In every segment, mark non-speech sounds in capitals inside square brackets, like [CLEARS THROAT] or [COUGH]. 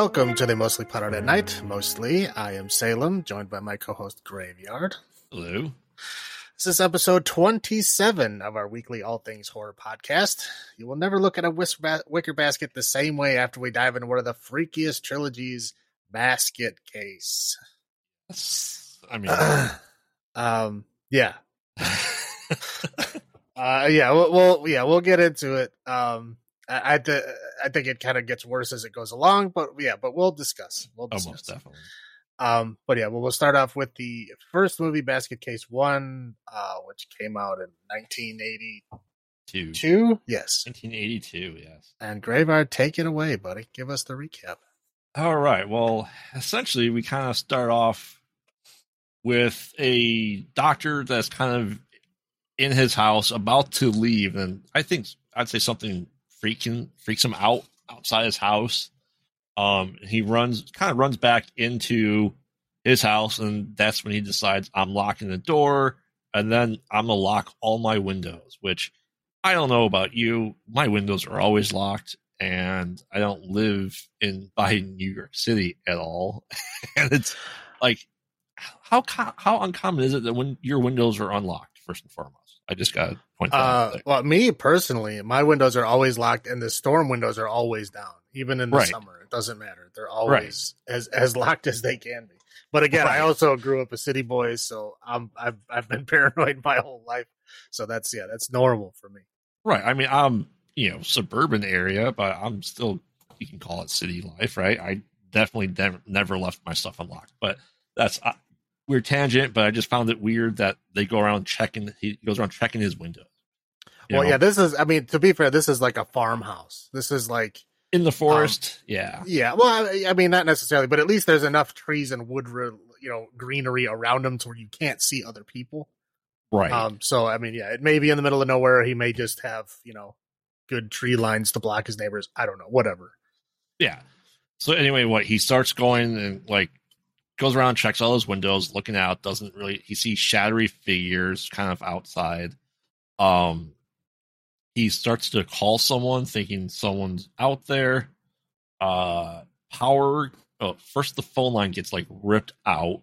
Welcome to the Mostly Potted at Night. Mostly, I am Salem, joined by my co-host Graveyard. Hello. This is episode 27 of our weekly All Things Horror podcast. You will never look at a whis- ba- wicker basket the same way after we dive into one of the freakiest trilogies, Basket Case. I mean, [CLEARS THROAT] um, yeah, [LAUGHS] uh, yeah, we'll, we'll, yeah, we'll get into it. Um, I, I, th- I think it kind of gets worse as it goes along, but yeah, but we'll discuss. We'll discuss. almost definitely. Um, but yeah, well, we'll start off with the first movie, Basket Case One, uh, which came out in 1982. Two. Yes. 1982, yes. And Graveyard, take it away, buddy. Give us the recap. All right. Well, essentially, we kind of start off with a doctor that's kind of in his house about to leave. And I think I'd say something freaking freaks him out outside his house. Um, he runs kind of runs back into his house, and that's when he decides I'm locking the door, and then I'm gonna lock all my windows. Which I don't know about you, my windows are always locked, and I don't live in [LAUGHS] by New York City at all, [LAUGHS] and it's like how how uncommon is it that when your windows are unlocked first and foremost? I just got to point that out. Uh, well, me personally, my windows are always locked, and the storm windows are always down, even in the Right. summer. It doesn't matter; they're always as as [LAUGHS] locked as they can be. But again, I also grew up a city boy, so I'm I've I've been [LAUGHS] paranoid my whole life. So that's yeah, that's normal for me. Right. I mean, I'm you know suburban area, but I'm still you can call it city life, right? I definitely never never left my stuff unlocked, but that's weird tangent. But I just found it weird that they go around checking. He goes around checking his windows. Well, know, yeah, this is. I mean, to be fair, this is like a farmhouse. This is like in the forest. yeah, Yeah, well, I, I mean, not necessarily, but at least there's enough trees and wood, re- you know, greenery around them to where you can't see other people. right. Um, so I mean, yeah, it may be in the middle of nowhere. He may just have, you know, good tree lines to block his neighbors. I don't know, whatever. Yeah. So anyway, what he starts going and like goes around, checks all his windows, looking out, doesn't really he sees shadowy figures kind of outside. Um he starts to call someone thinking someone's out there. Uh power oh, first the phone line gets like ripped out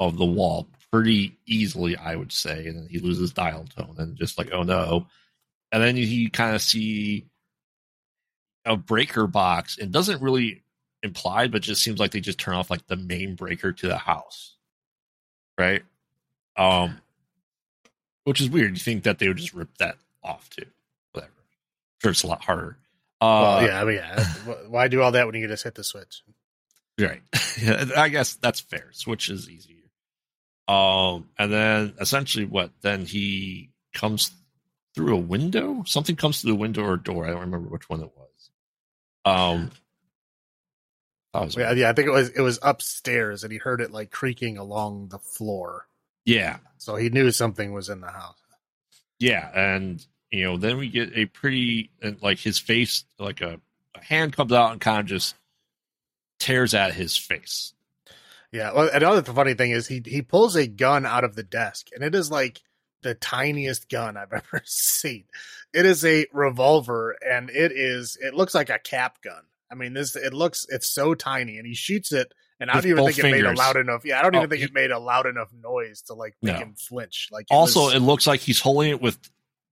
of the wall pretty easily, I would say, and then he loses dial tone and just like, oh no. And then you kind of see a breaker box and doesn't really implied, but just seems like they just turn off like the main breaker to the house. Right? Um which is weird. You think that they would just rip that off too. Whatever. Sure it's a lot harder. Uh well, yeah, I mean, yeah, [LAUGHS] why do all that when you can just hit the switch? Right. [LAUGHS] Yeah, I guess that's fair. Switch is easier. Um, and then essentially what? Then he comes through a window. Something comes through the window or door. I don't remember which one it was. Um, Oh, I Yeah, yeah, I think it was it was upstairs, and he heard it like creaking along the floor, yeah, so he knew something was in the house. yeah, and you know, then we get a pretty and like his face, like a, a hand comes out and kind of just tears at his face. Yeah. Well, another funny thing is he he pulls a gun out of the desk, and it is like the tiniest gun I've [LAUGHS] ever seen. It is a revolver, and it is it looks like a cap gun. I mean, this it looks it's so tiny, and he shoots it, and I don't even think it made a loud enough. Yeah, I don't Oh, even think he- it made a loud enough noise to like make No. him flinch. Like it Also, was- it looks like he's holding it with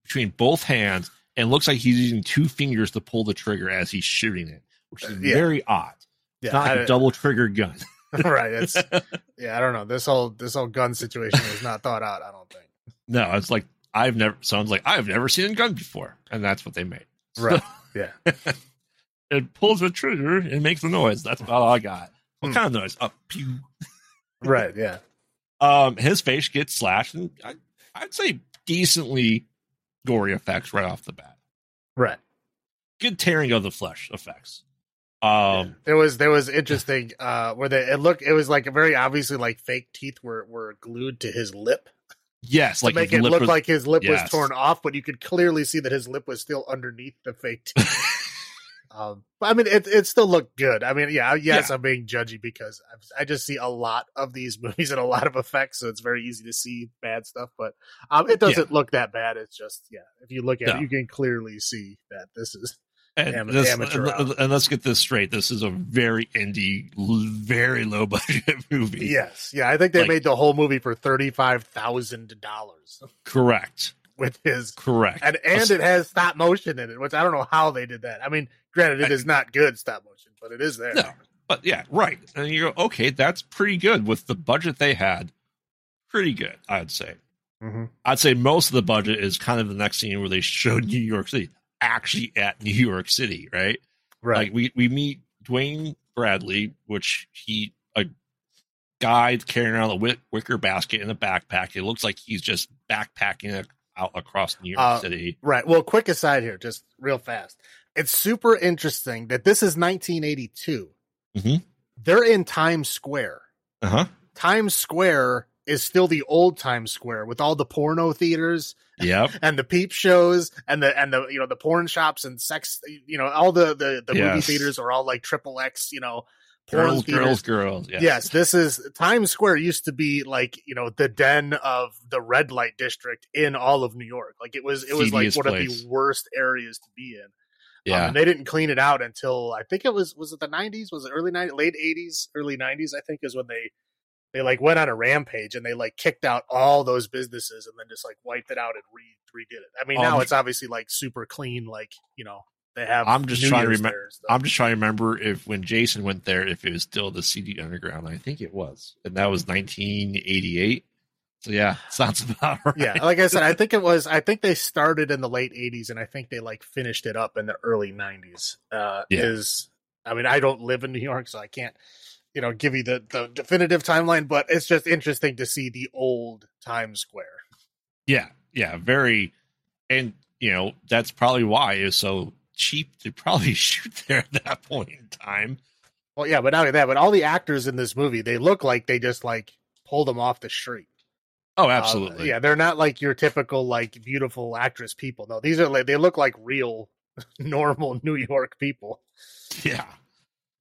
between both hands, and looks like he's using two fingers to pull the trigger as he's shooting it, which is uh, Yeah. very odd. yeah, not I- a double trigger gun. [LAUGHS] [LAUGHS] right. It's yeah, I don't know. This whole this whole gun situation was not thought out. I don't think. no, it's like I've never sounds like I've never seen a gun before, and that's what they made. Right. [LAUGHS] Yeah. It pulls the trigger and makes a noise. That's about all I got. What Hmm. kind of noise? Up, pew. [LAUGHS] Right. Yeah. Um, his face gets slashed, and I, I'd say decently gory effects right off the bat. Right. Good tearing of the flesh effects. Um, there was there was interesting uh where they it looked it was like very obviously like fake teeth were were glued to his lip yes, like make it look was- like his lip was torn off, but you could clearly see that his lip was still underneath the fake teeth. [LAUGHS] um, but I mean, it it still looked good. I mean, yeah, yes, Yeah. I'm being judgy because I've, I just see a lot of these [LAUGHS] movies and a lot of effects, so it's very easy to see bad stuff. But um, it doesn't look that bad. It's just yeah, if you look at No. it, you can clearly see that this is And, Am- this- amateur and, and let's get this straight. This is a very indie, very low [LAUGHS] budget movie. Yes, yeah. I think they Like- made the whole movie for thirty five thousand dollars Correct. With his Correct. and and it has stop motion in it, which I don't know how they did that. I mean, granted, it is not good stop motion, but it is there. No, but yeah, right. And you go, okay, that's pretty good with the budget they had. Pretty good, I'd say. Mm-hmm. I'd say most of the budget is kind of the next scene where they showed New York City actually at New York City, right? Right. Like we we meet Duane Bradley, which he a guy carrying around a wicker basket in a backpack. It looks like he's just backpacking out across New York Uh, City. Right. Well, quick aside here, just real fast. It's super interesting that this is 1982. Mhm. They're in Times Square. Uh huh. Times Square is still the old Times Square with all the porno theaters Yep. [LAUGHS] and the peep shows and the and the you know the porn shops and sex you know all the the, the movie theaters are all like triple X you know Girls, girls, girls. Yes. Yes, this is Times Square used to be like you know the den of the red light district in all of New York. Like it was it was like Seediest one of the worst areas to be in. Um, Yeah. and they didn't clean it out until I think it was was it the nineties? Was it early nineties, late eighties, early nineties? I think is when they they like went on a rampage and they like kicked out all those businesses and then just like wiped it out and re redid it. I mean, now Um, it's obviously like super clean. Like you know they have. I'm just New trying to Year's remem- there and stuff. I'm just trying to remember if when Jason went there, if it was still the seedy Underground. I think it was, and that was 1988. So yeah, [LAUGHS] sounds about right. yeah, like I said, I think it was. I think they started in the late '80s, and I think they like finished it up in the early '90s. Uh, Yeah. Is I mean, I don't live in New York, so I can't, you know, give you the the definitive timeline. But it's just interesting to see the old Times Square. yeah, yeah, very, and you know that's probably why it was so cheap to probably [LAUGHS] shoot there at that point in time. Well, yeah, but not only that, but all the actors in this movie, they look like they just like pulled them off the street. Oh, Uh, absolutely. yeah, they're not like your typical like beautiful actress people. No, these are like they look like real, [LAUGHS] normal New York people. Yeah.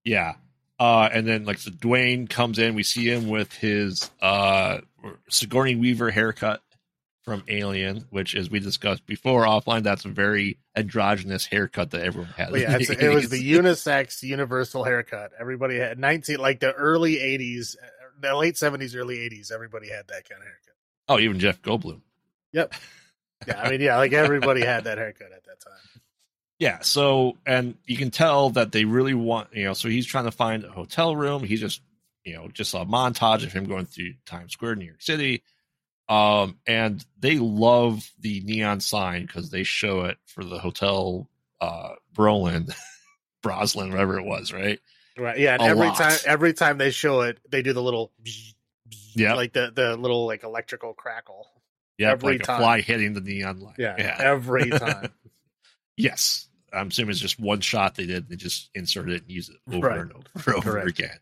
Yeah. Uh, and then like so Duane comes in, we see him with his uh Sigourney Weaver haircut from Alien, which as we discussed before offline, that's a very androgynous haircut that everyone had. But yeah, it was the [LAUGHS] unisex universal haircut. Everybody had nineteen like the early eighties, the late seventies, early eighties. Everybody had that kind of haircut. Oh, even Jeff Goldblum. Yep. Yeah, I mean, yeah, like everybody had that haircut at that time. Yeah, so and you can tell that they really want you know, so he's trying to find a hotel room. He just you know, just a montage of him going through Times Square, New York City. Um, and they love the neon sign because they show it for the hotel uh Brolin, [LAUGHS] Broslin, whatever it was, right? Right. Yeah, every lot. time every time they show it, they do the little Yeah. like the the little like electrical crackle. Yeah, Every like time. a fly hitting the neon light. Yeah, yeah. every [LAUGHS] time. yes. I'm assuming it's just one shot they did. They just insert it and use it over Right. and over, [LAUGHS] over Correct. again.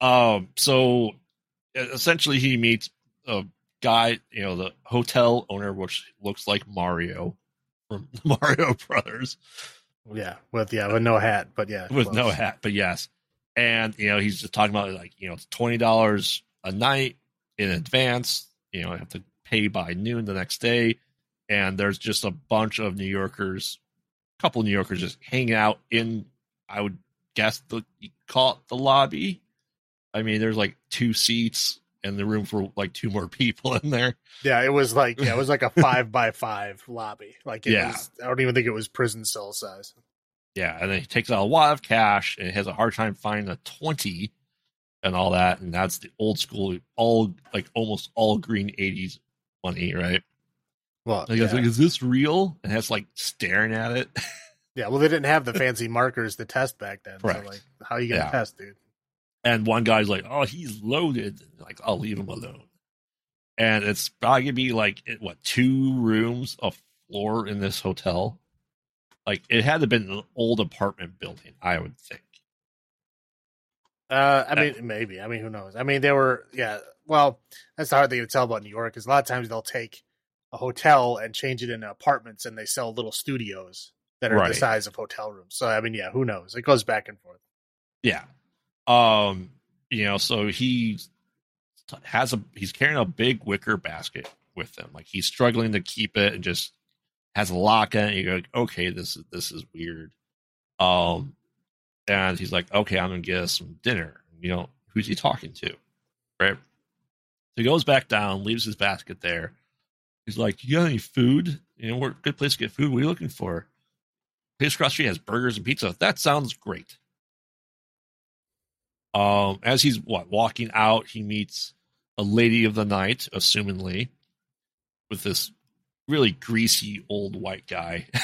Um, so essentially, he meets a guy, you know, the hotel owner, which looks like Mario from [LAUGHS] Mario Brothers yeah, with yeah, with no hat, but yeah, with close. no hat, but yes. And, you know, he's just talking about like, you know, it's $20 a night in advance. You know, I have to pay by noon the next day. And there's just a bunch of New Yorkers, a couple New Yorkers just hanging out in, I would guess, the call it the lobby. I mean, there's like two seats and the room for like two more [LAUGHS] people in there. Yeah, it was like yeah, it was like a [LAUGHS] five by five lobby. Like it Yeah. was, I don't even think it was prison cell size. Yeah, and then he takes out a lot of cash and has a hard time finding a twenty and all that, and that's the old school, all like almost all green '80s money, right? Well, Like, yeah. like, is this real? And has like staring at it. yeah, well, they didn't have the [LAUGHS] fancy markers to test back then. Correct. So like, how are you gonna Yeah. test, dude? And one guy's like, "Oh, he's loaded." Like, I'll leave him alone. And it's probably gonna be like what two rooms, a floor in this hotel. Like it had to have been an old apartment building, I would think. Uh, I mean, maybe. I mean, who knows? I mean, they were, yeah. Well, that's the hard thing to tell about New York is a lot of times they'll take a hotel and change it into apartments, and they sell little studios that are Right. the size of hotel rooms. So, I mean, yeah, who knows? It goes back and forth. Yeah. Um, you know, so he has a he's carrying a big wicker basket with him. Like he's struggling to keep it and just has a lock on it. You go, like, okay, this is this is weird. Um, and he's like, okay, I'm gonna get us some dinner. You know, who's he talking to? Right. So he goes back down, leaves his basket there. He's like, you got any food? You know, we're a good place to get food. What are you looking for? Place across street has burgers and pizza. That sounds great. Um, as he's what walking out, he meets a lady of the night, assumingly, with this really greasy old white guy. [LAUGHS]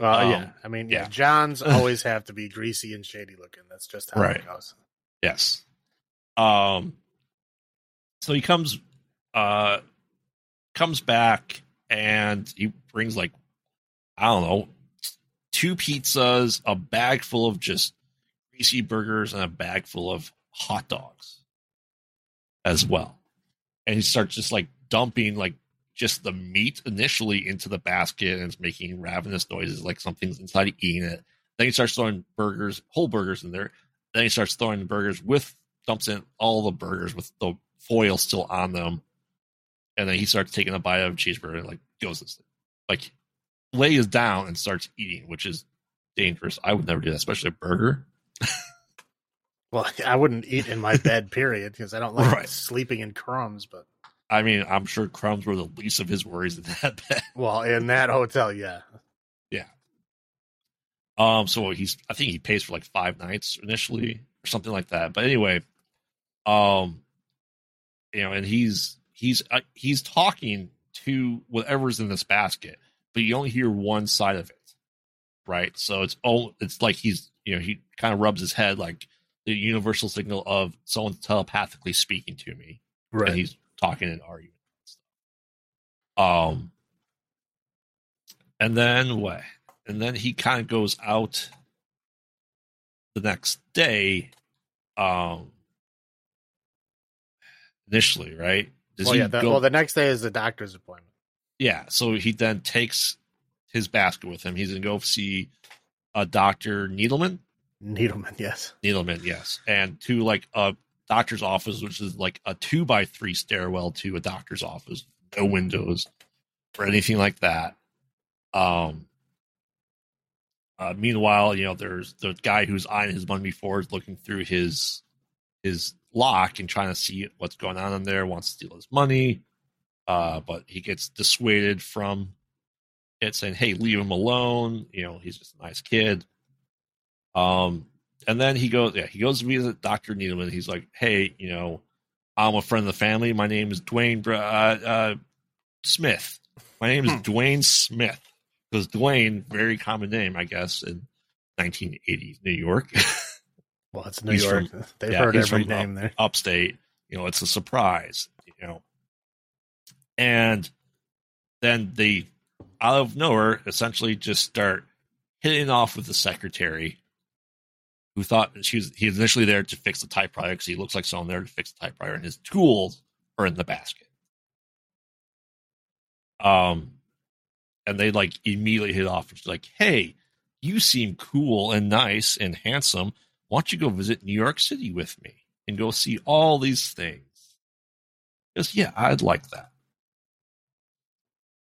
Well, Um, yeah. I mean, yeah. Johns [LAUGHS] always have to be greasy and shady looking. That's just how Right. it goes. Yes. Um so he comes uh comes back and he brings like I don't know, two pizzas, a bag full of just greasy burgers and a bag full of hot dogs as well. And he starts just like dumping like just the meat initially into the basket and it's making ravenous noises like something's inside eating it. Then he starts throwing burgers, whole burgers in there. Then he starts throwing the burgers with dumps in all the burgers with the foil still on them. And then he starts taking a bite of cheeseburger and like goes. Like lays down and starts eating, which is dangerous. I would never do that, especially a burger. Well, [LAUGHS] I wouldn't eat in my bed, period, because I don't like Right. sleeping in crumbs. But I mean, I'm sure crumbs were the least of his worries in [LAUGHS] that bed. well, in that hotel, yeah. Yeah. Um, so he's I think he pays for like five nights initially or something like that. But anyway, um, you know, and he's he's uh, he's talking to whatever's in this basket, but you only hear one side of it, right? So it's all it's like he's you know he kind of rubs his head like the universal signal of someone telepathically speaking to me, and he's talking and arguing. Um, and then what? And then he kind of goes out the next day. Um, initially, right? Does well, he yeah. The, go- well, the next day is the doctor's appointment. yeah. So he then takes his basket with him. He's gonna go see a doctor Needleman. Needleman, yes. Needleman, yes, and to like a doctor's office, which is like a two by three stairwell to a doctor's office, no windows or anything like that. Um. Uh, meanwhile, you know, there's the guy who's eyeing his money before is looking through his his lock and trying to see what's going on in there. Wants to steal his money, uh, but he gets dissuaded from it, saying, "Hey, leave him alone." You know, he's just a nice kid. Um, and then he goes, yeah, he goes to visit Doctor Needleman. He's like, "Hey, you know, I'm a friend of the family. My name is Duane Br- uh, uh, Smith. My name is Hmm. Duane Smith." Because Duane, very common name, I guess, in 1980s New York, [LAUGHS] Well, it's New He's York. from- They've yeah, heard he's every from, name there. upstate. You know, it's a surprise. You know, and then they, out of nowhere, essentially just start hitting off with the secretary, who thought she was he was initially there to fix the typewriter because he looks like someone there to fix the typewriter, and his tools are in the basket. Um, and they like immediately hit off. It's like, hey, you seem cool and nice and handsome. Why don't you go visit New York City with me and go see all these things? Because yeah, I'd like that.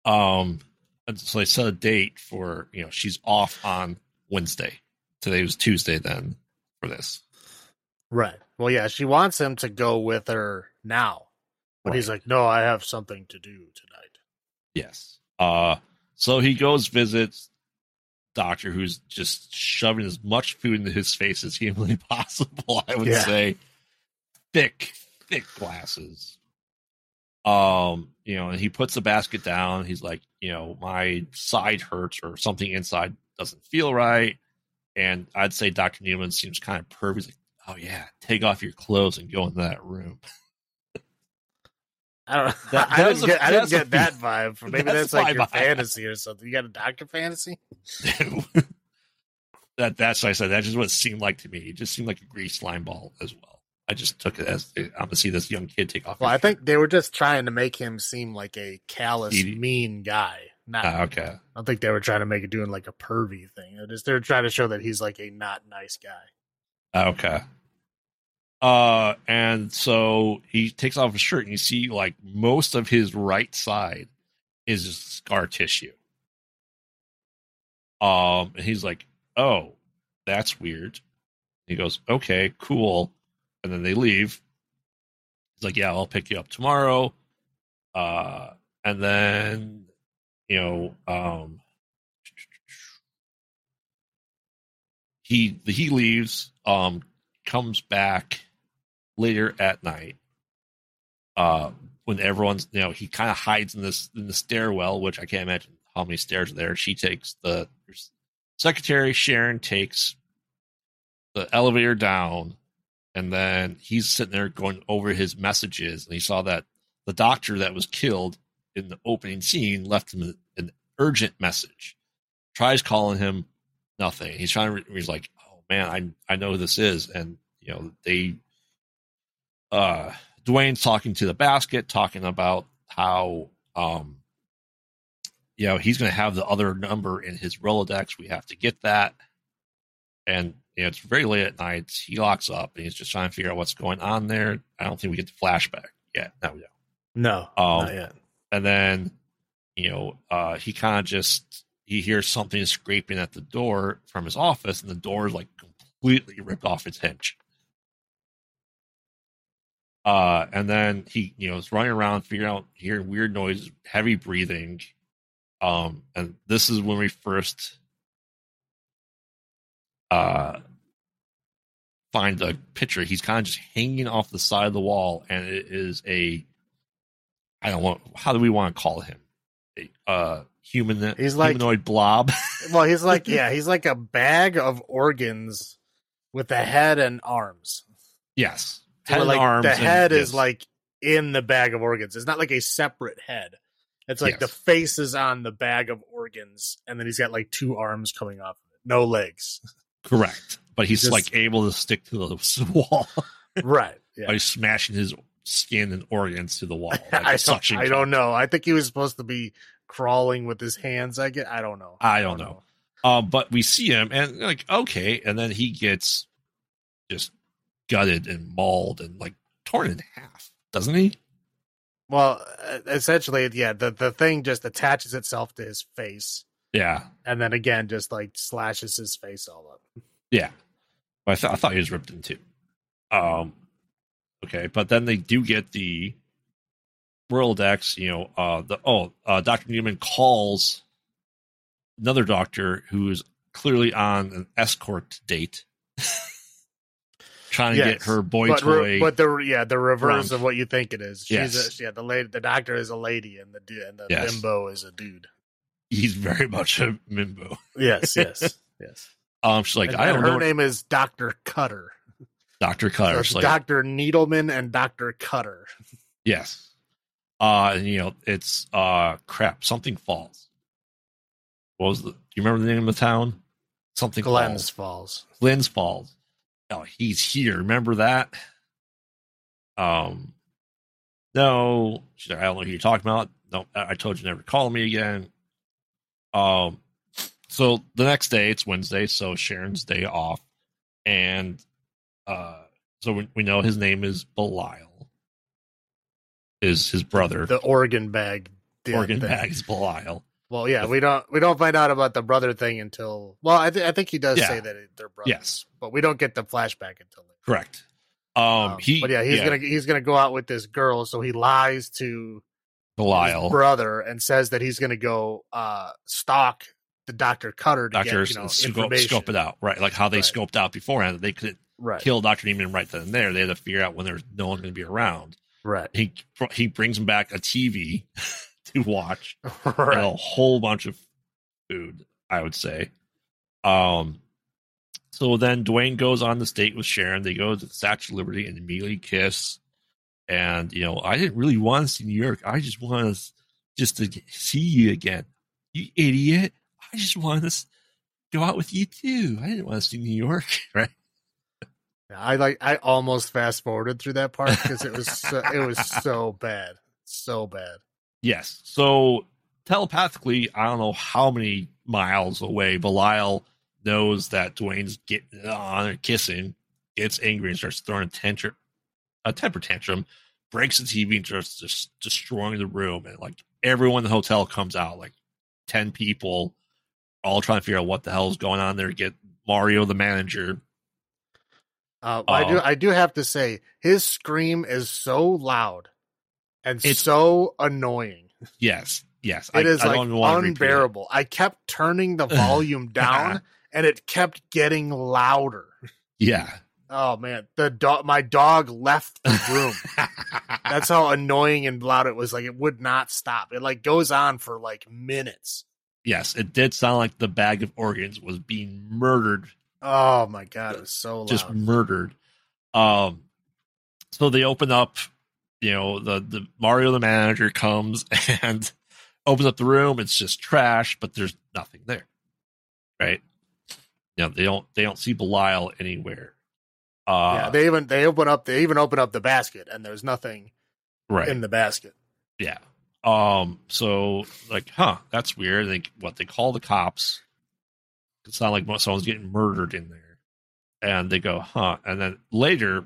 Um, and so they set a date for you know she's off on Wednesday. Today was Tuesday then for this. Right. Well, yeah, she wants him to go with her now. But he's like, no, I have something to do tonight. Yes. Uh so he goes visits doctor who's just shoving as much food into his face as humanly [LAUGHS] possible, I would Yeah. say. Thick, thick glasses. Um, you know, and he puts the basket down. He's like, you know, my side hurts or something inside doesn't feel right. And I'd say Dr. Newman seems kind of pervy. He's like, oh yeah, take off your clothes and go into that room. I don't. That- [LAUGHS] I didn't get. I didn't [LAUGHS] that's a- that vibe. From, maybe that's that's, like your vibe I had. fantasy or something. You got a doctor fantasy? [LAUGHS] that that's what I said. That's just what it seemed like to me. It just seemed like a grease slime ball as well. I just took it as I'm gonna see this young kid take off. Well, his I think they were just trying to make him seem like a callous, He- mean guy. Not. Ah, okay. I don't think they were trying to make it doing like a pervy thing. They're just they're trying to show that he's like a not nice guy. Okay. Uh, and so he takes off his shirt, and you see like most of his right side is scar tissue. Um, and he's like, "Oh, that's weird." He goes, "Okay, cool," and then they leave. He's like, "Yeah, I'll pick you up tomorrow." Uh, and then you know, um, he he leaves. Um, comes back later at night. Uh, when everyone's you know he kind of hides in this in the stairwell, which I can't imagine how many stairs are there. She takes the secretary Sharon takes the elevator down, and then he's sitting there going over his messages, and he saw that the doctor that was killed in the opening scene left him an urgent message. Tries calling him, nothing. He's trying to. He's like, "Oh man, I I know who this is," and you know they. Uh, Duane's talking to the basket, talking about how um, you know he's going to have the other number in his Rolodex. We have to get that, and you know, it's very late at night. He locks up and he's just trying to figure out what's going on there. I don't think we get the flashback yet. No, no, no, um, not yet. And then you know, uh, he kind of just he hears something scraping at the door from his office, and the door is like completely ripped off its hinge. Uh, and then he, you know, is running around, figuring out, hearing weird noises, heavy breathing. Um, and this is when we first uh find the picture. He's kind of just hanging off the side of the wall, and it is a I don't want how do we want to call him? A uh human He's like- humanoid blob. [LAUGHS] Well, he's like, yeah, he's like a bag of organs with a head and arms. yes. Head and like arms the and- head is yes. like in the bag of organs. It's not like a separate head. It's like the Yes. face is on the bag of organs, and then he's got like two arms coming off of it, no legs. correct. But he's Just- like able to stick to the [LAUGHS] wall right? Yeah. by smashing his skin and organs to the wall. [LAUGHS] Like I, don't, I don't know. I think he was supposed to be crawling with his hands. I get. I don't know. I don't know. Um, but we see him and like okay, and then he gets just gutted and mauled and like torn in half, doesn't he? Well, uh, essentially, yeah. The the thing just attaches itself to his face, Yeah, and then again, just like slashes his face all up. yeah. I thought I thought he was ripped in two. Um, okay, but then they do get the Rolodex. You know, uh, the oh, uh, Doctor Newman calls another doctor who is clearly on an escort date. [LAUGHS] Trying to get her boy but, toy. but the yeah the reverse of what you think it is. She's Yes. a, yeah the lady the doctor is a lady and the and the Yes. bimbo is a dude. He's very much a mimbo. Yes, yes, [LAUGHS] yes. Um, she's like, and, I don't her know, name is Doctor Cutter. Doctor Cutter. She's like, Doctor Needleman and Doctor Cutter. yes. Uh, and you know, it's uh, crap. Something falls. What was the? Do you remember the name of the town? Something Glens falls. Falls. Glens Falls. Oh, he's here. Remember that? Um, no, she's like, I don't know who you're talking about. No, I I told you never to call me again. Um, so the next day it's Wednesday, so Sharon's day off, and uh, so we, we know his name is Belial. Is his brother The organ bag. thing. bag is Belial? Well, yeah, we don't we don't find out about the brother thing until well, I, th- I think he does Yeah. say that they're brothers. Yes. but we don't get the flashback until later. Correct. Um, Um, he but yeah, he's gonna he's gonna go out with this girl, so he lies to Belial. brother and says that he's gonna go uh stalk the Doctor Cutter to Doctors get you know scope, scope it out, right? Like how they Right. scoped out beforehand they could Right, kill Doctor Neiman right then and there. They had to figure out when there's no one going to be around. right, He he brings him back a TV [LAUGHS] to watch [LAUGHS] and a whole bunch of food. I would say. Um. So then Duane goes on this date with Sharon. They go to the Statue of Liberty and immediately kiss. And you know, I didn't really want to see New York. I just want to just to see you again. You idiot! I just want to go out with you too. I didn't want to see New York, [LAUGHS] right? I like I almost fast forwarded through that part because it was so, it was so bad, so bad. Yes. So telepathically, I don't know how many miles away, Belial knows that Duane's getting on or kissing, gets angry and starts throwing a tantrum, a temper tantrum, breaks the TV and starts just destroying the room. And like everyone in the hotel comes out, like 10 people, all trying to figure out what the hell is going on there. Get Mario, the manager. Uh, I do. Oh. I do have to say, his scream is so loud and It's- so annoying. Yes, yes. It is I like don't wanna it. unbearable. I kept turning the [LAUGHS] volume down, [LAUGHS] and it kept getting louder. Yeah. Oh man, the dog. My dog left the room. [LAUGHS] That's how annoying and loud it was. Like it would not stop. It like goes on for like minutes. yes, it did sound like the bag of organs was being murdered Oh my god, it was so loud. just murdered. Um, so they open up, you know, the the Mario the manager comes [LAUGHS] and opens up the room. It's just trash, but there's nothing there, right? You know, they don't they don't see Belial anywhere. Uh, yeah, they even they open up they even open up the basket and there's nothing right, in the basket. yeah. Um, so like, huh, that's weird. They what they call the cops. It's not like someone's getting murdered in there, and they go, huh, and then later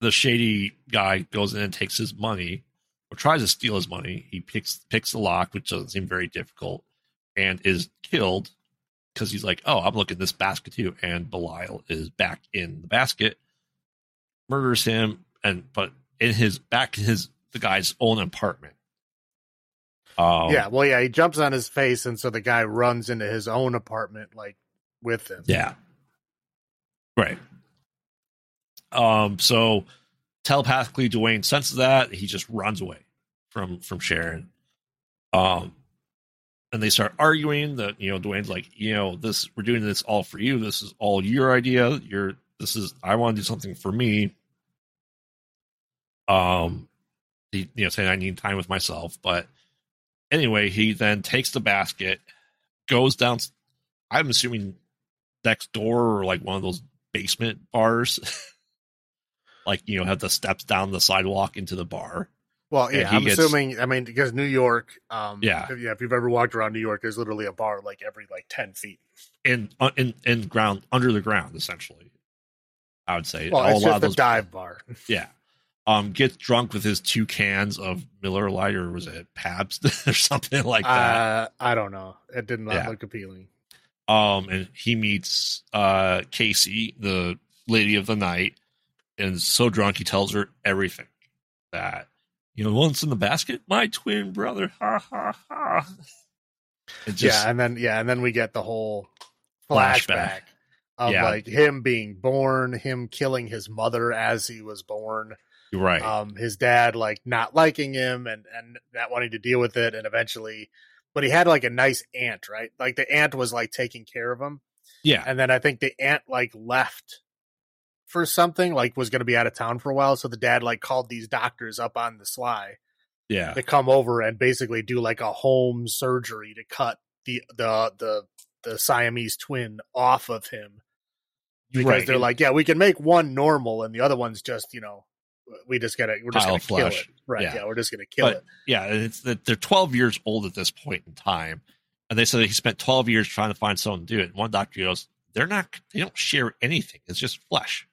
the shady guy goes in and takes his money or tries to steal his money. He picks picks the lock, which doesn't seem very difficult, and is killed because he's like, "Oh, I'm looking this basket too." And Belial is back in the basket, murders him, and but in his back in his the guy's own apartment. Um, yeah, well, yeah, he jumps on his face, and so the guy runs into his own apartment like with him. Yeah. Right. Um, so telepathically Duane senses that, he just runs away from from Sharon. Um and they start arguing that, you know, Duane's like, you know, this we're doing this all for you. This is all your idea. You're this is I want to do something for me. Um he, you know, saying I need time with myself. But anyway, he then takes the basket, goes down I'm assuming next door or like one of those basement bars. [LAUGHS] like, you know, have the steps down the sidewalk into the bar. Well, Yeah, I'm gets- assuming. I mean, because New York, um, Yeah. if, yeah. If you've ever walked around New York, there's literally a bar like every like ten feet. in in in ground under the ground essentially. I would say Well, it's just of a those dive bar. [LAUGHS] yeah. Um, gets drunk with his two cans of Miller Lite or was it Pabst [LAUGHS] or something like that. uh, I don't know. It did not Yeah. look appealing. Um, and he meets uh Casey, the lady of the night, and so drunk he tells her everything that you know once in the basket, my twin brother, ha ha ha. Just yeah, and then yeah, and then we get the whole flashback, Flashback. of Yeah. like him being born, him killing his mother as he was born, right. um, his dad like not liking him and and not wanting to deal with it, and eventually, but he had like a nice aunt, right? Like the aunt was like taking care of him, yeah, and then I think the aunt like left for something, like was going to be out of town for a while, so the dad like called these doctors up on the sly yeah, to come over and basically do like a home surgery to cut the the the the Siamese twin off of him because right. they're like, yeah, we can make one normal and the other one's just you know we just gotta we're just gonna kill it, right? Yeah. Yeah, we're just gonna kill But- it. yeah, it's that they're 12 years old at this point in time, and they said he spent 12 years trying to find someone to do it. And one doctor goes, "They're not. They don't share anything. It's just flesh.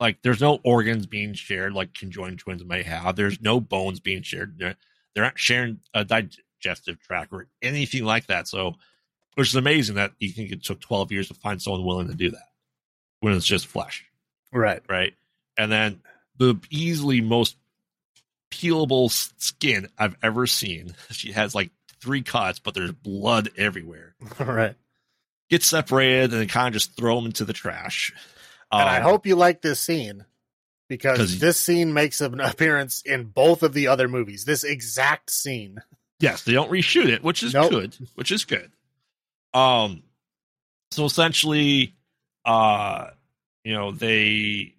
Like there's no organs being shared like conjoined twins may have. There's no bones being shared. They're, they're not sharing a digestive tract or anything like that. So, which is amazing that you think it took 12 years to find someone willing to do that when it's just flesh." Right. right? And then the easily most peelable skin I've ever seen. [LAUGHS] She has like three cuts, but there's blood everywhere. [LAUGHS] right. Get separated and kind of just throw them into the trash. And I Um, hope you like this scene because this scene makes an appearance in both of the other movies. This exact scene. yes, they don't reshoot it, which is Nope. good, which is good. Um, so essentially, uh, you know, they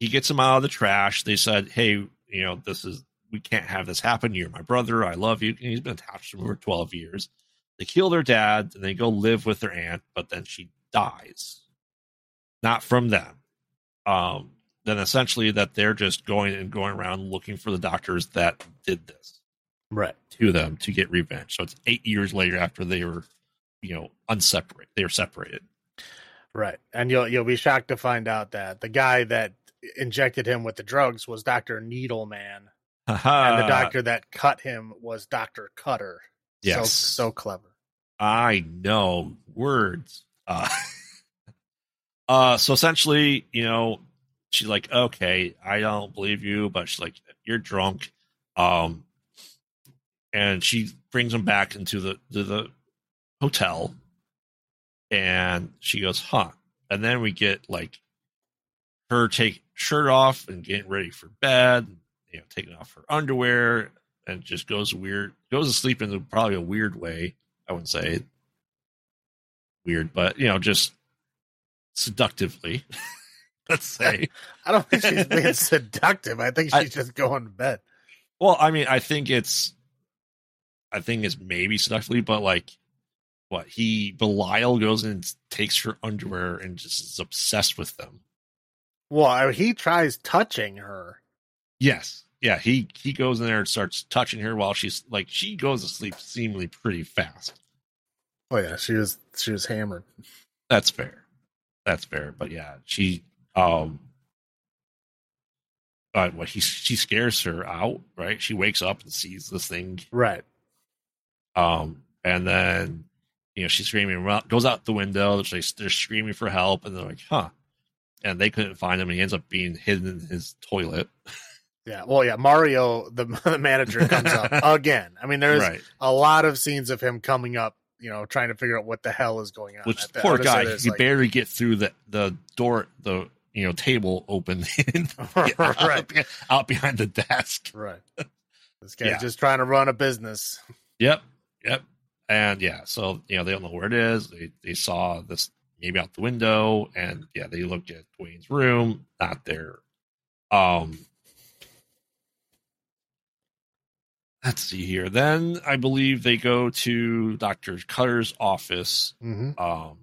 he gets him out of the trash. They said, "Hey, you know, this is we can't have this happen. You're my brother. I love you." And he's been attached to him for twelve years. They kill their dad and they go live with their aunt, but then she dies, not from them. Um, then essentially that they're just going and going around looking for the doctors that did this Right. to them to get revenge. So it's eight years later after they were, you know, unseparate. They were separated. Right. And you'll you'll be shocked to find out that the guy that injected him with the drugs was Dr. Needleman. and the doctor that cut him was Doctor Cutter. Yes. so so clever. I know words. Uh, [LAUGHS] uh, so essentially, you know, she's like, okay, I don't believe you, but she's like, you're drunk. Um, and she brings him back into the to the hotel, and she goes, huh. And then we get like her take shirt off and getting ready for bed, you know, taking off her underwear, and just goes weird, goes to sleep in probably a weird way. I wouldn't say weird, but you know, just seductively. [LAUGHS] Let's say. I don't think she's being [LAUGHS] seductive. I think she's I, just going to bed. Well, I mean, I think it's, I think it's maybe seductively, but like, what he Belial goes and takes her underwear and just is obsessed with them. Well, he tries touching her. Yes, yeah, he he goes in there and starts touching her while she's like she goes to sleep seemingly pretty fast. Oh yeah, she was she was hammered. That's fair. That's fair. But yeah, she um but what he she scares her out, right? She wakes up and sees this thing. Right. Um and then you know, she's screaming goes out the window, they're, they're screaming for help, and they're like, huh. And they couldn't find him, and he ends up being hidden in his toilet. Yeah, well, yeah, Mario, the, [LAUGHS] the manager, comes up [LAUGHS] again. I mean, there's right. a lot of scenes of him coming up, you know, trying to figure out what the hell is going on. Which the, poor guy, he like, barely get through the the door, the you know table open, [LAUGHS] right, out, out, behind the desk. Right. This guy's yeah. just trying to run a business. Yep, yep, and yeah. So you know they don't know where it is. They they saw this maybe out the window, and yeah, they looked at Duane's room, not there. Um, let's see here. Then I believe they go to Doctor Cutter's office. Mm-hmm. Um,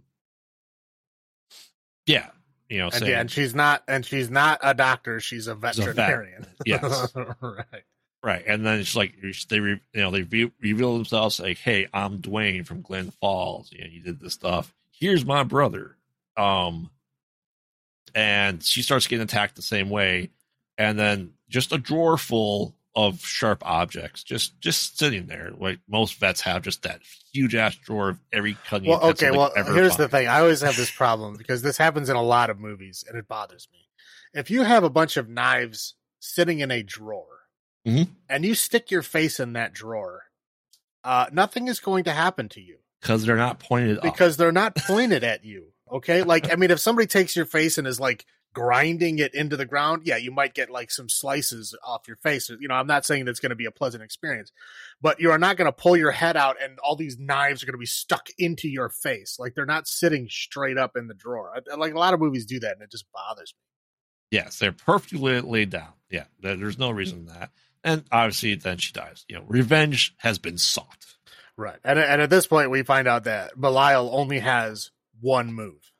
yeah, you know, and, saying, yeah, and she's not, and she's not a doctor. She's a veterinarian. A vet. yes, [LAUGHS] right, right. And then it's like they, you know, they reveal themselves like, "Hey, I'm Duane from Glen Falls. You know, you did this stuff. Here's my brother." Um, and she starts getting attacked the same way, and then just a drawer full of sharp objects just just sitting there like most vets have just that huge ass drawer of every cutting well okay well here's find. the thing i always have this problem because this happens in a lot of movies and it bothers me if you have a bunch of knives sitting in a drawer mm-hmm. and you stick your face in that drawer uh, nothing is going to happen to you because they're not pointed at because up. they're not pointed at you okay [LAUGHS] like i mean if somebody takes your face and is like grinding it into the ground, yeah, you might get like some slices off your face. You know, I'm not saying that's going to be a pleasant experience, but you are not going to pull your head out and all these knives are going to be stuck into your face. Like they're not sitting straight up in the drawer. Like a lot of movies do that and it just bothers me. Yes, they're perfectly laid down. Yeah, there's no reason that. And obviously, then she dies. You know, revenge has been sought. Right. And, and at this point, we find out that Belial only has one move.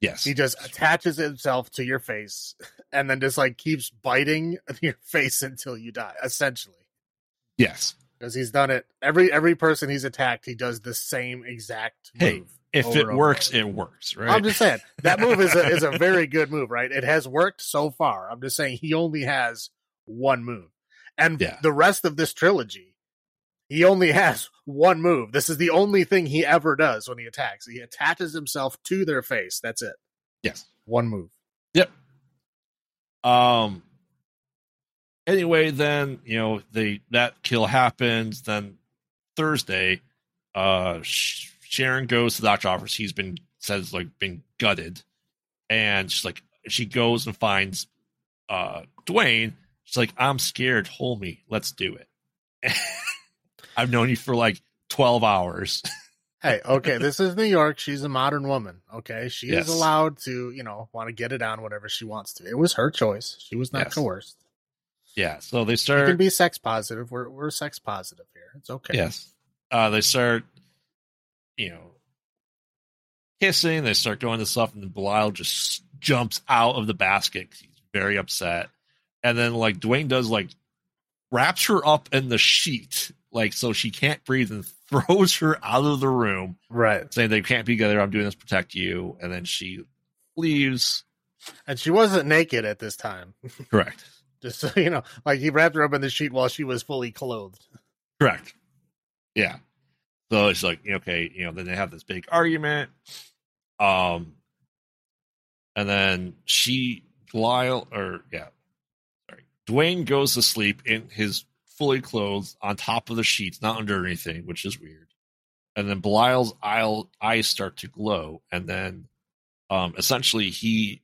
Yes. He just attaches himself to your face [LAUGHS] and then just like keeps biting [LAUGHS] your face until you die, essentially. Yes. Because he's done it every every person he's attacked, he does the same exact move. Hey, if it works, it works, right? I'm just saying that move is a is a [LAUGHS] very good move, right? It has worked so far. I'm just saying he only has one move. And yeah. the rest of this trilogy, he only has one move. This is the only thing he ever does when he attacks. He attaches himself to their face. That's it. Yes. One move. Yep. Um anyway, then, you know, the that kill happens, then Thursday, uh Sharon goes to the doctor's office. He's been says like been gutted. And she's like she goes and finds uh Duane. She's like, I'm scared, hold me, let's do it. [LAUGHS] I've known you for like 12 hours. [LAUGHS] hey, okay, this is New York. She's a modern woman. Okay. She yes. is allowed to, you know, want to get it on whatever she wants to. It was her choice. She was not yes. coerced. Yeah. So they start. You can be sex positive. We're, we're sex positive here. It's okay. Yes. Uh, they start, you know, kissing. They start doing this stuff, and then Belial just jumps out of the basket. He's very upset. And then, like, Duane does, like, wraps her up in the sheet like so she can't breathe and [LAUGHS] throws her out of the room. Right. Saying they can't be together. I'm doing this to protect you. And then she leaves. And she wasn't naked at this time. [LAUGHS] Correct. Just so you know, like he wrapped her up in the sheet while she was fully clothed. Correct. Yeah. So it's like, okay, you know, then they have this big argument. Um, and then she, Lyle, or yeah, sorry, Duane goes to sleep in his fully clothed on top of the sheets, not under anything, which is weird. And then Belial's eyes start to glow, and then um, essentially he,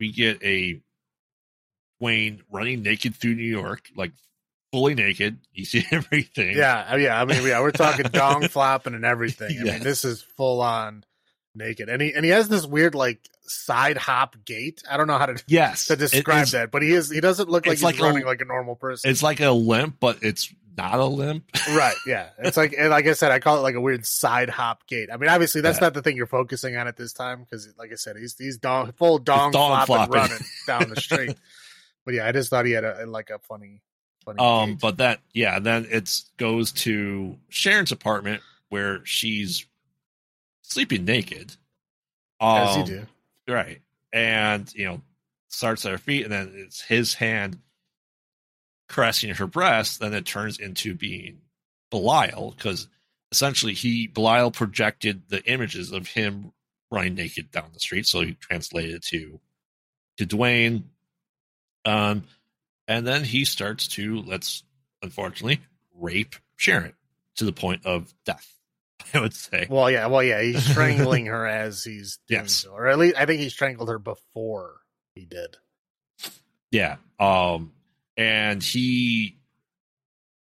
we get a Wayne running naked through New York, like fully naked. You see [LAUGHS] everything. Yeah, yeah. I mean, yeah, we're talking [LAUGHS] dong flopping and everything. I yes. mean, this is full on naked, and he and he has this weird like side hop gait. I don't know how to yes to describe that, but he is he doesn't look like he's like running a, like a normal person. It's like a limp, but it's not a limp. [LAUGHS] right. Yeah. It's like and like I said, I call it like a weird side hop gait. I mean, obviously that's yeah. not the thing you're focusing on at this time because, like I said, he's he's dong, full dong, dong flopping, flopping. running down the street. [LAUGHS] but yeah, I just thought he had a like a funny. funny um, gait. but that yeah, then it goes to Sharon's apartment where she's sleeping naked. Um, As you do. Right. And, you know, starts at her feet, and then it's his hand caressing her breast. Then it turns into being Belial, because essentially he, Belial projected the images of him running naked down the street. So he translated it to, to Duane. Um, and then he starts to, let's unfortunately, rape Sharon to the point of death. [LAUGHS] I would say. Well, yeah, well, yeah, he's strangling her [LAUGHS] as he's doing yes. so, or at least I think he strangled her before he did. Yeah, um, and he,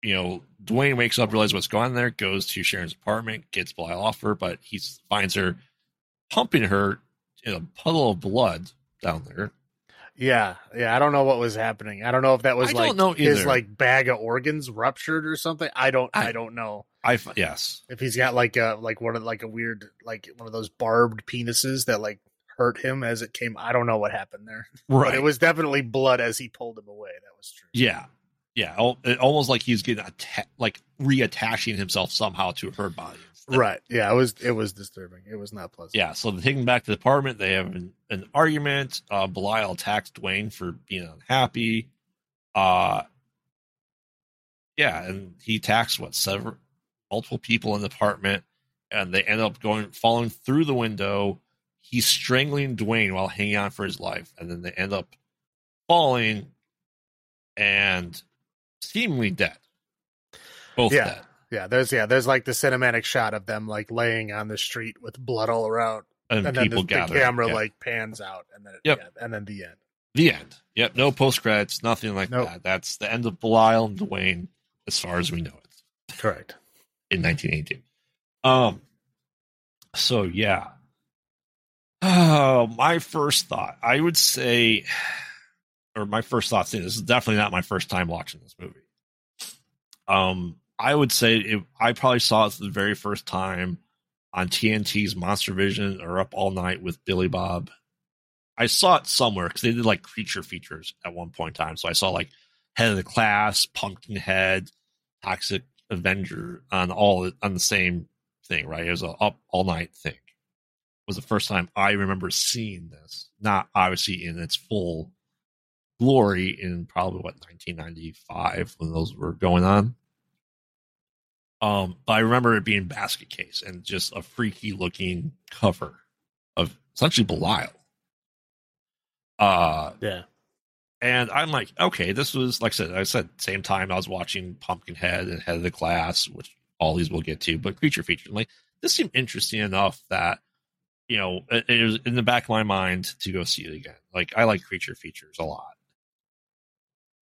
you know, Duane wakes up, realizes what's going on there, goes to Sharon's apartment, gets Belial off her, but he finds her pumping her in a puddle of blood down there. Yeah, yeah. I don't know what was happening. I don't know if that was I like his like bag of organs ruptured or something. I don't. I, I don't know. I yes. If he's got like a like one of like a weird like one of those barbed penises that like hurt him as it came. I don't know what happened there. Right. But it was definitely blood as he pulled him away. That was true. Yeah. Yeah. Almost like he's getting atta- like reattaching himself somehow to her body. Right. Yeah. It was. It was disturbing. It was not pleasant. Yeah. So they take him back to the apartment. They have an, an argument. Uh, Belial attacks Duane for being unhappy. Uh, yeah, and he attacks what several multiple people in the apartment, and they end up going falling through the window. He's strangling Duane while hanging on for his life, and then they end up falling and seemingly dead. Both yeah. dead. Yeah, there's yeah, there's like the cinematic shot of them like laying on the street with blood all around, and, and people then the, the camera yeah. like pans out, and then yep. yeah, and then the end. The end. Yep. No post credits. Nothing like nope. that. That's the end of Belial and Duane, as far as we know it. Correct. In 1982. Um. So yeah. Oh, [SIGHS] my first thought. I would say, [SIGHS] or my first thought. This is definitely not my first time watching this movie. Um, I would say it, I probably saw it the very first time on TNT's Monster Vision or Up All Night with Billy Bob. I saw it somewhere because they did like creature features at one point in time. So I saw like Head of the Class, Pumpkinhead, Toxic Avenger on all on the same thing, right? It was a Up All Night thing. It was the first time I remember seeing this, not obviously in its full glory in probably what 1995 when those were going on. Um, but I remember it being basket case and just a freaky looking cover of essentially Belial. Uh, yeah. And I'm like, okay, this was like I said, I said same time I was watching Pumpkinhead and Head of the Class, which all these we'll get to, but creature features. I'm like, this seemed interesting enough that you know it, it was in the back of my mind to go see it again. Like I like creature features a lot,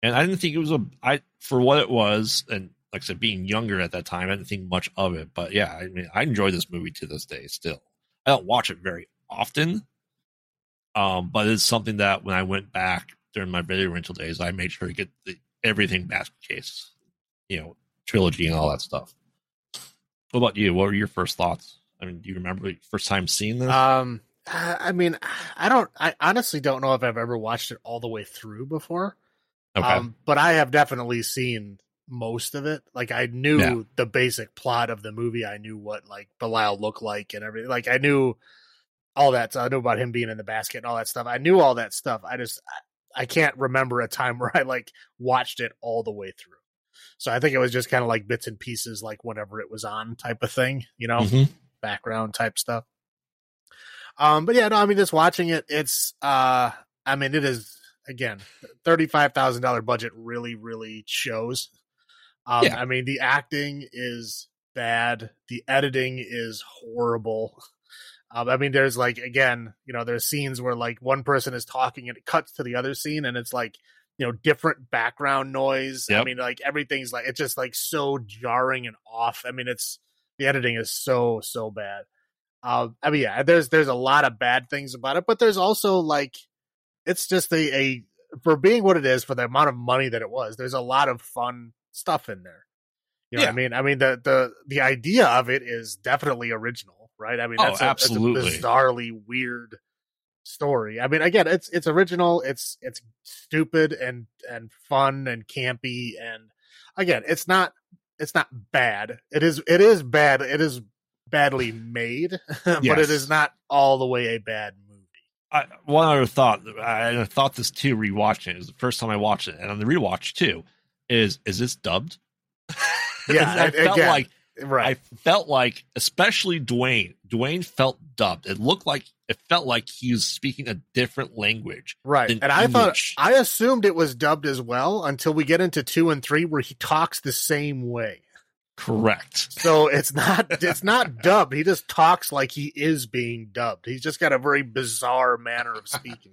and I didn't think it was a I for what it was, and like I said, being younger at that time, I didn't think much of it. But yeah, I mean, I enjoy this movie to this day still. I don't watch it very often, um, but it's something that when I went back during my video rental days, I made sure to get the, everything basket case, you know, trilogy and all that stuff. What about you? What were your first thoughts? I mean, do you remember first time seeing this? Um, I mean, I don't. I honestly don't know if I've ever watched it all the way through before. Okay. Um, but I have definitely seen most of it. Like I knew yeah. the basic plot of the movie. I knew what like Belial looked like and everything. Like I knew all that. So I knew about him being in the basket and all that stuff. I knew all that stuff. I just I, can't remember a time [LAUGHS] where I like watched it all the way through. So I think it was just kind of like bits and pieces, like whenever it was on, type of thing, you know, Mhm. background type stuff. Um, but yeah, no, I mean, just watching it, it's, uh, I mean, it is again, thirty-five thousand dollar budget really, really shows. Um, Yeah. I mean, the acting is bad, the editing is horrible. [LAUGHS] Um, I mean, there's like again, you know, there's scenes where like one person is talking and it cuts to the other scene, and it's like you know different background noise. I mean, like everything's like it's just like so jarring and off. I mean, it's the editing is so so bad. Um, I mean, yeah, there's there's a lot of bad things about it, but there's also like it's just a, a for being what it is for the amount of money that it was. There's a lot of fun stuff in there. You know what I mean? I mean the the the idea of it is definitely original, right? I mean, Oh, that's a, it's a absolutely. bizarrely weird story. I mean, again, it's it's original, it's it's stupid and and fun and campy and again, it's not it's not bad. It is it is bad. It is badly made, [LAUGHS] but it is not all the way a bad movie. I, one other thought, I, I thought this too rewatching it. It was the first time I watched it, and on the rewatch too, is is this dubbed? [LAUGHS] Yeah, I felt again, like Right. I felt like, especially Duane. Duane felt dubbed. It looked like it felt like he was speaking a different language. Right. And I thought I assumed it was dubbed as well until we get into 2 and 3 where he talks the same way. Correct. So it's not it's not [LAUGHS] dubbed. He just talks like he is being dubbed. He's just got a very bizarre manner of speaking.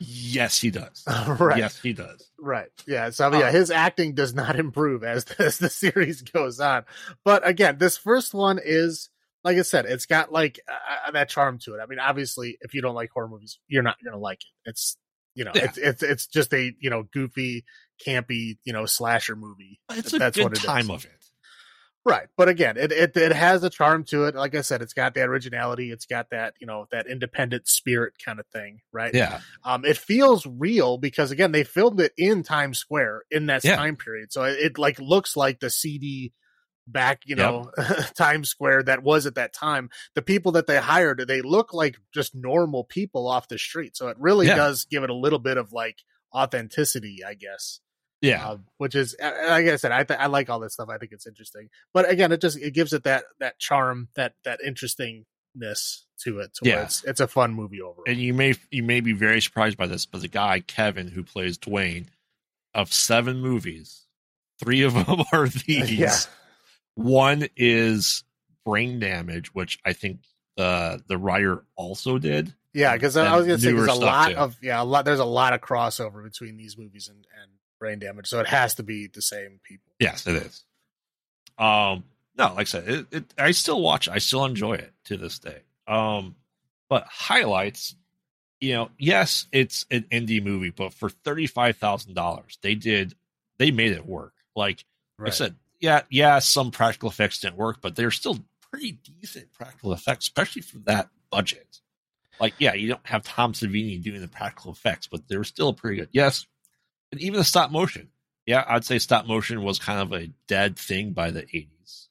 Yes, he does. [LAUGHS] right. Yes, he does. Right. Yeah. So yeah, Uh, his acting does not [LAUGHS] improve as as the series goes on. But again, this first one is like I said, it's got like uh, that charm to it. I mean, obviously, if you don't like horror movies, you're not gonna like it. It's you know, Yeah. it's it's it's just a you know goofy, campy you know slasher movie. It's a That's good what it is. time of it. Right. But again, it, it it has a charm to it. Like I said, it's got that originality. It's got that you know that independent spirit kind of thing. Right. Yeah. Um, it feels real because again, they filmed it in Times Square in that Yeah. time period, so it, it like looks like the seedy back, you know, [LAUGHS] Times Square that was at that time. The people that they hired, they look like just normal people off the street, so it really Yeah. does give it a little bit of like authenticity, I guess. Yeah. Uh, which is uh, like I said, I th- I like all this stuff. I think it's interesting, but again, it just it gives it that that charm, that that interestingness to it. To Yeah. it's it's a fun movie overall. and you may you may be very surprised by this, but the guy Kevin who plays Duane, of seven movies, three of [LAUGHS] them are these. Yeah. One is Brain Damage, which I think the the writer also did. Yeah, because I was gonna say there's a lot too. of yeah, a lot. There's a lot of crossover between these movies and, and brain damage, so it has to be the same people. Yes, it is. Um, no, like I said, it, it, I still watch. I still enjoy it to this day. Um, but highlights, you know, yes, it's an indie movie, but for thirty five thousand dollars, they did they made it work. Like like I said, yeah, yeah, some practical effects didn't work, but they're still pretty decent practical effects, especially for that budget. Like, yeah, you don't have Tom Savini doing the practical effects, but they're still pretty good. Yes, and even the stop motion. Yeah, I'd say stop motion was kind of a dead thing by the eighties,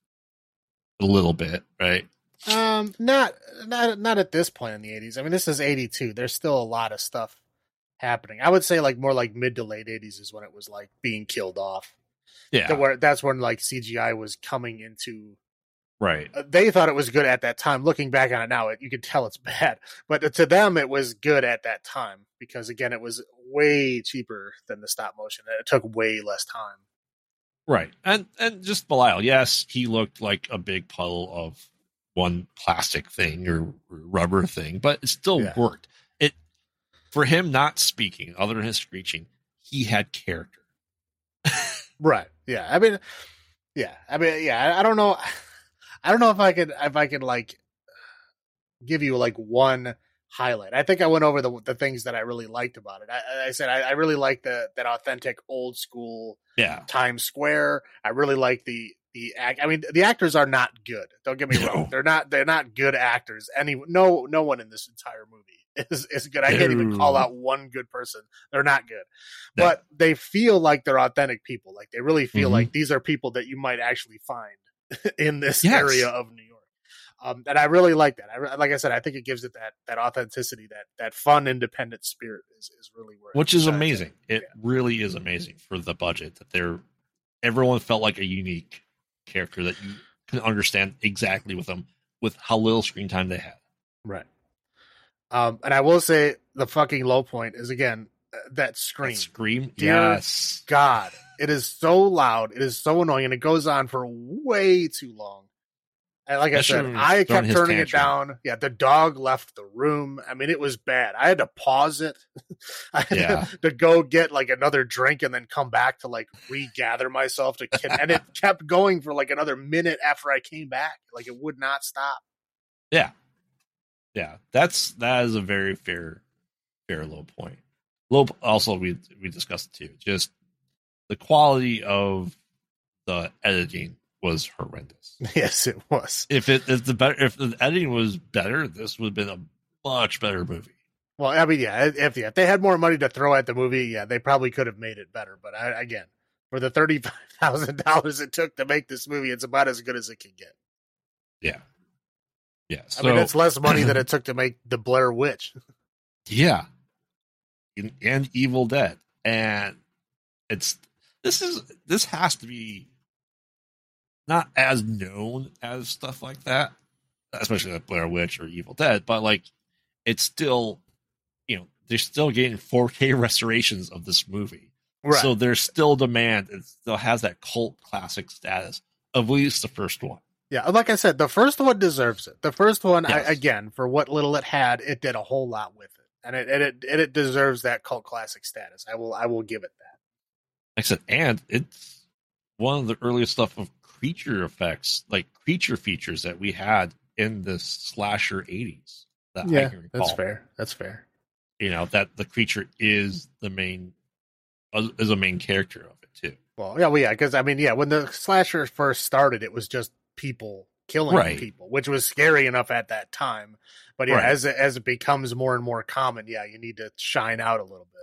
a little bit, right? um, not not not at this point in the '80s. I mean, this is '82. There's still a lot of stuff happening. I would say like more like mid to late '80s is when it was like being killed off. Yeah, That Where that's when like CGI was coming into right. uh, they thought it was good at that time. Looking back on it now, it, you can tell it's [LAUGHS] bad, but to them, it was good at that time because again, it was way cheaper than the stop motion. and It took way less time. Right. And and just Belial, yes, he looked like a big puddle of one plastic thing or rubber thing, but it still Yeah. worked. It for him not speaking, other than his screeching, he had character. [LAUGHS] Right? Yeah. I mean, yeah. I mean, yeah. I don't know. I don't know if I could if I could like give you like one highlight. I think I went over the the things that I really liked about it. I, I said I, I really like the that authentic old school Yeah. Times Square. I really like the the act. I mean, the actors are not good. Don't get me wrong. They're not. They're not good actors. Any no no one in this entire movie [LAUGHS] is is good. I can't even call out one good person. They're not good, No. but they feel like they're authentic people. Like they really feel Mhm. like these are people that you might actually find [LAUGHS] in this Yes. area of New York. Um, and I really like that. I, like I said, I think it gives it that that authenticity, that that fun, independent spirit is, is really where. Which is amazing. It really is amazing for the budget that they're everyone felt like a unique character that you can understand exactly with them with how little screen time they had. Right. Um, and I will say the fucking low point is again that scream. That scream, Dear yes. God, it is so loud. It is so annoying, and it goes on for way too long. And like I said, when he was I kept turning it down. Yeah, the dog left the room. I mean, it was bad. I had to pause it. [LAUGHS] I had Yeah. to go get like another drink and then come back to like regather myself to kid. and it [LAUGHS] kept going for like another minute after I came back. Like it would not stop. Yeah. Yeah, that's that is a very fair, fair low point. Low. Also, we we discussed it too. Just the quality of the editing was horrendous. [LAUGHS] yes, it was. If it if the better if the editing was better, this would have been a much better movie. Well, I mean, yeah, if, yeah, if they had more money to throw at the movie, yeah, they probably could have made it better. But I, again, for the thirty-five thousand dollars it took to make this movie, it's about as good as it can get. Yeah, yeah. I mean, it's less money than [CLEARS THROAT] it took to make the Blair Witch. yeah, and, and Evil Dead, and it's this is this has to be not as known as stuff like that, especially like Blair Witch or Evil Dead, but like it's still, you know, they're still getting 4K [LAUGHS] restorations of this movie, Right. so there's still demand. It still has that cult classic status, of at least the first one. yeah, like I said, the first one deserves it. The first one, I, again, for what little it had, it did a whole lot with it, and it and it and it deserves that cult classic status. I will I will give it that. Said, and it's one of the earliest stuff of creature effects, like creature features that we had in the slasher 80s. That I that's fair. That's fair. You know, that the creature is the main, uh, is a main character of it too. Well, yeah, well, yeah, because I mean, yeah, when the slasher first started, it was just people killing Right. people, which was scary enough at that time. But yeah, Right. as it, as it becomes more and more common, yeah, you need to shine out a little bit.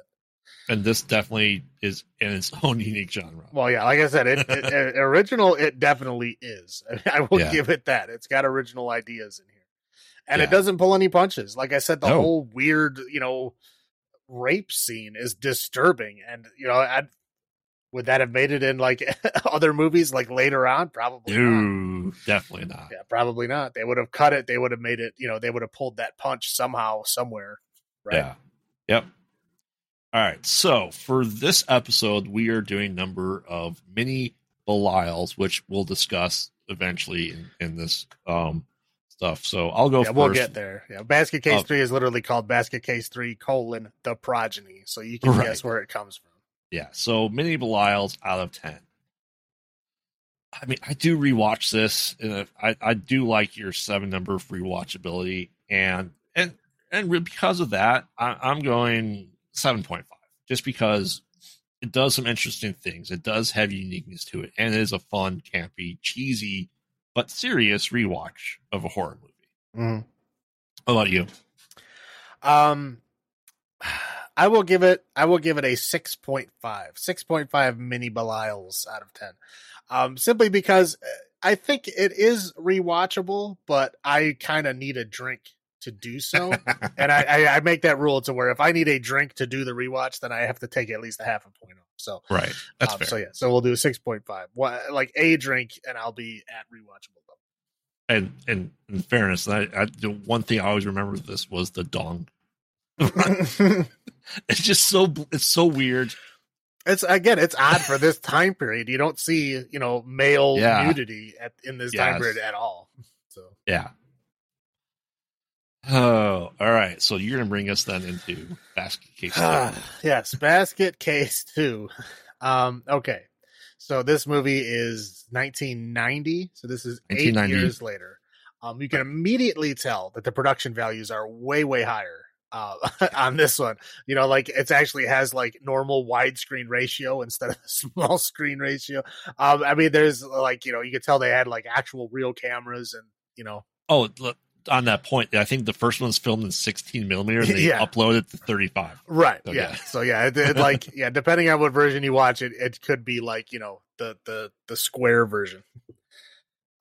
And this definitely is in its [LAUGHS] own unique genre. Well, yeah, like I said, it, it, [LAUGHS] original it definitely is. [LAUGHS] I will Yeah. give it that. It's got original ideas in here, and Yeah. it doesn't pull any punches. Like I said, the No. whole weird, you know, rape scene is disturbing, and you know, i would that have made it in like [LAUGHS] other movies like later on? Probably not. Definitely not. Yeah, probably not. They would have cut it. They would have made it. You know, they would have pulled that punch somehow, somewhere. Right. Yeah. Yep. All right. So for this episode, we are doing number of mini Belials, which we'll discuss eventually in, in this um stuff. So I'll go Yeah, first. we'll get there. Yeah, basket case Uh, three is literally called basket case three colon the progeny, so you can [LAUGHS] Right. guess where it comes from. Yeah. So mini Belials out of ten. I mean, I do rewatch this, and I, I do like your seven number of rewatchability, and and and because of that, I, I'm going seven point five, just because it does some interesting things. It does have uniqueness to it, and it is a fun, campy, cheesy, but serious rewatch of a horror movie. How about you? Um, I will give it. I will give it a six point five. Six point five mini Belials out of ten. Um, simply because uh, I think it is rewatchable, but I kind of need a drink to do so. [LAUGHS] and I, I, I make that rule to where if I need a drink to do the rewatch, then I have to take at least a half a point off. So right. That's um, fair. So yeah, so we'll do a six point five. Like a drink, and I'll be at rewatchable and and in fairness, I, I the one thing I always remember with this was the dong. [LAUGHS] [LAUGHS] [LAUGHS] It's just so it's so weird. it's again, it's odd for this time period. You don't see you know male Yeah. nudity at in this time period at all. So Yeah. Oh, all right. So you're gonna bring us then into basket case. two. [SIGHS] yes, basket case two. Um, okay, so this movie is 1990. So this is eight years later. Um, you can immediately tell that the production values are way way higher uh, [LAUGHS] on this one. You know, like it's actually has like normal widescreen ratio instead of [LAUGHS] small screen ratio. Um, I mean, there's like you know you could tell they had like actual real cameras and you know oh, look, on that point, I think the first one's filmed in 16 millimeter. And they Yeah. upload it to 35. Right. Okay. Yeah. So yeah, it, it like [LAUGHS] yeah, depending on what version you watch, it it could be like you know the the the square version.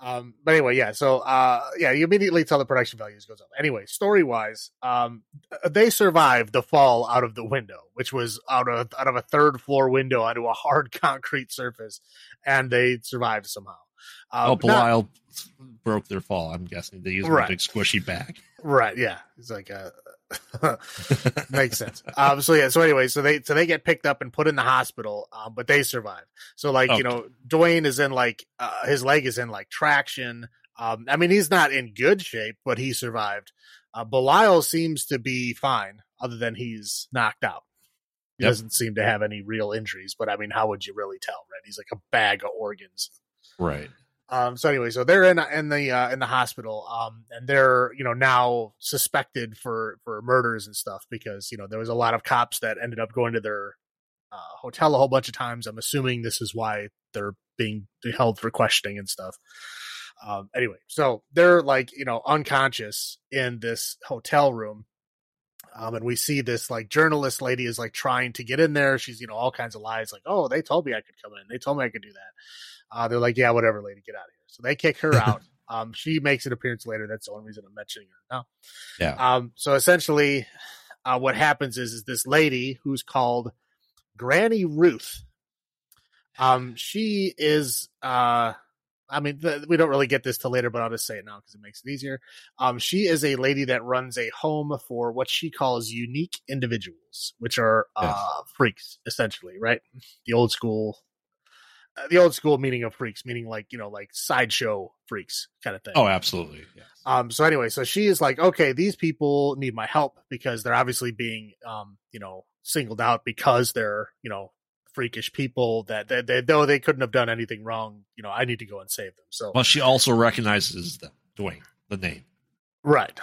Um. But anyway, yeah. So uh, yeah, you immediately tell the production values goes up. Anyway, story wise, um, they survived the fall out of the window, which was out of out of a third floor window onto a [LAUGHS] hard concrete surface, and they survived somehow. Um, oh, not, Belial broke their fall. I'm guessing they used right. a big squishy bag. Right. Yeah. It's like a [LAUGHS] makes sense. Um. So yeah. So anyway, so they so they get picked up and put in the hospital, um, but they survive. So like okay. you know, Duane is in like uh, his leg is in like traction. Um. I mean, he's not in good shape, but he survived. Uh, Belial seems to be fine, other than he's knocked out. He yep. doesn't seem to have any real injuries, but I mean, how would you really tell, right? He's like a bag of organs. Right. Um, so anyway, so they're in in the uh, in the hospital, um, and they're you know now suspected for for murders and stuff because you know there was a lot of cops that ended up going to their uh, hotel a whole bunch of times. I'm assuming this is why they're being held for questioning and stuff. Um, anyway, so they're like you know unconscious in this hotel room, um, and we see this like journalist lady is like trying to get in there. She's you know all kinds of lies like, oh, they told me I could come in. They told me I could do that. Uh, they're like, yeah, whatever, lady, get out of here. So they kick her [LAUGHS] out. um, she makes an appearance later. That's the only reason I'm mentioning her now. Yeah. Um, so essentially, uh, what happens is, is this lady who's called Granny Ruth. Um, she is, uh, I mean, the, we don't really get this till later, but I'll just say it now because it makes it easier. Um, she is a lady that runs a home for what she calls unique individuals, which are uh, yes. freaks, essentially, right? The old school the old school meaning of freaks, meaning like you know, like sideshow freaks kind of thing. Oh, absolutely. Yes. Um. So anyway, so she is like, okay, these people need my help because they're obviously being, um, you know, singled out because they're, you know, freakish people that they, they though they couldn't have done anything wrong. You know, I need to go and save them. So, well, she also recognizes them, Duane, the name. Right.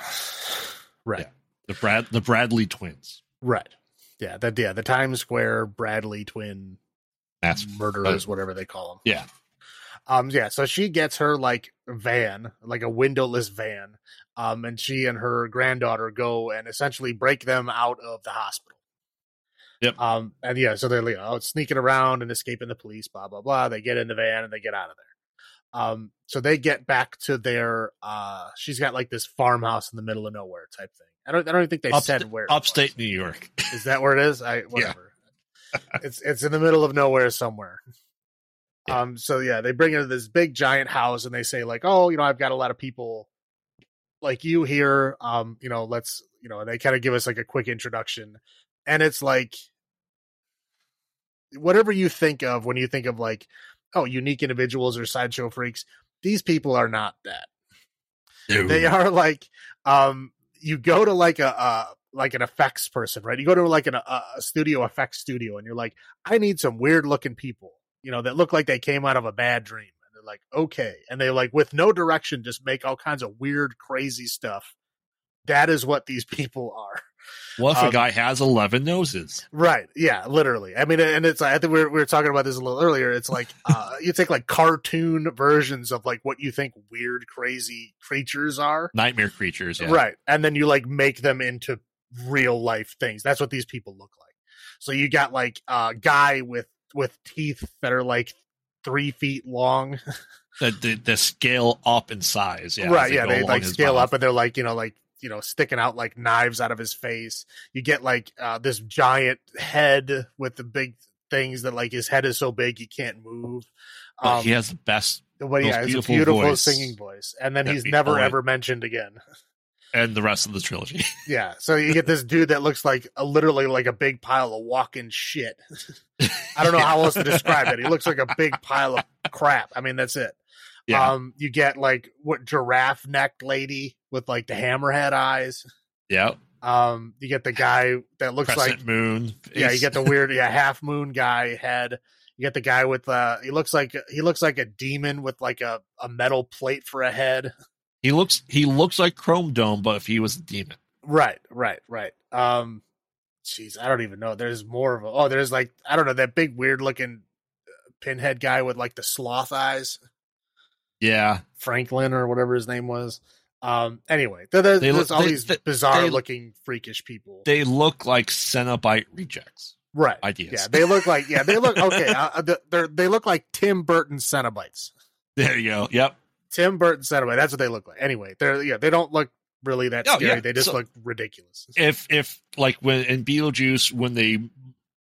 Right. Yeah. The Brad, the Bradley twins. Right. Yeah. That yeah. The Times Square Bradley twin mass murderers, uh, whatever they call them. Yeah. Um. Yeah. So she gets her like van, like a windowless van. Um. And she and her granddaughter go and essentially break them out of the hospital. Yep. Um. And yeah. So they're you know, sneaking around and escaping the police. Blah blah blah. They get in the van and they get out of there. Um, so they get back to their uh she's got like this farmhouse in the middle of nowhere type thing. I don't I don't even think they said where upstate New York. Is that where it is? I [LAUGHS] whatever it's it's in the middle of nowhere somewhere. Yeah. Um. So yeah, they bring to this big giant house and they say like, oh, you know, I've got a lot of people like you here. Um. You know, let's you know, and they kind of give us like a quick introduction, and it's like whatever you think of when you think of like oh unique individuals or sideshow freaks these people are not that they are like um you go to like a, a like an effects person, right? You go to like an, a, a studio effects studio and you're like, I need some weird looking people, you know, that look like they came out of a bad dream. And they're like, okay. And they like, with no direction, just make all kinds of weird, crazy stuff. That is what these [LAUGHS] people are. What if um, a guy has 11 noses? Right. Yeah, literally. I mean, and it's, I think we were, we were talking about this a little earlier. It's like, [LAUGHS] uh, you take like cartoon versions of like what you think weird, crazy creatures are. Nightmare creatures. Yeah. Right. And then you like make them into real life things. That's what these people look like. So you got like a guy with with teeth that are like three feet long. [LAUGHS] the, the, the scale up in size, yeah. Right, yeah. They like scale mouth. up and they're like, you know, like you know, sticking out like knives out of his face. You get like uh, this giant head with the big things that like his head is so big he can't move. Um, he has the best, but yeah, a beautiful voice. singing voice, and then he's never ever mentioned again. [LAUGHS] and the rest of the trilogy. [LAUGHS] yeah, so you get this dude that looks like a, literally like a big pile of walking shit. [LAUGHS] I don't know how else to describe it. He looks like a big pile of crap. I mean, that's it. Yeah. Um, you get like what giraffe necked lady with like the hammerhead eyes. Yeah. Um, you get the guy that looks Crescent like moon. Yeah, you get the [LAUGHS] weird yeah half moon guy head. You get the guy with uh he looks like he looks like a demon with like a, a metal plate for a head. He looks he looks like Chrome Dome, but if he was a demon. Right, right, right. Um jeez, I don't even know. There's more of a oh, there's like I don't know, that big weird looking uh, pinhead guy with like the sloth eyes. Yeah. Franklin or whatever his name was. Um anyway, there, there's, they look, all they, these they, bizarre looking freakish people. They look like Cenobite rejects. Right. Ideas. Yeah, they look like yeah, they look okay. [LAUGHS] Uh, they they look like Tim Burton Cenobites. There you go. Yep. Tim Burton Cenobites. That's what they look like. Anyway, they're yeah, they don't look really that oh, scary. Yeah. They just so, look ridiculous. If if like when in Beetlejuice when they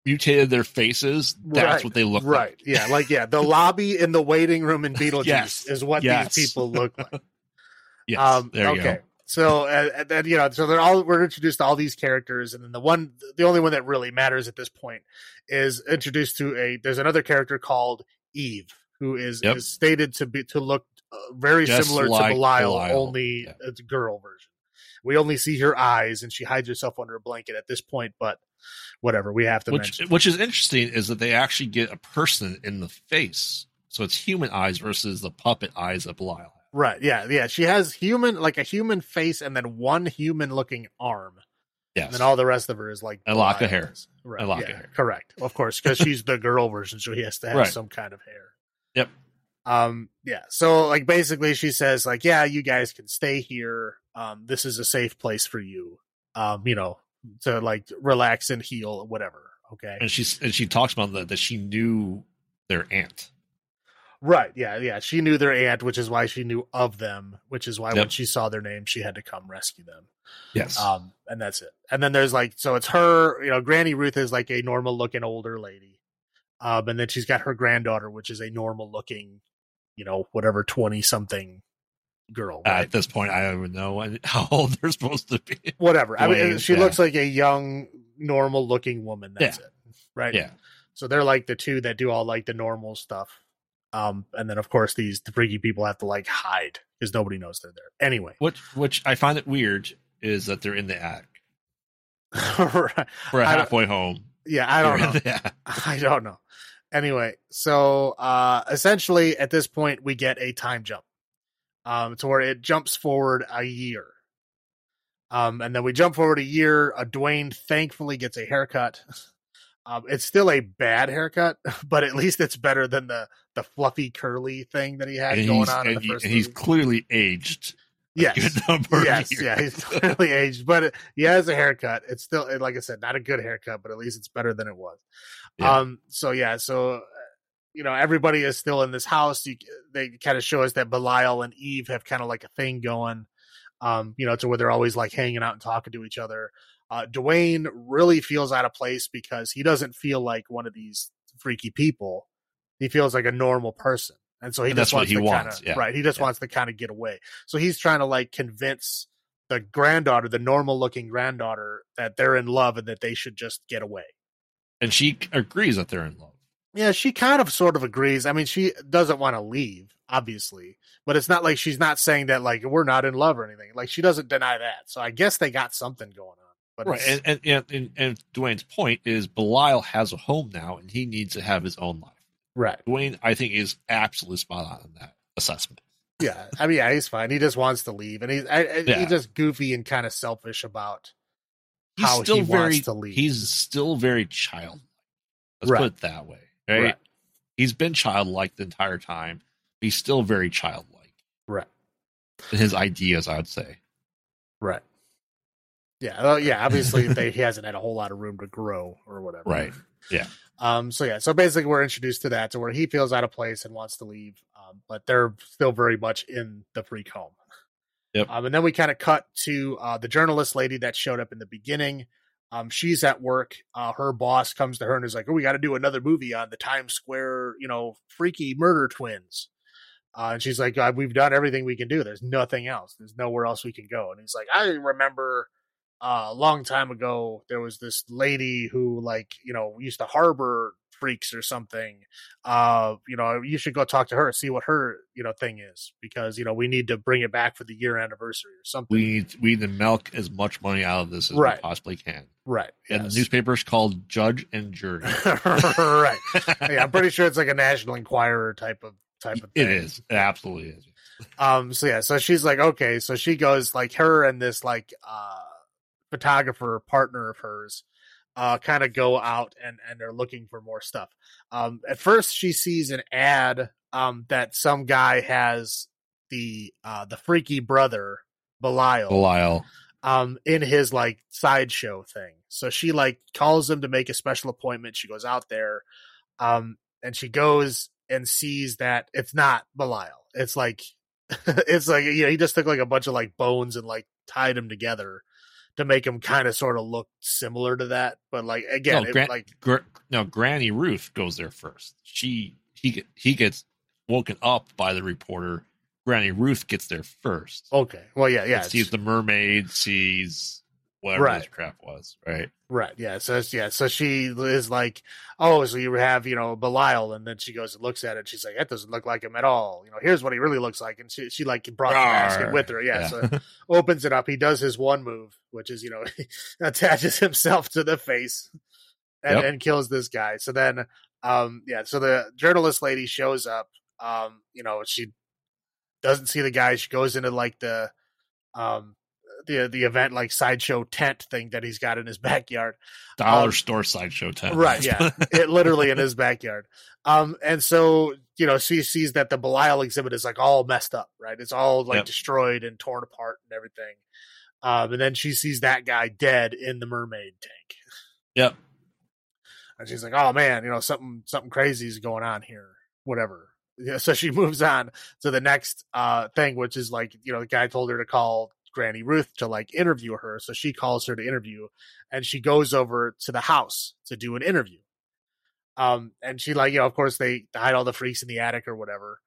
mutated their faces, that's Right, what they look like. right. like. Yeah, like yeah, the lobby in the waiting room in Beetlejuice Yes. is what Yes. these people look like. [LAUGHS] Yes, um, there you okay. go. So uh, and then you know, so they're all we're introduced to all these characters, and then the one, the only one that really matters at this point is introduced to a. There's another character called Eve, who is, Yep. is stated to be to look uh, very Just similar like to Belial, Belial. only Yeah. a girl version. We only see her eyes, and she hides herself under a blanket at this point. But whatever, we have to Which mention. which is interesting is that they actually get a person in the face. So it's human eyes versus the puppet eyes of Belial. Right. Yeah. Yeah. She has human, like a human face, and then one human looking arm. Yes. And then all the rest of her is like A lock of hair. Right. A lock yeah, of hair. Correct. Of course, because she's the girl version, so he has to have Right. some kind of hair. Yep. Um. Yeah. So like basically, she says like, yeah, you guys can stay here. Um. This is a safe place for you. Um. You know, to like relax and heal, whatever. Okay. and she's and she talks about that that she knew their aunt. Right. Yeah. Yeah. She knew their aunt, which is why she knew of them, which is why when she saw their name, she had to come rescue them. Yes. Um, and that's it. And then there's like, so it's her, you know, Granny Ruth is like a normal looking older lady. Um, and then she's got her granddaughter, which is a normal looking, you know, whatever, 20 something girl. Right? At this point, I don't even know [LAUGHS] how old they're supposed to be. whatever. I mean, she yeah. looks like a young, normal looking woman. That's it. Right. Yeah. So they're like the two that do all like the normal stuff. Um, and then of course these the freaky people have to like hide because nobody knows they're there. Anyway. Which which I find it weird is that they're in the attic. [LAUGHS] Right. We're halfway home. yeah, I don't know. in the attic. [LAUGHS] I don't know. Anyway, so uh essentially at this point we get a time jump. Um to where it jumps forward a year. Um and then we jump forward a year. Uh, Duane thankfully gets a haircut. [LAUGHS] Um it's still a bad haircut, [LAUGHS] but at least it's better than the the fluffy curly thing that he had And, going on in and, the he- first and he's clearly aged. a Yes. [LAUGHS] Yes, yeah, he's clearly aged, but he has a haircut. It's still, like I said, not a good haircut, but at least it's better than it was. Yeah. Um. So yeah. So uh, you know, everybody is still in this house. You, they kind of show us that Belial and Eve have kind of like a thing going. Um. You know, to where they're always like hanging out and talking to each other. Uh, Duane really feels out of place because he doesn't feel like one of these freaky people. He feels like a normal person, and so he And just that's what wants he to wants, kind of yeah. right. He just Yeah. wants to kind of get away. So he's trying to like convince the granddaughter, the normal looking granddaughter, that they're in love and that they should just get away. And she agrees that they're in love. Yeah, she kind of sort of agrees. I mean, she doesn't want to leave, obviously, but it's not like she's not saying that like we're not in love or anything. Like she doesn't deny that. So I guess they got something going on. But Right. And, and, and, and, and Duane's point is Belial has a home now and he needs to have his own life. right. Duane, I think, is absolutely spot on in that assessment. Yeah. I mean, yeah, he's fine. He just wants to leave, and he's I, I, Yeah. he's just goofy and kind of selfish about He's how still he very wants to leave. he's still very childlike. Let's Right. put it that way. Right? Right. He's been childlike the entire time. He's still very childlike right. in his ideas, I would say. Right. Yeah. Well, yeah. Obviously, they, he hasn't had a whole lot of room to grow or whatever. Right. Yeah. Um. So yeah. So basically, we're introduced to that, to where he feels out of place and wants to leave. Um. But they're still very much in the freak home. Yep. Um. And then we kind of cut to uh, the journalist lady that showed up in the beginning. Um. She's at work. Uh. Her boss comes to her and is like, "Oh, we got to do another movie on the Times Square, you know, freaky murder twins." Uh, and she's like, "God, "We've done everything we can do. There's nothing else. There's nowhere else we can go." And he's like, "I remember." uh, a long time ago, there was this lady who, like, you know, used to harbor freaks or something. Uh, you know, you should go talk to her, see what her, you know, thing is, because you know we need to bring it back for the year anniversary or something. We need we need to milk as much money out of this as Right. we possibly can. right? And yes. the newspaper's called Judge and Jury. [LAUGHS] right. Yeah, I'm pretty [LAUGHS] sure it's like a National Enquirer type of type of. Thing. is. It absolutely is. Um. So yeah. So she's like, okay. So she goes like her and this like uh photographer partner of hers uh kind of go out and and they're looking for more stuff. Um. At first, she sees an ad um that some guy has the uh the freaky brother Belial Belial. um in his like sideshow thing. So she like calls him to make a special appointment. She goes out there, um, and she goes and sees that it's not Belial. It's like [LAUGHS] it's like you know, he just took like a bunch of like bones and like tied them together to make him kind of sort of look similar to that. But like again, No, it, Gran- like Gr- no, Granny Ruth goes there first. She he he gets woken up by the reporter. Granny Ruth gets there first. okay, well, yeah, yeah, sees the mermaid, sees whatever Right. this crap was, right? right, yeah. So yeah, so she is like, oh, so you have you know Belial, and then she goes and looks at it. She's like, that doesn't look like him at all. You know, here's what he really looks like, and she she like brought the basket with her. Yeah, so [LAUGHS] opens it up. He does his one move, which is, you know, [LAUGHS] attaches himself to the face and, Yep. and kills this guy. So then, um, yeah, so the journalist lady shows up. Um, you know, she doesn't see the guy. She goes into like the, um, the the event like sideshow tent thing that he's got in his [LAUGHS] backyard. Dollar Um, store sideshow tent. Right, yeah. [LAUGHS] it literally in his backyard. Um, and so you know, she sees that the Belial exhibit is like all messed up, right? It's all like Yep. destroyed and torn apart and everything. Um, and then she sees that guy dead in the mermaid tank, Yep. and she's like, "Oh man, you know something something crazy is going on here." Whatever. Yeah, so she [LAUGHS] moves on to the next uh thing, which is like you know the guy told her to call Granny Ruth to like interview her, so she calls her to interview, and she goes over to the house to do an interview. Um, and she like you know of course they hide all the freaks in the attic or whatever.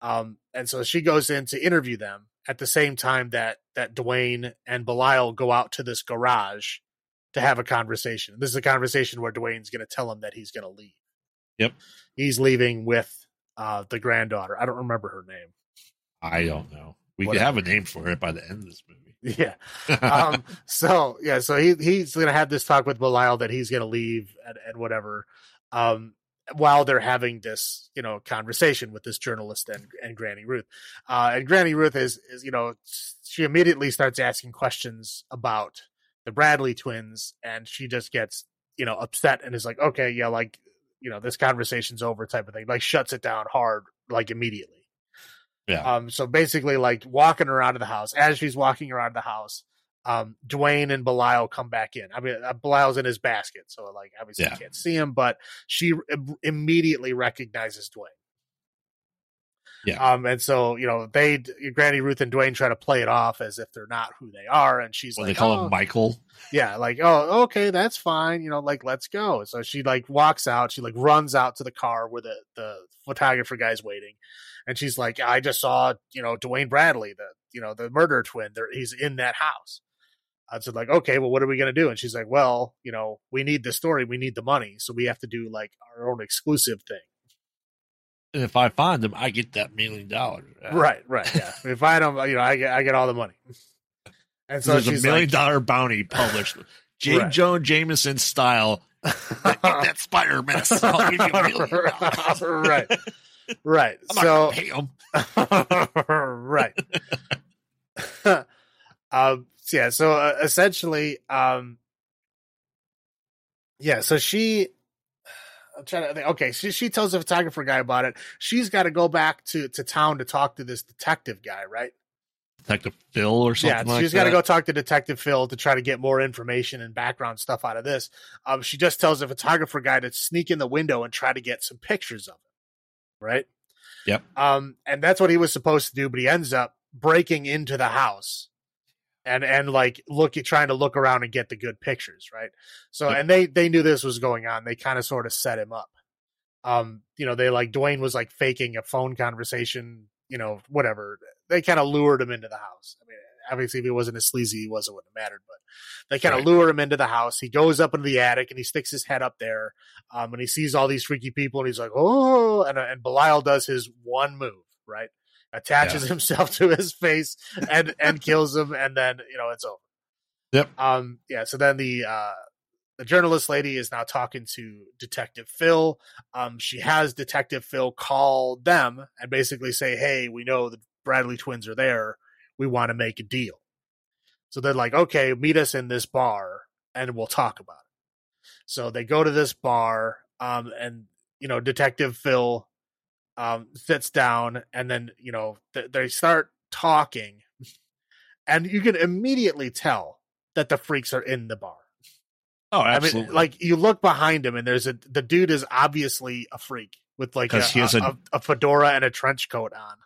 Um, and so she goes in to interview them at the same time that that Duane and Belial go out to this garage to have a conversation. This is a conversation where Duane's going to tell him that he's going to leave. Yep. He's leaving with uh, the granddaughter. I don't remember her name. I don't know. We could have a name for it by the end of this movie. [LAUGHS] Yeah. Um, so yeah, so he he's gonna have this talk with Belial that he's gonna leave and, and whatever. Um, while they're having this, you know, conversation with this journalist and, and Granny Ruth. Uh, and Granny Ruth is is, you know, she immediately starts asking questions about the Bradley twins, and she just gets, you know, upset and is like, Okay, yeah, like, you know, this conversation's over type of thing. Like shuts it down hard, like immediately. Yeah. Um, so basically, like walking around the house. As she's walking around the house, um, Duane and Belial come back in. I mean, uh, Belial's in his basket, so like obviously Yeah. you can't see him, but she immediately recognizes Duane. Yeah. Um, and so you know they, Granny Ruth and Duane try to play it off as if they're not who they are, and she's Well, like, they call "Oh, him Michael. yeah, like, oh, okay, that's fine. You know, like, let's go. So she like walks out. She like runs out to the car where the the photographer guy's waiting, and she's like, I just saw you know Duane Bradley, the you know the murder twin. There, he's in that house. I said like, okay, well, what are we gonna do? And she's like, well, you know, we need the story, we need the money, so we have to do like our own exclusive thing. And if I find them, I get that million dollars. Right, right, yeah. [LAUGHS] if I don't, you know, I get I get all the money. And so There's a million like, dollar bounty published. James Right. Jonah Jameson style. [LAUGHS] Get that spider mess. I'll give you a million dollars. right, right. So [LAUGHS] right. [LAUGHS] um, yeah. So uh, essentially, um, yeah. So she, I'm trying to think. Okay, she she tells the photographer guy about it. She's got to go back to to town to talk to this detective guy, right? Detective Phil or something yeah, like she's got to go talk to Detective Phil to try to get more information and background stuff out of this. Um, she just tells the photographer guy to sneak in the window and try to get some pictures of him, right? Yep. Um, and that's what he was supposed to do, but he ends up breaking into the house and and like look trying to look around and get the good pictures, right? So Yep. and they they knew this was going on. They kind of sort of set him up. Um, you know, they like Duane was like faking a phone conversation, you know, whatever. They kind of lured him into the house. I mean, obviously if he wasn't as sleazy, he wasn't wouldn't have mattered, but they kind of Right. lure him into the house. He goes up into the attic and he sticks his head up there. Um, and he sees all these freaky people and he's like, oh, and, and Belial does his one move, right? Attaches himself to his face and, and kills him. And then, you know, it's over. Yep. Um, yeah. So then the, uh, the journalist lady is now talking to Detective Phil. Um, she has Detective Phil call them and basically say, Hey, we know the Bradley twins are there. We want to make a deal. So they're like, okay, meet us in this bar and we'll talk about it. So they go to this bar, um, and you know, Detective Phil um sits down and then, you know, th- they start talking and you can immediately tell that the freaks are in the bar. Oh, I absolutely. mean, like you look behind him and there's a the dude is obviously a freak with like a, he has a- a, a fedora and a trench coat on.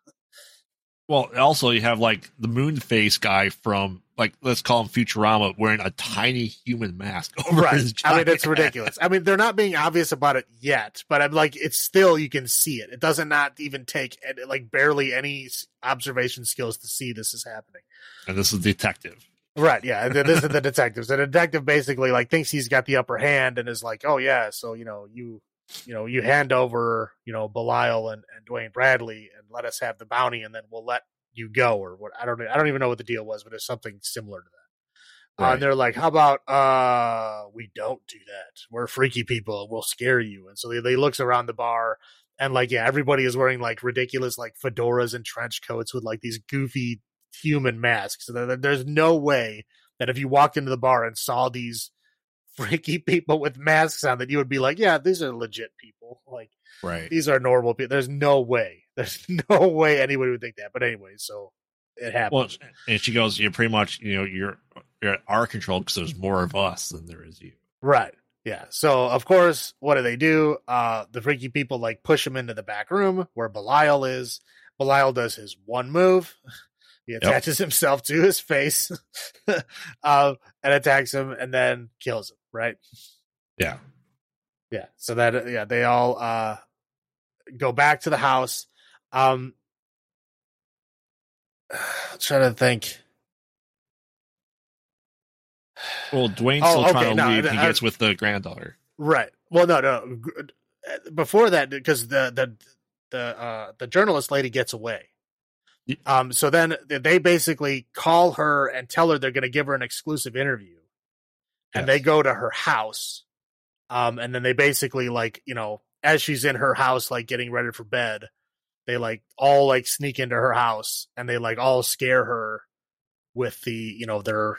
Well, also you have like the moon face guy from like let's call him Futurama wearing a tiny human mask [LAUGHS] over right. his I mean, it's ridiculous. I mean, they're not being obvious about it yet, but I'm like, it's still you can see it. It doesn't not even take like barely any observation skills to see this is happening. And this is detective. Right. Yeah. and This is the detectives. The detective basically like thinks he's got the upper hand and is like, oh yeah, so you know you you know you hand over you know Belial and, and Duane Bradley and let us have the bounty and then we'll let you go or what I don't I don't even know what the deal was, but it's something similar to that. Uh, and they're like, how about uh we don't do that. We're freaky people we'll scare you. And so they, they looks around the bar and like yeah, everybody is wearing like ridiculous like fedoras and trench coats with like these goofy human masks. So there- there's no way that if you walked into the bar and saw these freaky people with masks on, that you would be like, yeah, these are legit people. Like Right. these are normal people. There's no way. [LAUGHS] There's no way anybody would think that. But anyway, so it Well, happens. and she goes, "You're pretty much, you know, you're you're at our control because there's more of us than there is you." Right. Yeah. So of course, what do they do? Uh the freaky people like push him into the back room where Belial is. Belial does his one move. He attaches himself to his face [LAUGHS] uh, and attacks him and then kills him, right? Yeah. Yeah. So that yeah, they all uh go back to the house. Um [SIGHS] I'm trying to think. Well, Duane's Oh, still okay, trying to no, leave. He I- gets with the granddaughter. Right. Well, no, no. Before that, because the the the uh, the journalist lady gets away. Um. So then they basically call her and tell her they're going to give her an exclusive interview, and Yes. they go to her house. Um. And then they basically like you know as she's in her house like getting ready for bed, they like all like sneak into her house and they like all scare her with the you know their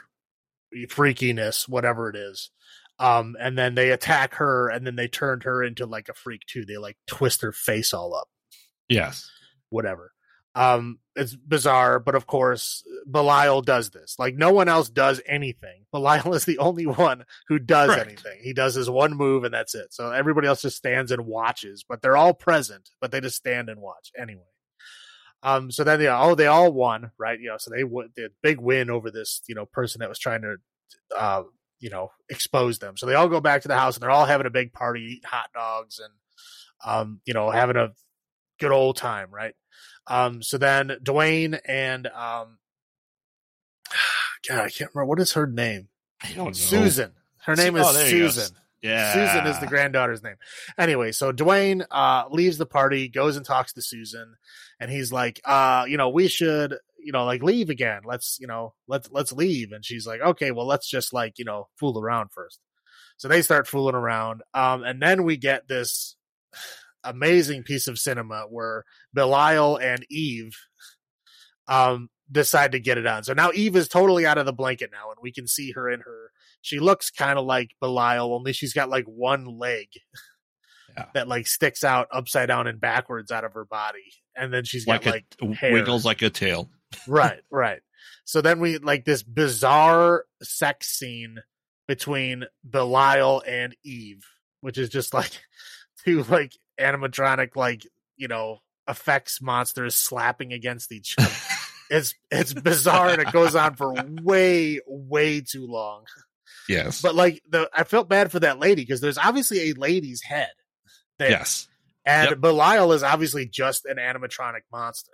freakiness whatever it is um and then they attack her and then they turned her into like a freak too they like twist her face all up Yes. whatever um it's bizarre but of course belial does this. Like no one else does anything. [LAUGHS] Belial is the only one who does Correct. anything. He does his one move and that's it. So everybody else just stands and watches but they're all present but they just stand and watch anyway. Um so then yeah oh they all won right? You know so they the big win over this you know person that was trying to uh you know expose them. So they all go back to the house and they're all having a big party eating hot dogs and um you know having a good old time right um so then duane and um [SIGHS] god i can't remember what is her name I don't know. susan her name oh, is go. susan Yeah. Susan is the granddaughter's name. Anyway, so Duane uh leaves the party, goes and talks to Susan, and he's like, uh, you know, we should, you know, like leave again. Let's, you know, let's let's leave. And she's like, okay, well, let's just like, you know, fool around first. So they start fooling around. Um, and then we get this amazing piece of cinema where Belial and Eve um decide to get it on. So now Eve is totally out of the blanket now, and we can see her in her she looks kind of like Belial, only she's got like one leg Yeah. that like sticks out upside down and backwards out of her body, and then she's got like like, a hair. wiggles like a tail. right, right. So then we like this bizarre sex scene between Belial and Eve, which is just like [LAUGHS] two like animatronic like you know effects monsters slapping against each [LAUGHS] other. it's it's bizarre and it goes on for way way too long. Yes. But like the, I felt bad for that lady because there's obviously a lady's head there, yes. and Yep. Belial is obviously just an animatronic monster.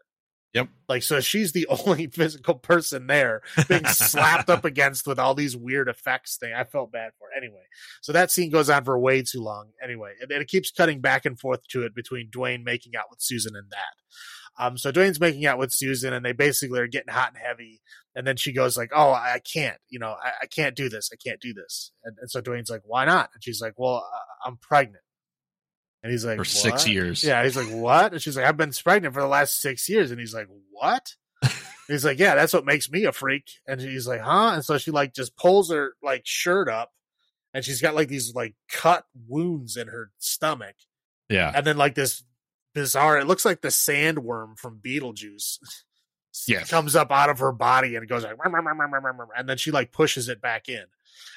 Yep. Like so, she's the [LAUGHS] only physical person there being slapped up [LAUGHS] against with all these weird effects. Thing I felt bad for. Anyway, so that scene goes on for way too long. Anyway, and, and it keeps cutting back and forth to it between Duane making out with Susan and that. Um, so Duane's making out with Susan, and they basically are getting hot and heavy. And then she goes like, "Oh, I can't, you know, I, I can't do this. I can't do this." And, and so Duane's like, "Why not?" And she's like, "Well, uh, I'm pregnant." And he's like, For six years. Yeah, he's like, "What?" And she's like, "I've been pregnant for the last six years." And he's like, "What?" [LAUGHS] he's like, "Yeah, that's what makes me a freak." And he's like, "Huh?" And so she like just pulls her like shirt up, and she's got like these like cut wounds in her stomach, Yeah. and then like this bizarre. It looks like the sandworm from Beetlejuice. [LAUGHS] Yes. comes up out of her body and it goes like, and then she like pushes it back in.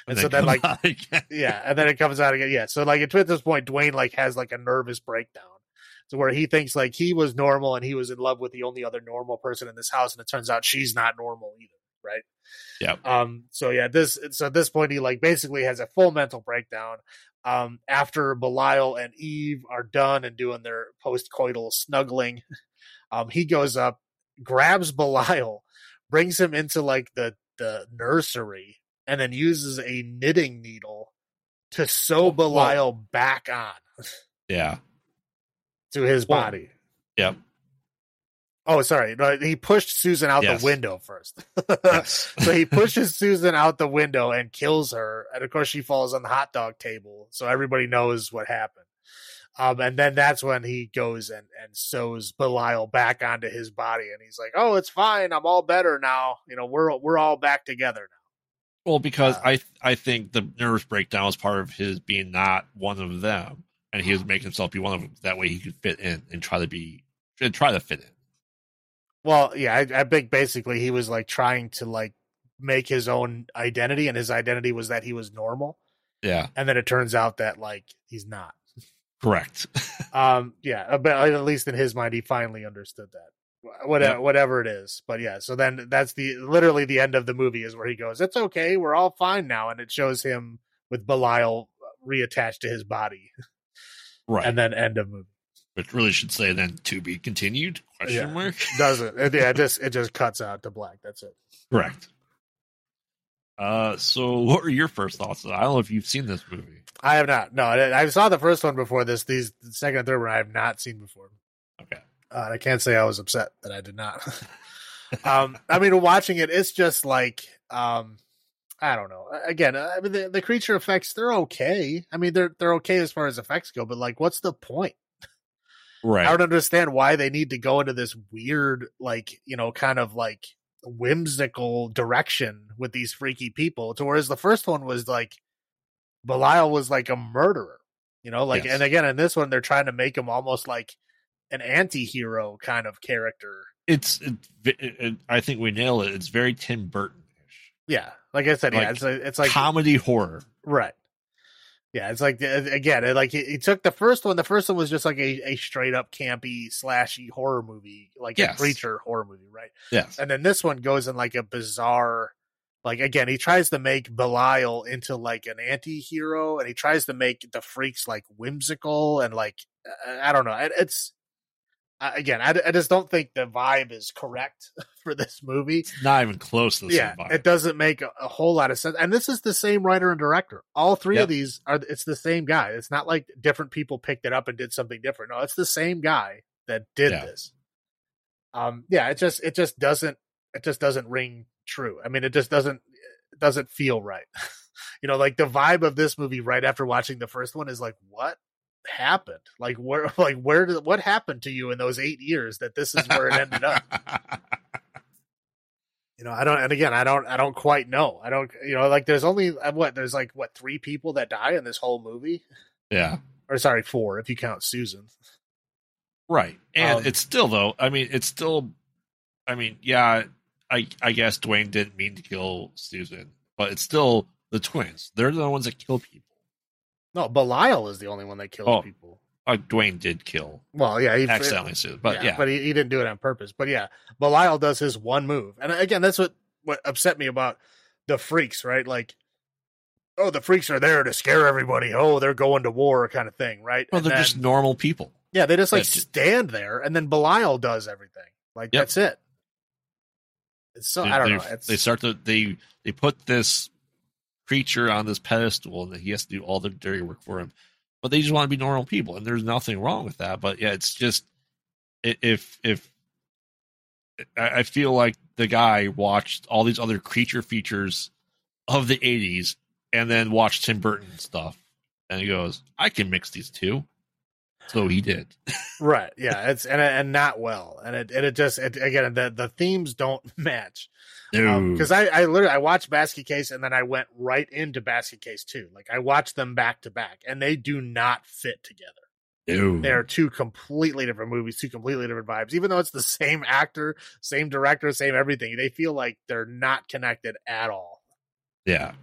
And, so then like [LAUGHS] yeah, and then it comes out again. Yeah, so like at this point, Duane like has like a nervous breakdown. to where he thinks like he was normal and he was in love with the only other normal person in this house, and it turns out she's not normal either, right? Yeah. Um. So yeah, this so at this point he like basically has a full mental breakdown. Um. After Belial and Eve are done and doing their post-coital snuggling, [LAUGHS] um, he goes up, grabs Belial, brings him into like the the nursery, and then uses a knitting needle to sew Well- Belial back on [LAUGHS] Yeah. to his body. Yep. Oh, sorry. No, he pushed Susan out Yes. the window first. Yes. [LAUGHS] so he pushes Susan out the window and kills her. And of course, she falls on the hot dog table. So everybody knows what happened. Um, and then that's when he goes and, and sews Belial back onto his body. And he's like, Oh, it's fine. I'm all better now. You know, we're, we're all back together now. Well, because Uh, I I think the nervous breakdown was part of his being not one of them, and he was making himself be one of them. That way, he could fit in and try to be and try to fit in. Well, yeah, I, I think basically he was like trying to like make his own identity, and his identity was that he was normal. Yeah, And then it turns out that like he's not. correct. [LAUGHS] Um, yeah, but at least in his mind, he finally understood that. Whatever, Yep. whatever it is, but yeah. So then that's the literally the end of the movie is where he goes, "It's okay, we're all fine now," and it shows him with Belial reattached to his body, [LAUGHS] right, and then end of movie. which really should say then to be continued? Question Yeah. mark. [LAUGHS] Doesn't it? Yeah, it just it just cuts out to black. That's it. Correct. Uh, so what were your first thoughts? I don't know if you've seen this movie. I have not. No, I, I saw the first one before this. These the second and third one I have not seen before. Okay. Uh, I can't say I was upset that I did not. [LAUGHS] um, I mean, watching it, it's just like, um, I don't know. Again, I mean, the, the creature effects they're okay. I mean, they're they're okay as far as effects go, but like, what's the point? Right. I don't understand why they need to go into this weird, like, you know, kind of like whimsical direction with these freaky people. To whereas the first one was like, Belial was like a murderer, you know, like, Yes. and again, in this one, they're trying to make him almost like an anti-hero kind of character. It's. It, it, I think we nail it. It's very Tim Burton-ish. Yeah, like I said, yeah, it's like, it's like comedy horror. right. Yeah, it's like uh, again, it, like he, took the first one. The first one was just like a, a straight up campy slashy horror movie, like a creature horror movie, right? Yes. And then this one goes in like a bizarre, like again, he tries to make Belial into like an anti-hero, and he tries to make the freaks like whimsical and like uh, I don't know. It, it's again, I, I just don't think the vibe is correct [LAUGHS] for this movie. It's not even close to the yeah, same vibe. it doesn't make a, a whole lot of sense. And this is the same writer and director. All three Yep. of these are it's the same guy. It's not like different people picked it up and did something different. No, it's the same guy that did Yeah. this. Um yeah, it just it just doesn't it just doesn't ring true. I mean, it just doesn't it doesn't feel right. [LAUGHS] you know, like the vibe of this movie right after watching the first one is like what happened? Like where [LAUGHS] like where did what happened to you in those 8 years that this is where it ended up? [LAUGHS] you know i don't and again i don't i don't quite know i don't you know like there's only uh, what there's like what three people that die in this whole movie yeah. or sorry four if you count susan Right. And Um, it's still though, I mean, it's still I mean, yeah, I I guess Duane didn't mean to kill Susan, but it's still the twins. They're the ones that kill people. No belial is the only one that kills Oh. people Like Duane did kill well yeah he accidentally Susan. But yeah. but he, he didn't do it on purpose but yeah belial does his one move and again that's what what upset me about the freaks right like oh the freaks are there to scare everybody oh they're going to war kind of thing right well, And they're then- just normal people. Yeah, they just like stand there, and then Belial does everything. Like Yep. that's it. It's so They- I don't know. It's They start to they they put this creature on this pedestal and that he has to do all the dirty work for him. But they just want to be normal people, and there's nothing wrong with that. But yeah, it's just if if I feel like the guy watched all these other creature features of the '80s and then watched Tim Burton stuff, and he goes, "I can mix these two." So he did. right. Yeah, it's and and not well, and it and it just it, again the the themes don't [LAUGHS] match because I I literally I watched Basket Case and then I went right into Basket Case too. Like I watched them back to back, and they do not fit together. They are two completely different movies, two completely different vibes. Even though it's the same actor, same director, same everything, they feel like they're not connected at all. yeah.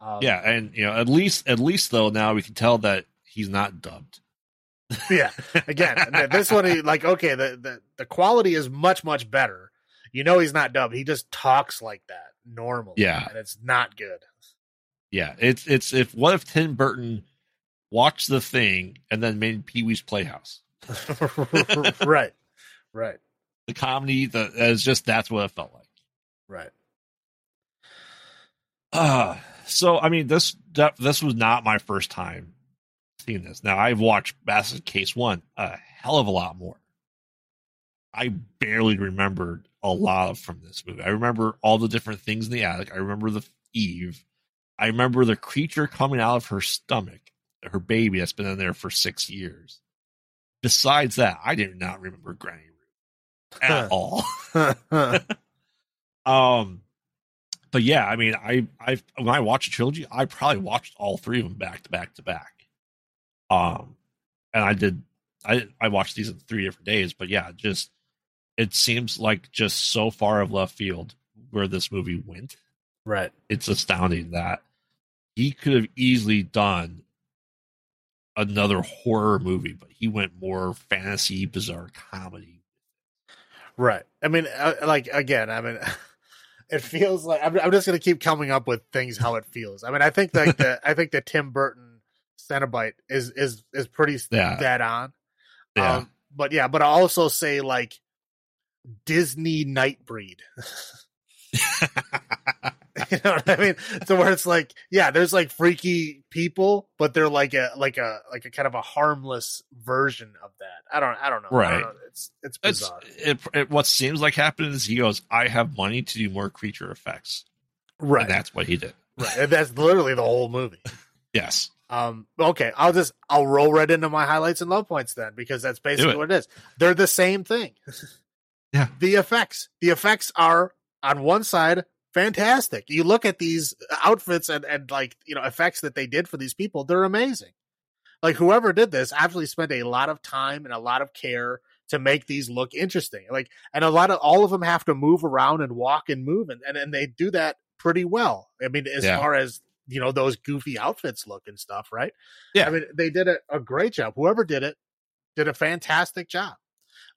Um, Yeah, and you know, at least at least though now we can tell that he's not dubbed. Yeah. Again, this one, like, okay, the, the the quality is much much better. You know, he's not dubbed. He just talks like that normally. Yeah. and it's not good. Yeah, it's it's if what if Tim Burton watched the thing and then made Pee Wee's Playhouse? [LAUGHS] right, right, The comedy, the it's just that's what it felt like. right. Uh so I mean this that, this was not my first time seeing this. Now I've watched Basket Case One a hell of a lot more. I barely remembered a lot from this movie. I remember all the different things in the attic. I remember the Eve. I remember the creature coming out of her stomach, her baby that's been in there for six years. Besides that, I did not remember Granny Ruth at [LAUGHS] all. [LAUGHS] [LAUGHS] Um, but yeah, I mean, I I when I watched a trilogy, I probably watched all three of them back to back to back. Um, and I did, I I watched these in three different days. But yeah, just it seems like just so far of left field where this movie went. right. It's astounding that he could have easily done another horror movie, but he went more fantasy, bizarre comedy. Right. I mean, uh, like again, I mean, [LAUGHS] it feels like I'm, I'm just gonna keep coming up with things how it feels. I mean, I think like [LAUGHS] the I think the Tim Burton Cenobite is is is pretty Yeah. dead on. Yeah, Um, but yeah, but I also say like Disney Nightbreed. [LAUGHS] you know what I mean? So where it's like, yeah, there's like freaky people, but they're like a like a like a kind of a harmless version of that. I don't I don't know. I don't Right. know. It's it's it's bizarre. it, it. What seems like happened is he goes, "I have money to do more creature effects," right. and that's what he did. Right. And that's literally the whole movie. [LAUGHS] Yes, Um, okay, I'll just I'll roll right into my highlights and low points then because that's basically it. what it is. They're the same thing. [LAUGHS] Yeah. The effects. The effects are on one side fantastic. You look at these outfits and, and like, you know, effects that they did for these people, they're amazing. Like whoever did this actually spent a lot of time and a lot of care to make these look interesting. Like and a lot of all of them have to move around and walk and move and and, and they do that pretty well. I mean, as Yeah. far as you know, those goofy outfits look and stuff, right? Yeah. I mean, they did a, a great job. Whoever did it did a fantastic job.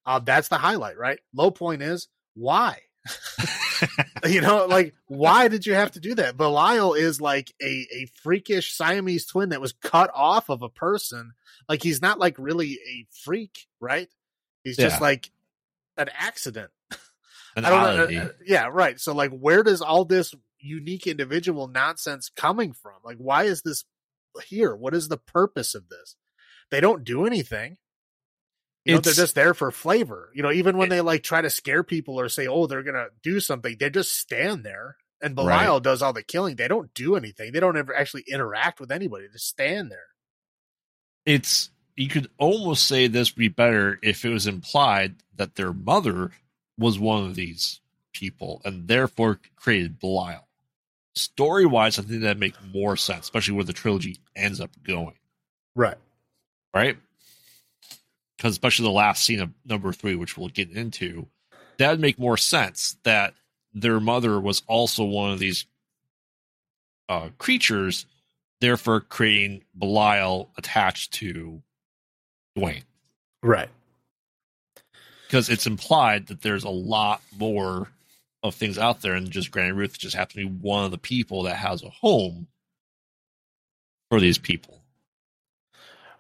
Uh, that's the highlight, right? Low point is why? [LAUGHS] you know, like why did you have to do that? Belial is like a a freakish Siamese twin that was cut off of a person. Like he's not like really a freak, right? He's just Yeah. like an accident. an I don't know. uh, uh, yeah, right. So like where does all this unique individual nonsense coming from? Like why is this here? What is the purpose of this? They don't do anything. You know, they're just there for flavor. You know, even when they like try to scare people or say, "Oh, they're gonna do something," they just stand there. And Right. Belial does all the killing. They don't do anything. They don't ever actually interact with anybody. They just stand there. it's you could almost say this would be better if it was implied that their mother was one of these people and therefore created Belial. Story wise, I think that make more sense, especially where the trilogy ends up going. Right. right? Because especially the last scene of number three, which we'll get into, that would make more sense that their mother was also one of these uh, creatures, therefore creating Belial attached to Duane. Right. Because it's implied that there's a lot more of things out there, and just Granny Ruth just happens to be one of the people that has a home for these people.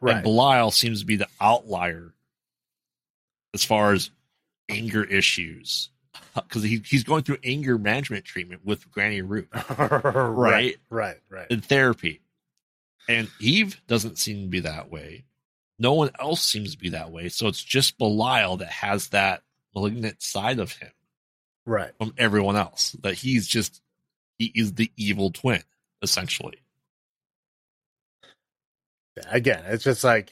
Right. And Belial seems to be the outlier as far as anger issues. [LAUGHS] Because he, he's going through anger management treatment with Granny Ruth [LAUGHS] right. Right. Right. in therapy. And Eve doesn't seem to be that way. No one else seems to be that way. So it's just Belial that has that malignant side of him Right. from everyone else. That he's just, he is the evil twin, essentially. again it's just like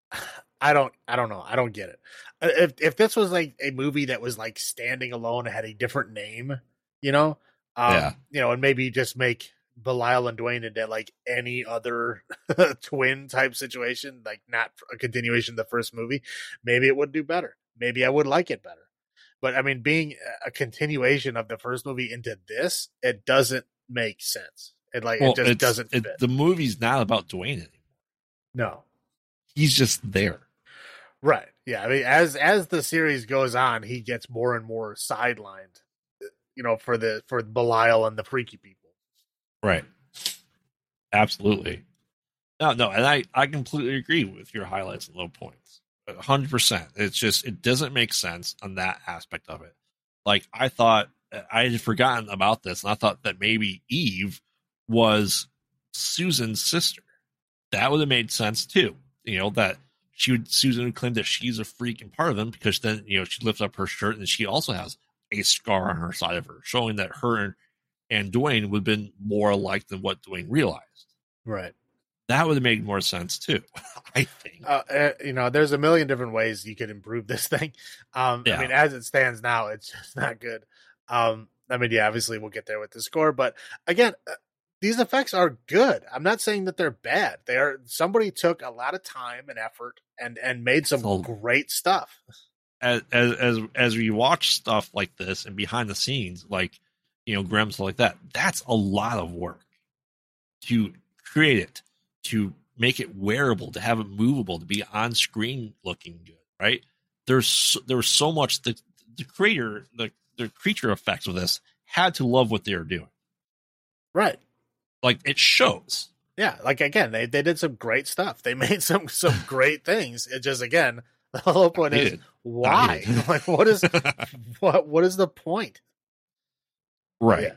[SIGHS] i don't i don't know i don't get it Uh, if if this was like a movie that was like standing alone and had a different name you know um Yeah. you know and maybe just make belial and duane into like any other [LAUGHS] twin type situation like not a continuation of the first movie maybe it would do better maybe i would like it better but i mean being a continuation of the first movie into this it doesn't make sense it like it just doesn't it- fit the movie's not about Duane anymore. no He's just there. Right. Yeah. I mean, as as the series goes on, he gets more and more sidelined. Uh, you know, for the for Belial and the freaky people. Right. Absolutely. No, no, and I I completely agree with your highlights and low points. Hundred percent. It's just it doesn't make sense on that aspect of it. Like I thought I had forgotten about this, and I thought that maybe Eve was Susan's sister. That would have made sense too. You know that she would Susan would claim that she's a freak and part of them because then you know she lifts up her shirt and she also has a scar on her side of her, showing that her and, and Duane would have been more alike than what Duane realized. Right. That would have made more sense too. [LAUGHS] I think. Uh, uh, you know, there's a million different ways you could improve this [LAUGHS] thing. Um, Yeah. I mean, as it stands now, it's just [LAUGHS] not good. Um, I mean, yeah, obviously we'll get there with the score, but again, uh, these effects are good. I'm not saying that they're bad. They are. Somebody took a lot of time and effort and and made some So- great stuff. as as as as we watch stuff like this and behind the scenes, like you know, Grimm's like that, that's a lot of work to create it, to make it wearable, to have it movable, to be on screen looking good, right? There's so, there was so much the the creator, the the creature effects of this had to love what they were doing. Right. Like it shows. Yeah, like again, they, they did some great stuff. They [LAUGHS] made some some great things. It just again, the whole point is why? [LAUGHS] Like what is [LAUGHS] what what is the point? right. Yeah.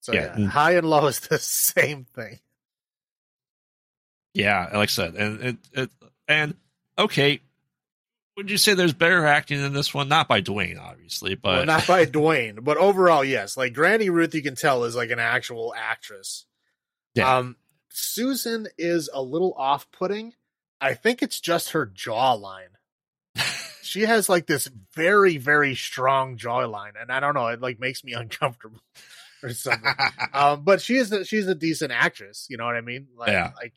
So Yeah. yeah, high and low is the same thing. Yeah, like I said, and it, it and okay, would you say there's better acting in this one? Not by Duane, obviously, but well, not by [LAUGHS] Duane, but overall, yes. Like Granny Ruth, you can tell is like an actual actress. Yeah. Um, Susan is a little off-putting. I think it's just her jawline. [LAUGHS] she has like this very, very strong jawline, and I don't know, it like makes me [LAUGHS] uncomfortable or something. um, but she is a, she's a decent actress. You know what I mean? Like, Yeah. like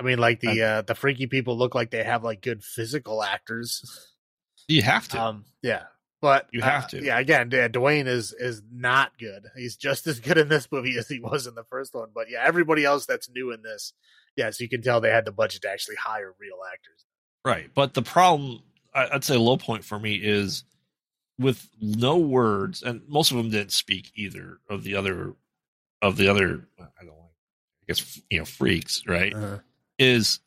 I mean, like the uh, the freaky people look like they have like good physical actors. you have to. Um, yeah, but You have uh, to. Yeah, again, yeah, Duane is is not good. He's just [LAUGHS] as good in this movie as he was in the first one. But yeah, everybody else that's new in this, yes, you can tell they had the budget to actually hire real actors. right, but the problem, I'd say, low point for me is with no words, and most of them didn't speak either of the other of the other. I don't like, I guess you know, freaks, right? Is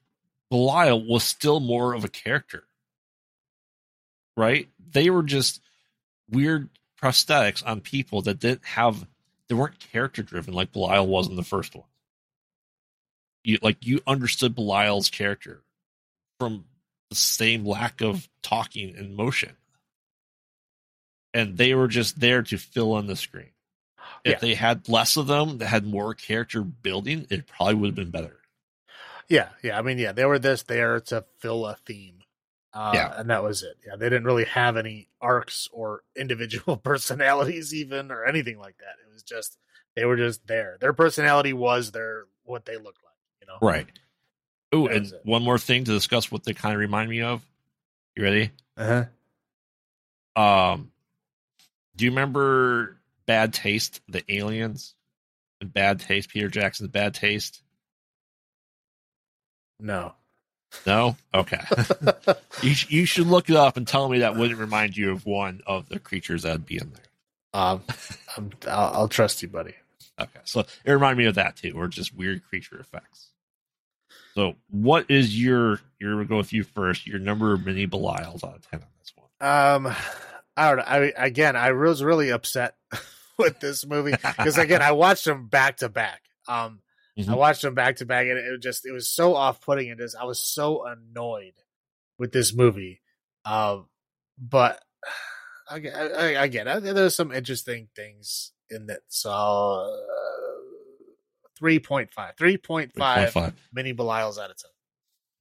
Belial was still more of a character. Right? They were just weird prosthetics on people that didn't have they weren't character driven like Belial was in the first one. You like you understood Belial's character from the same lack of talking and motion. And they were just there to fill in the screen. If Yeah. they had less of them that had more character building, it probably would have been better. Yeah, yeah. I mean, yeah, they were this there to fill a theme. Uh, Yeah. and that was it. Yeah, they didn't really have any arcs or [LAUGHS] individual personalities, even or anything like that. It was just they were just there. Their personality was their what they looked like. You know, Right. Oh, and it. one more thing to discuss what they kind of remind me of. You ready? Uh-huh. Um, do you remember Bad Taste, the aliens? And Bad Taste, Peter Jackson's Bad Taste? No. No? Okay. [LAUGHS] you, sh- you should look it up and tell me that wouldn't remind you of one of the creatures that'd be in there. um, I'm, I'll, I'll trust you, buddy. Okay. So it reminded me of that too, or just weird creature effects. So what is your, your we'll go with you first, your number of mini Belials out of 10 on this one? Um, I don't know. I again, I was really upset [LAUGHS] with this movie because again, I watched them back to back. Um, I Mhm. watched them back to back, and it was just it was so off putting. And just I was so annoyed with this movie. Um, but I, I, I get it. There's some interesting things in it. So uh, 3.5, 3.5 3.5. mini Belials out of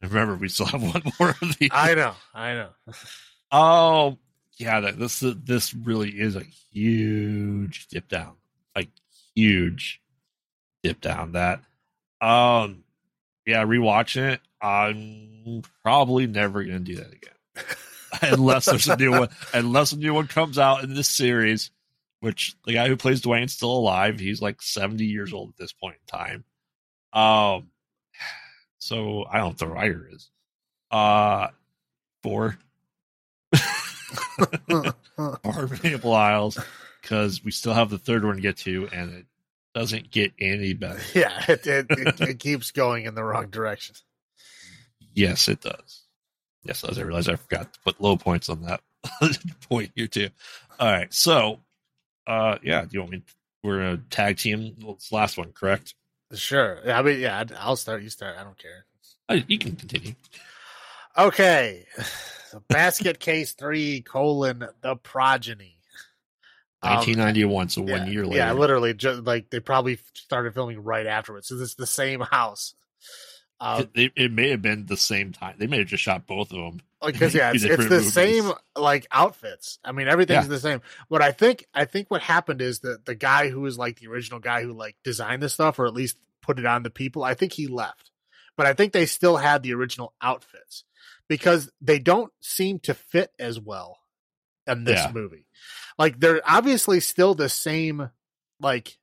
10. Remember, we still [LAUGHS] have one more of these. I know, I know. [LAUGHS] Oh, yeah. That, this this really is a huge dip down, like huge dip down. That, um, yeah. Rewatching it, I'm probably never gonna do that again, [LAUGHS] unless there's a new one. Unless a new one comes out in this series, which the guy who plays Duane's still alive. He's like 70 years old at this point in time. Um, so I don't know if the writer is. Uh, Four. [LAUGHS] [LAUGHS] Four Maple Isles, because we still have the third one to get to, and it doesn't get any better. [LAUGHS] yeah, it, it, it, it keeps going in the wrong direction. Yes, it does. Yes, as I realized I forgot to put low points on that [LAUGHS] point here too. All right, so uh yeah, do you want me? We're a tag team. Well, it's the last one, correct? Sure. I mean, yeah, I'll start. You start. I don't care. Uh, you can continue. Okay. So [SIGHS] basket case three colon the progeny. Um, 1991, so one yeah, year later. Yeah, literally, just like they probably started filming right afterwards. So it's the same house. Um, it, it, may have been the same time. They may have just shot both of them. because [LAUGHS] yeah, it's, it's the movies. same like outfits. I mean, everything's Yeah. the same. What I think, I think what happened is that the guy who was like the original guy who like designed this stuff, or at least put it on the people, I think he left. But I think they still had the original outfits because they don't seem to fit as well in this Yeah. movie. Like they're obviously still the same like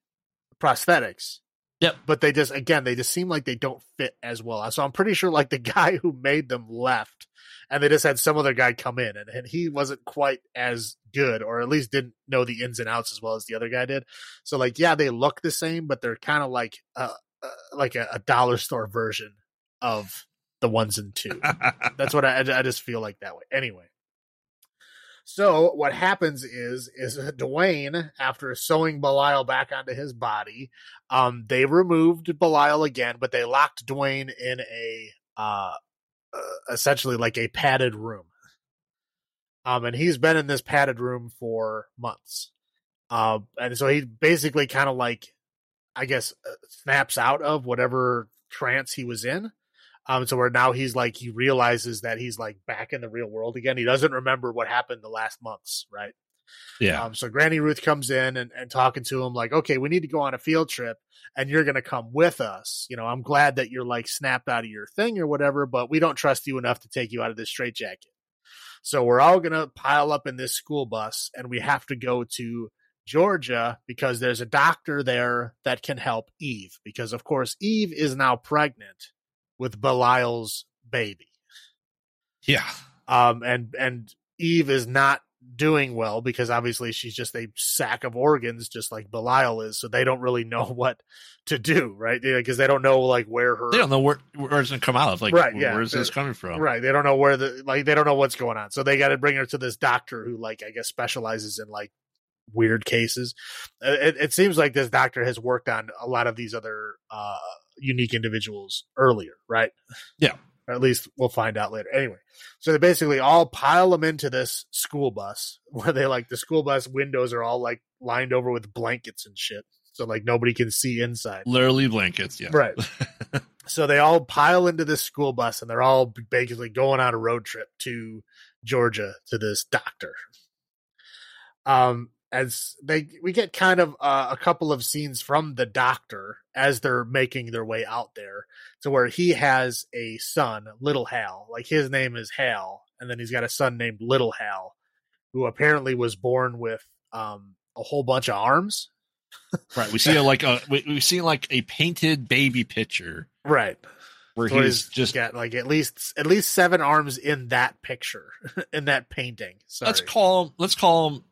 prosthetics. Yep. But they just again they just seem like they don't fit as well. So I'm pretty sure like the [LAUGHS] guy who made them left and they just had some other guy come in and, and he wasn't quite as good or at least didn't know the ins and outs as well as the other guy did. So like yeah, they look the same but they're kind of like uh, uh like a, a dollar store version of the ones and two. [LAUGHS] That's what I, I just feel like that way. Anyway, so what happens is is [LAUGHS] Duane, after sewing Belial back onto his body, um, they removed Belial again, but they locked Duane in a uh, uh, essentially like a padded room. Um, and he's been in this padded room for months. Um, and so he basically kind of like, I guess, uh, snaps out of whatever trance he was in. Um, so where now he's like he realizes that he's like back in the real world again. He doesn't remember what happened the last months, right? yeah. Um, so Granny Ruth comes in and, and talking to him like, okay, we need to go on a field trip and you're going to come with us. You know, I'm glad that you're like snapped out of your thing or whatever, but we don't trust you enough to take you out of this straitjacket. So we're all going to pile up in this school bus and we have to go to Georgia because there's a doctor there that can help Eve because of course Eve is now pregnant with Belial's baby yeah. um and and eve is not doing well because obviously she's just a sack of organs just like belial is so they don't really [LAUGHS] know what to do right because they don't know like where her They don't know where where it's gonna come out of. Like, Right, yeah. where's this coming from? right they don't know where the like they don't know what's going on so they got to bring her to this doctor who like i guess specializes in like weird cases Uh, it, it seems like this doctor has worked on a lot of these other uh unique individuals earlier right Yeah. or at least we'll find out later anyway so they basically all pile them into this school bus [LAUGHS] where they like the school bus windows are all like lined over with blankets and shit so like nobody can see inside Literally blankets. Yeah. Right. [LAUGHS] so they all pile into this school bus and they're all basically going on a road trip to Georgia to this doctor. Um, as they, we get kind of uh, a couple of scenes from the doctor as they're making their way out there to where he has a son, Little Hal. Like his name is Hal, and then he's got a son named Little Hal, who apparently was born with um, a whole bunch of arms. Right. We [LAUGHS] see a, like a we, we see like a painted baby picture Right. where So he's he's just got like at least at least seven arms in that picture [LAUGHS] in that painting. Sorry. let's call him let's call him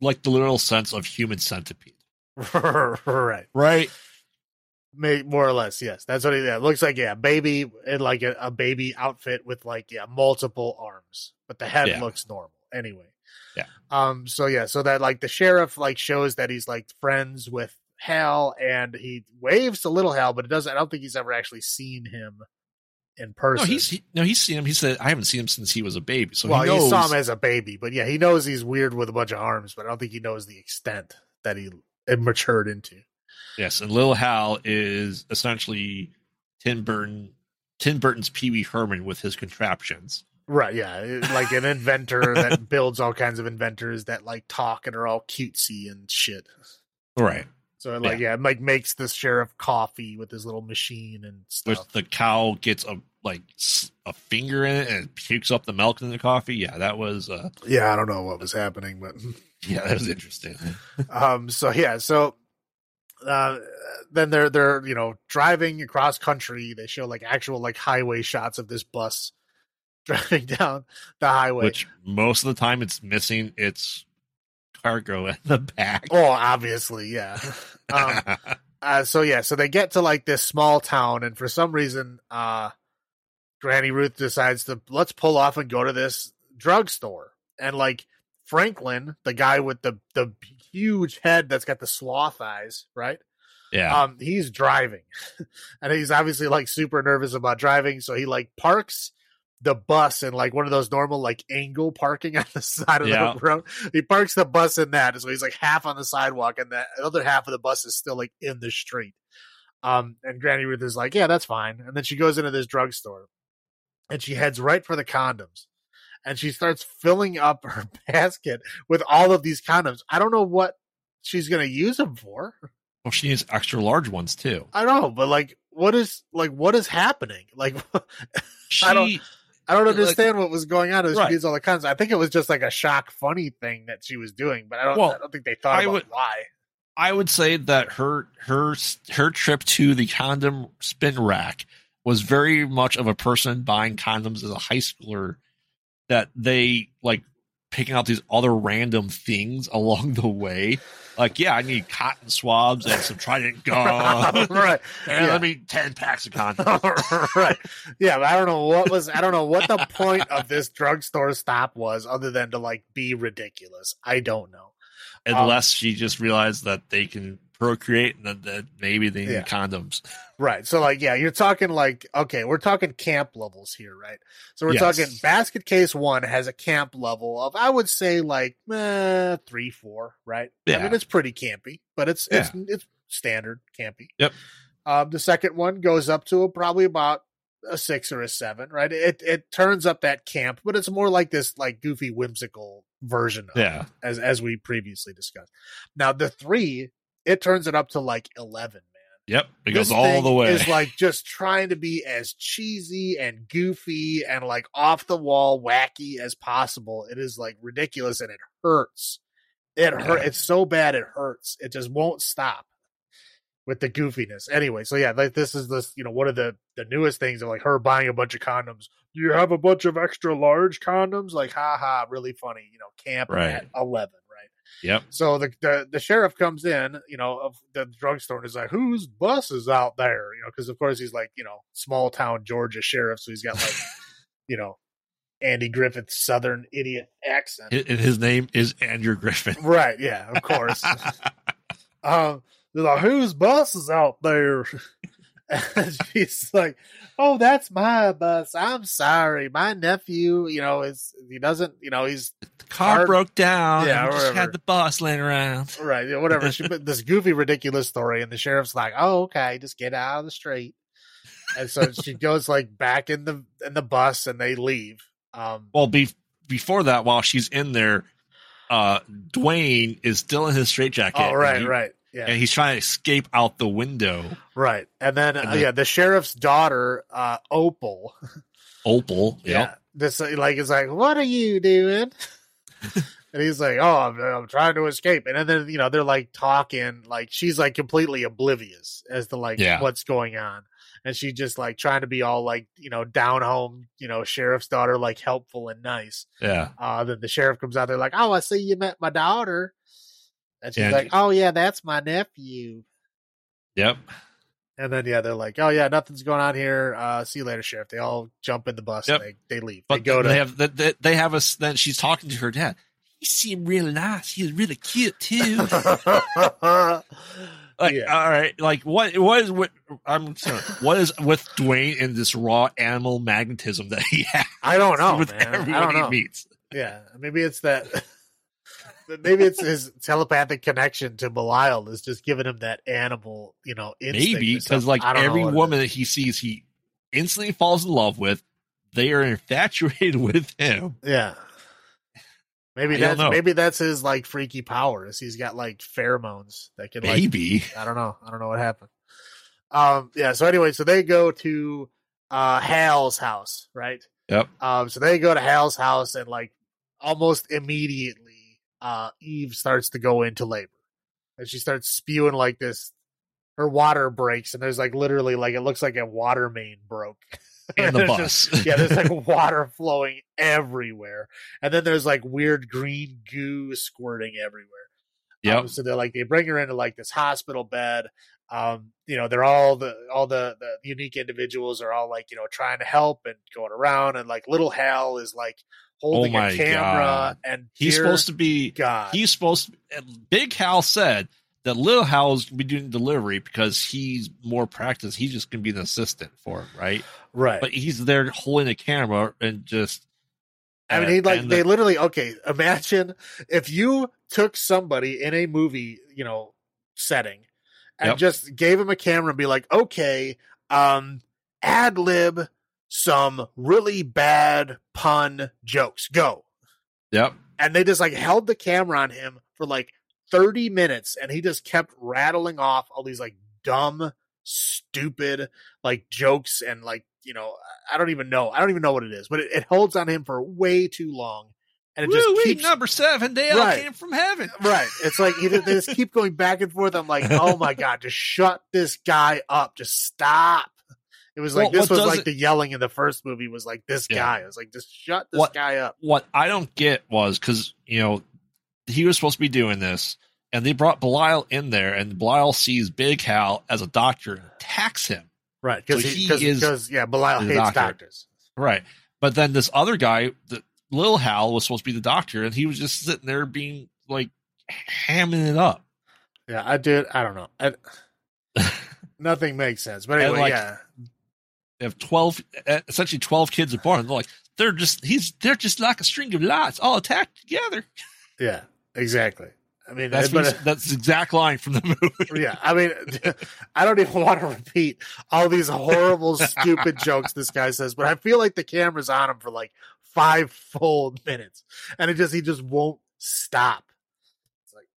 like the literal sense of human centipede. [LAUGHS] right, Right. More or less. Yes, that's what it yeah, looks like. Yeah, baby in like a, a baby outfit with like yeah multiple arms, but the head Yeah. looks normal anyway. Yeah. Um. So yeah. So that like the sheriff like shows that he's like friends with Hal, and he waves to little Hal, but it doesn't. I don't think he's ever actually seen him in person. No, he's he, no, he's seen him. He said, "I haven't seen him since he was a baby." So well, he he, saw him as a baby, but yeah, he knows he's weird with a bunch of arms, but I don't think he knows the extent that he it matured into. yes, and Lil Hal is essentially Tim Burton, Tim Burton's Pee Wee Herman with his contraptions. Right, yeah, like an inventor [LAUGHS] that builds all kinds of inventors that like talk and are all cutesy and shit. Right. So like, yeah, it, like makes the sheriff coffee with his little machine and Which stuff. the cow gets a like a finger in it and it pukes up the milk in the coffee. Yeah, that was uh yeah, I don't know what was happening, but [LAUGHS] yeah, that was interesting. [LAUGHS] um so yeah so uh then they're they're you know driving across country they show like actual like highway shots of this bus [LAUGHS] driving down the highway. which most of the time it's missing its cargo in the back. oh, obviously, yeah. Um, [LAUGHS] uh, so yeah, so they get to like this small town, and for some reason, uh, Granny Ruth decides to let's pull off and go to this drugstore, and like Franklin, the guy with the the huge head that's got the sloth eyes, right? yeah. Um, he's driving, [LAUGHS] and he's obviously like super nervous about driving, so he like parks the bus in like one of those normal like angle parking [LAUGHS] on the side of Yeah. the road. He parks the bus in that, so he's like half on the sidewalk, and the other half of the bus is still like in the street. Um, and Granny Ruth is like, "Yeah, that's fine." And then she goes into this drugstore, and she heads right for the condoms, and she starts filling up her [LAUGHS] basket with all of these condoms. I don't know what she's gonna use them for. well, she needs extra large ones too. I know, but like, what is like what is happening? Like, She, [LAUGHS] I don't- I don't Like- understand what was going on. as Right. She needs all the condoms. I think it was just like a shock, funny thing that she was doing, but I don't. Well, I don't think they thought I about would- why. I would say that her her her trip to the condom spin rack was very much of a person buying condoms as a high schooler that they like picking out these other random things [LAUGHS] along the way. Like, yeah, I need cotton swabs and some Trident gum. [LAUGHS] right, And Yeah. let me ten packs of condoms. [LAUGHS] right. Yeah, I don't know what was. I don't know what the point of this drugstore stop was, other than to like be ridiculous. I don't know. Unless um, she just realized that they can procreate and that, that maybe they need Yeah. condoms. Right. So like, yeah, you're talking like, okay, we're talking camp levels here, right? So we're Yes. talking basket case one has a camp level of, I would say like, eh, three, four, right? Yeah. I mean, it's pretty campy, but it's, it's, it's standard campy. Yep. Um, the second one goes up to a, probably about a six or a seven, right? It, it turns up that camp, but it's more like this, like goofy, whimsical version of Yeah. it, as, as we previously discussed. Now the three, it turns it up to like 11, man Yep. It this goes all the way. Is like just trying to be as cheesy and goofy and like off the wall, wacky as possible. It is like ridiculous and it hurts. It hurt. Yeah. It's so bad it hurts. It just won't stop with the goofiness. Anyway, so yeah, like this is this you know one of the the newest things of like her buying a bunch of condoms. You have a bunch of extra large condoms? Like, ha ha, really funny. You know, camp Right. at eleven? Yep. So the, the the sheriff comes in, you know, of the drugstore and is like, "Whose bus is out there?" You know, because of course he's like, you know, small town Georgia sheriff, so he's got like, [LAUGHS] you know, Andy Griffith's southern idiot accent. And his name is Andrew Griffin. right? Yeah, of course. [LAUGHS] um, they're like, "Whose bus is out there?" [LAUGHS] she's like, "Oh, that's my bus. I'm sorry, my nephew. You know, is he doesn't. You know, he's the car Hard- broke down. Yeah, Yeah, just had the bus laying around. [LAUGHS] Right, yeah, whatever. She put [LAUGHS] this goofy, ridiculous story, and the sheriff's like, "Oh, okay, just get out of the street." And so she goes like back in the in the bus, and they leave. Um, Well, be, before that, while she's in there, uh, Duane is still in his straitjacket. oh, right, he- right, yeah, And he's trying to escape out the window. right. And then, And uh, yeah, the sheriff's daughter, uh, Opal, Opal. [LAUGHS] yeah, this uh, like is like, "What are you doing?" [LAUGHS] and he's like, "Oh, I'm, I'm trying to escape." And then you know they're like talking, like she's like completely oblivious as to like Yeah. what's going on. and she just like trying to be all like you know down home you know sheriff's daughter like helpful and nice Yeah. uh then the sheriff comes out there like oh i see you met my daughter and she's Yeah. like oh yeah that's my nephew Yep. and then yeah they're like oh yeah nothing's going on here uh see you later sheriff they all jump in the bus Yep. and they, they leave But they go to they have they, they have us. Then she's talking to her dad. He seemed really nice. He was really cute too. [LAUGHS] Like, Yeah. all right, like what? What is what? I'm sorry. What is with Duane and this raw animal magnetism that he [LAUGHS] has i don't know with man. i don't know he meets? Yeah, maybe it's that. [LAUGHS] maybe it's his telepathic connection to Belial is just giving him that animal, you know, instinct Maybe because like I don't know every woman that he sees, he instantly falls in love with. They are infatuated [LAUGHS] with him. yeah. Maybe I that's maybe that's his like freaky powers. He's got like pheromones that can like Maybe. I don't know. I don't know what happened. Um yeah, so anyway, so they go to uh Hal's house, right? Yep. Um so they go to Hal's house and like almost immediately uh Eve starts to go into labor. And she starts spewing like this her water breaks and there's like literally like it looks like a water main broke. [LAUGHS] And the bus. just- yeah, there's like [LAUGHS] water flowing everywhere. And then there's like weird green goo squirting everywhere. Yep. Um, so they're like they bring her into like this hospital bed. Um, you know, they're all the all the the unique individuals are all like, you know, trying to help and going around and like little Hal is like holding Oh my a camera God. and He's supposed to be God. he's supposed to, Big Hal said that Little Hal's gonna be doing delivery because he's more practiced. He's just gonna be an assistant for him, right? right. But he's there holding the camera and just I mean, he like and they the- literally okay. Imagine if you took somebody in a movie, you know, setting, and Yep. just gave him a camera and be like, okay, um, ad lib some really bad pun jokes, go, Yep. and they just like held the camera on him for like thirty minutes, and he just kept rattling off all these like dumb, stupid like jokes and like you know I don't even know I don't even know what it is, but it, it holds on him for way too long, and it just Woo-wee, keeps number seven, they all Right. came from heaven. [LAUGHS] right. It's like he, they just keep going back and forth. I'm like, oh my [LAUGHS] god, just shut this guy up, just stop. It was like Well, this was like it- the yelling in the first movie was like this Yeah. guy. I was like, just shut this What- guy up. What I don't get was because you know he was supposed to be doing this, and they brought Belial in there, and Belial sees Big Hal as a doctor and attacks him. Right, because So he, because is because yeah, Belial hates doctor. doctors. Right. But then this other guy, the little Hal, was supposed to be the doctor, and he was just sitting there being like hamming it up. Yeah, I did. I don't know. I, [LAUGHS] nothing makes sense. But anyway, like- yeah, If twelve, uh, essentially twelve kids are born, they're like they're just he's they're just like a string of lights all attacked together. yeah, exactly. I mean, That's but, what- that's the exact line from the movie. yeah, I mean, [LAUGHS] I don't even want to repeat all these horrible, stupid jokes this guy says, but I feel like the camera's on him for like five full minutes, and it just he just won't stop.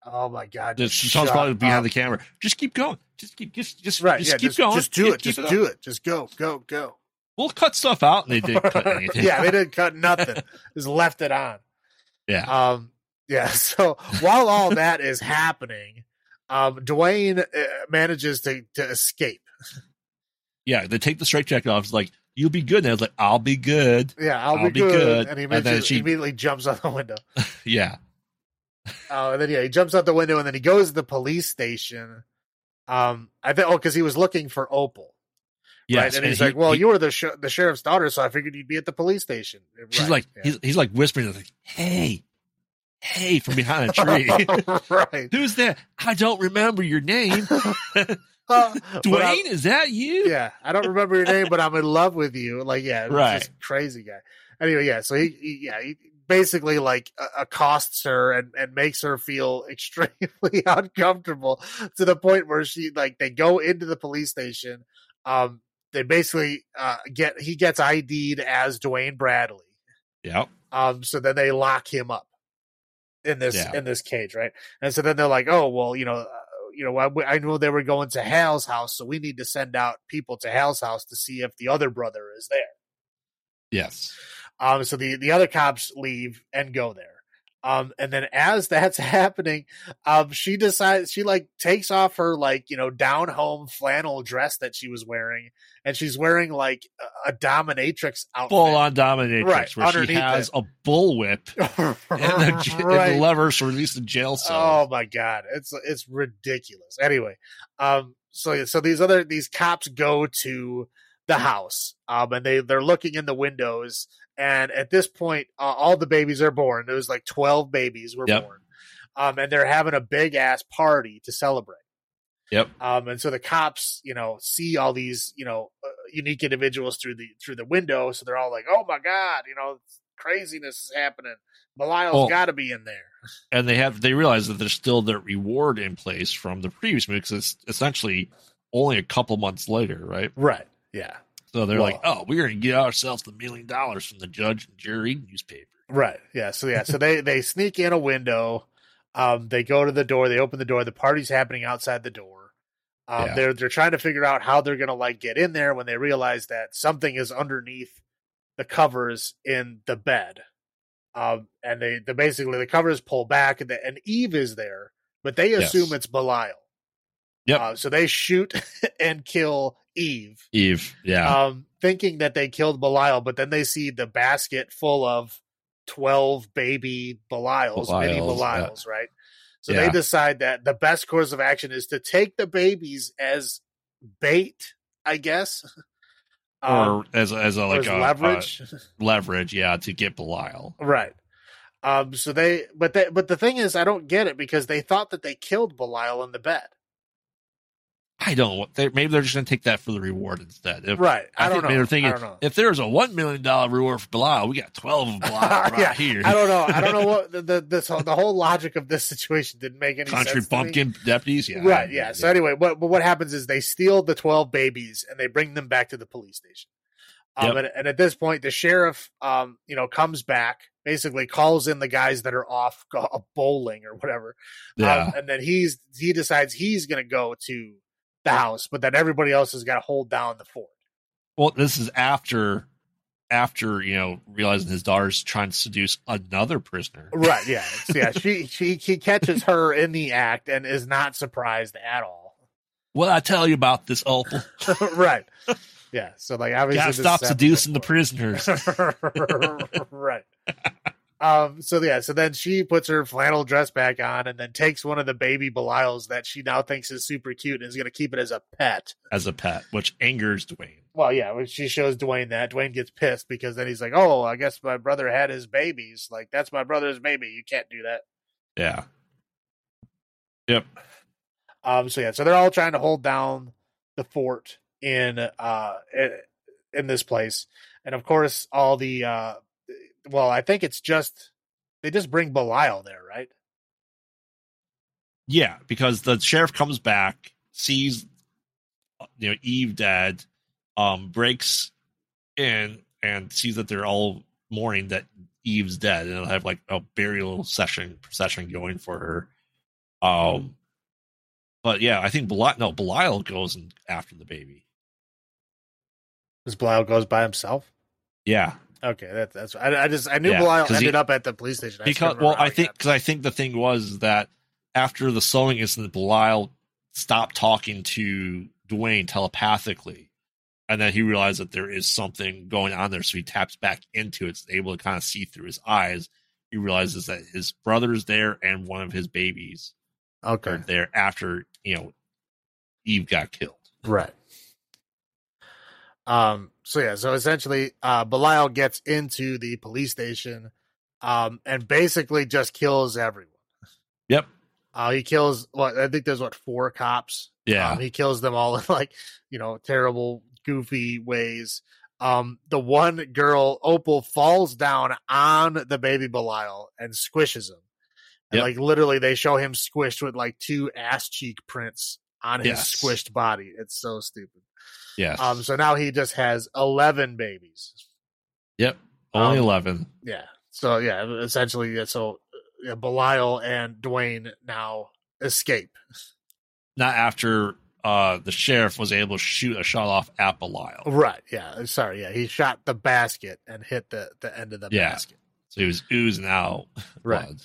Oh my god, This sounds probably behind up. the camera. Just keep going. Just keep just just right. just yeah, keep just, going. just do Keep- it. keep Just up. do it. Just go, go, go. We'll cut stuff out, and [LAUGHS] they did cut anything. yeah, they didn't cut nothing. Just left it on. [LAUGHS] yeah. Um, yeah. [LAUGHS] So while all that is happening, um, Duane uh, manages to to escape. yeah. They take the straight jacket off. It's like you'll be good. And I was like, I'll be good. Yeah, I'll, I'll be, be good. good. And he And then she- immediately jumps out the window. Yeah. Oh, and then yeah, he jumps out the window, and then he goes to the police station. Um, I think oh, because he was looking for Opal, Yes. right? And, he's he- like, "Well, he- you were the sh- the sheriff's daughter, so I figured you'd be at the police station." She's Right, like, yeah. he's, he's like whispering, like, "Hey, hey!" from behind a tree. [LAUGHS] right? Who's that? I don't remember your name. [LAUGHS] [LAUGHS] Uh, Duane, is that you? yeah, I don't remember your name, but I'm in love with you. Like, yeah, Right. just crazy guy. Anyway, yeah, so he, he yeah, he basically like accosts her and and makes her feel [LAUGHS] extremely [LAUGHS] uncomfortable to the point where she like they go into the police station. Um, they basically uh get he gets ID'd as Duane Bradley. Yep. Um, so then they lock him up in this Yeah. in this cage, right? And so then they're like, oh well, you know, uh, you know, I, I know they were going to Hal's house, so we need to send out people to Hal's house to see if the other brother is there. Yes. Um, so the the other cops leave and go there. Um, and then as [LAUGHS] that's happening, um, she decides she like takes off her like you know down home flannel dress that she was wearing, and she's wearing like a, dominatrix outfit. Full on dominatrix, Right, where she has it. a bullwhip [LAUGHS] and the, j- and the levers to release the jail cell. Oh my god, it's it's ridiculous. Anyway, um, so so these other these cops go to the house, um, and they they're looking in the windows, and at this point, uh, all the babies are born. There was like twelve babies were Yep. born, um, and they're having a big ass party to celebrate. Yep. Um, and so the cops, you know, see all these, you know, uh, unique individuals through the through the window. So they're all like, "Oh my god, you know, craziness is happening. Belial's Well- got to be in there." [LAUGHS] and they have they realize that there's still their reward in place from the previous movie because it's essentially only a couple months later, right? Right. Yeah. So they're Well- like, "Oh, we're going to get ourselves the million dollars from the judge and jury newspaper." Right. Yeah. So yeah. So they [LAUGHS] they sneak in a window. Um, they go to the door. They open the door. The party's happening outside the door. Um, Yeah. they're they're trying to figure out how they're gonna like get in there when they realize that something is underneath the covers in the bed. Um, and they they basically the covers pull back and the, and Eve is there, but they assume Yes. it's Belial. Yeah. Uh, so they shoot [LAUGHS] and kill Eve, Eve. Yeah. um, thinking that they killed Belial, but then they see the basket full of 12 baby Belials, mini Belials, yeah. Right? So they decide that the best course of action is to take the babies as bait, I guess. [LAUGHS] Um, or as as a like as a leverage. [LAUGHS] leverage, yeah, to get Belial. Right. Um, so they, but they, but the thing is, I don't get it because they thought that they killed Belial in the bed. I don't. know. They, maybe they're just going to take that for the reward instead. If, Right. I, I, don't know. they're thinking know. if there's a one million dollar reward for Belial, we got twelve of Belial [LAUGHS] right Yeah, here. I don't know. I don't know what the, the this whole, the whole logic of this situation didn't make any Country sense. me. bumpkin deputies, yeah, Right. Yeah. So anyway, what but what happens is they steal the twelve babies and they bring them back to the police station. Um, Yep. and, and at this point, the sheriff, um, you know, comes back, basically calls in the guys that are off go- bowling or whatever, yeah, Um, and then he's he decides he's going to go to the house, but then everybody else has got to hold down the fort. Well, this is after after you know realizing his daughter's trying to seduce another prisoner. Right? Yeah. [LAUGHS] Yeah. She she he catches her in the act and is not surprised at all. What I tell you about this opal? [LAUGHS] right. Yeah. So like obviously Gotta stop seducing the prisoners. [LAUGHS] right. Um, so yeah, so then she puts her flannel dress back on and then takes one of the baby Belials that she now thinks is super cute and is gonna keep it as a pet. as a pet, which angers Duane. Well, yeah, when she shows Duane that, Duane gets pissed because then he's like, Oh, I guess my brother had his babies. Like, that's my brother's baby. You can't do that. Yeah. Yep. Um, so yeah, so they're all trying to hold down the fort in uh in, in this place. And of course all the uh well, I think it's just they just bring Belial there, right? Yeah, because the sheriff comes back, sees you know Eve dead, um, breaks in and sees that they're all mourning that Eve's dead, and they'll have like a burial session procession going for her. Um, but yeah, I think Belial no Belial goes and after the baby. Because Belial goes by himself. Yeah, Okay, that, that's I, I just I knew Yeah, Belial 'cause he- ended up at the police station. I because well, I think because I think the thing was that after the sewing incident, Belial stopped talking to Duane telepathically, and then he realized that there is something going on there, so he taps back into it, is able to kind of see through his eyes. He realizes that his brother's there and one of his babies okay, are there after you know Eve got killed. right. Um. So yeah. So essentially, uh, Belial gets into the police station, um, and basically just kills everyone. Yep. Uh, he kills what I think there's what four cops. Yeah. Um, he kills them all in [LAUGHS] like you know terrible, goofy ways. Um, the one girl Opal falls down on the baby Belial and squishes him. And Yep. like literally, they show him squished with like two ass cheek prints on his Yes. squished body. It's so stupid. Yes. Um, so now he just has eleven babies. yep. Only um, eleven. Yeah. So yeah, essentially, yeah, so yeah, Belial and Duane now escape. Not after uh the sheriff was able to shoot a shot off at Belial. Right. Yeah. Sorry. Yeah. He shot the basket and hit the the end of the Yeah. basket. So he was oozing out Right. blood.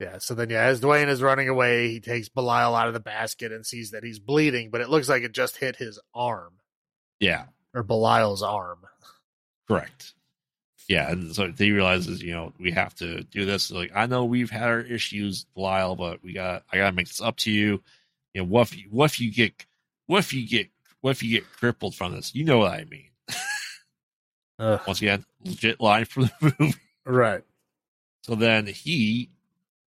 Yeah. So then, yeah, as Duane is running away, he takes Belial out of the basket and sees that he's bleeding, but it looks like it just hit his arm Yeah. or Belial's arm. Correct. Yeah, and so he realizes, you know, we have to do this. Like, I know we've had our issues, Lyle, but we got, I gotta make this up to you. You know, what if you, what if you get, what if you get, what if you get crippled from this? You know what I mean. Once again, legit line from the [LAUGHS] movie. Right. So then he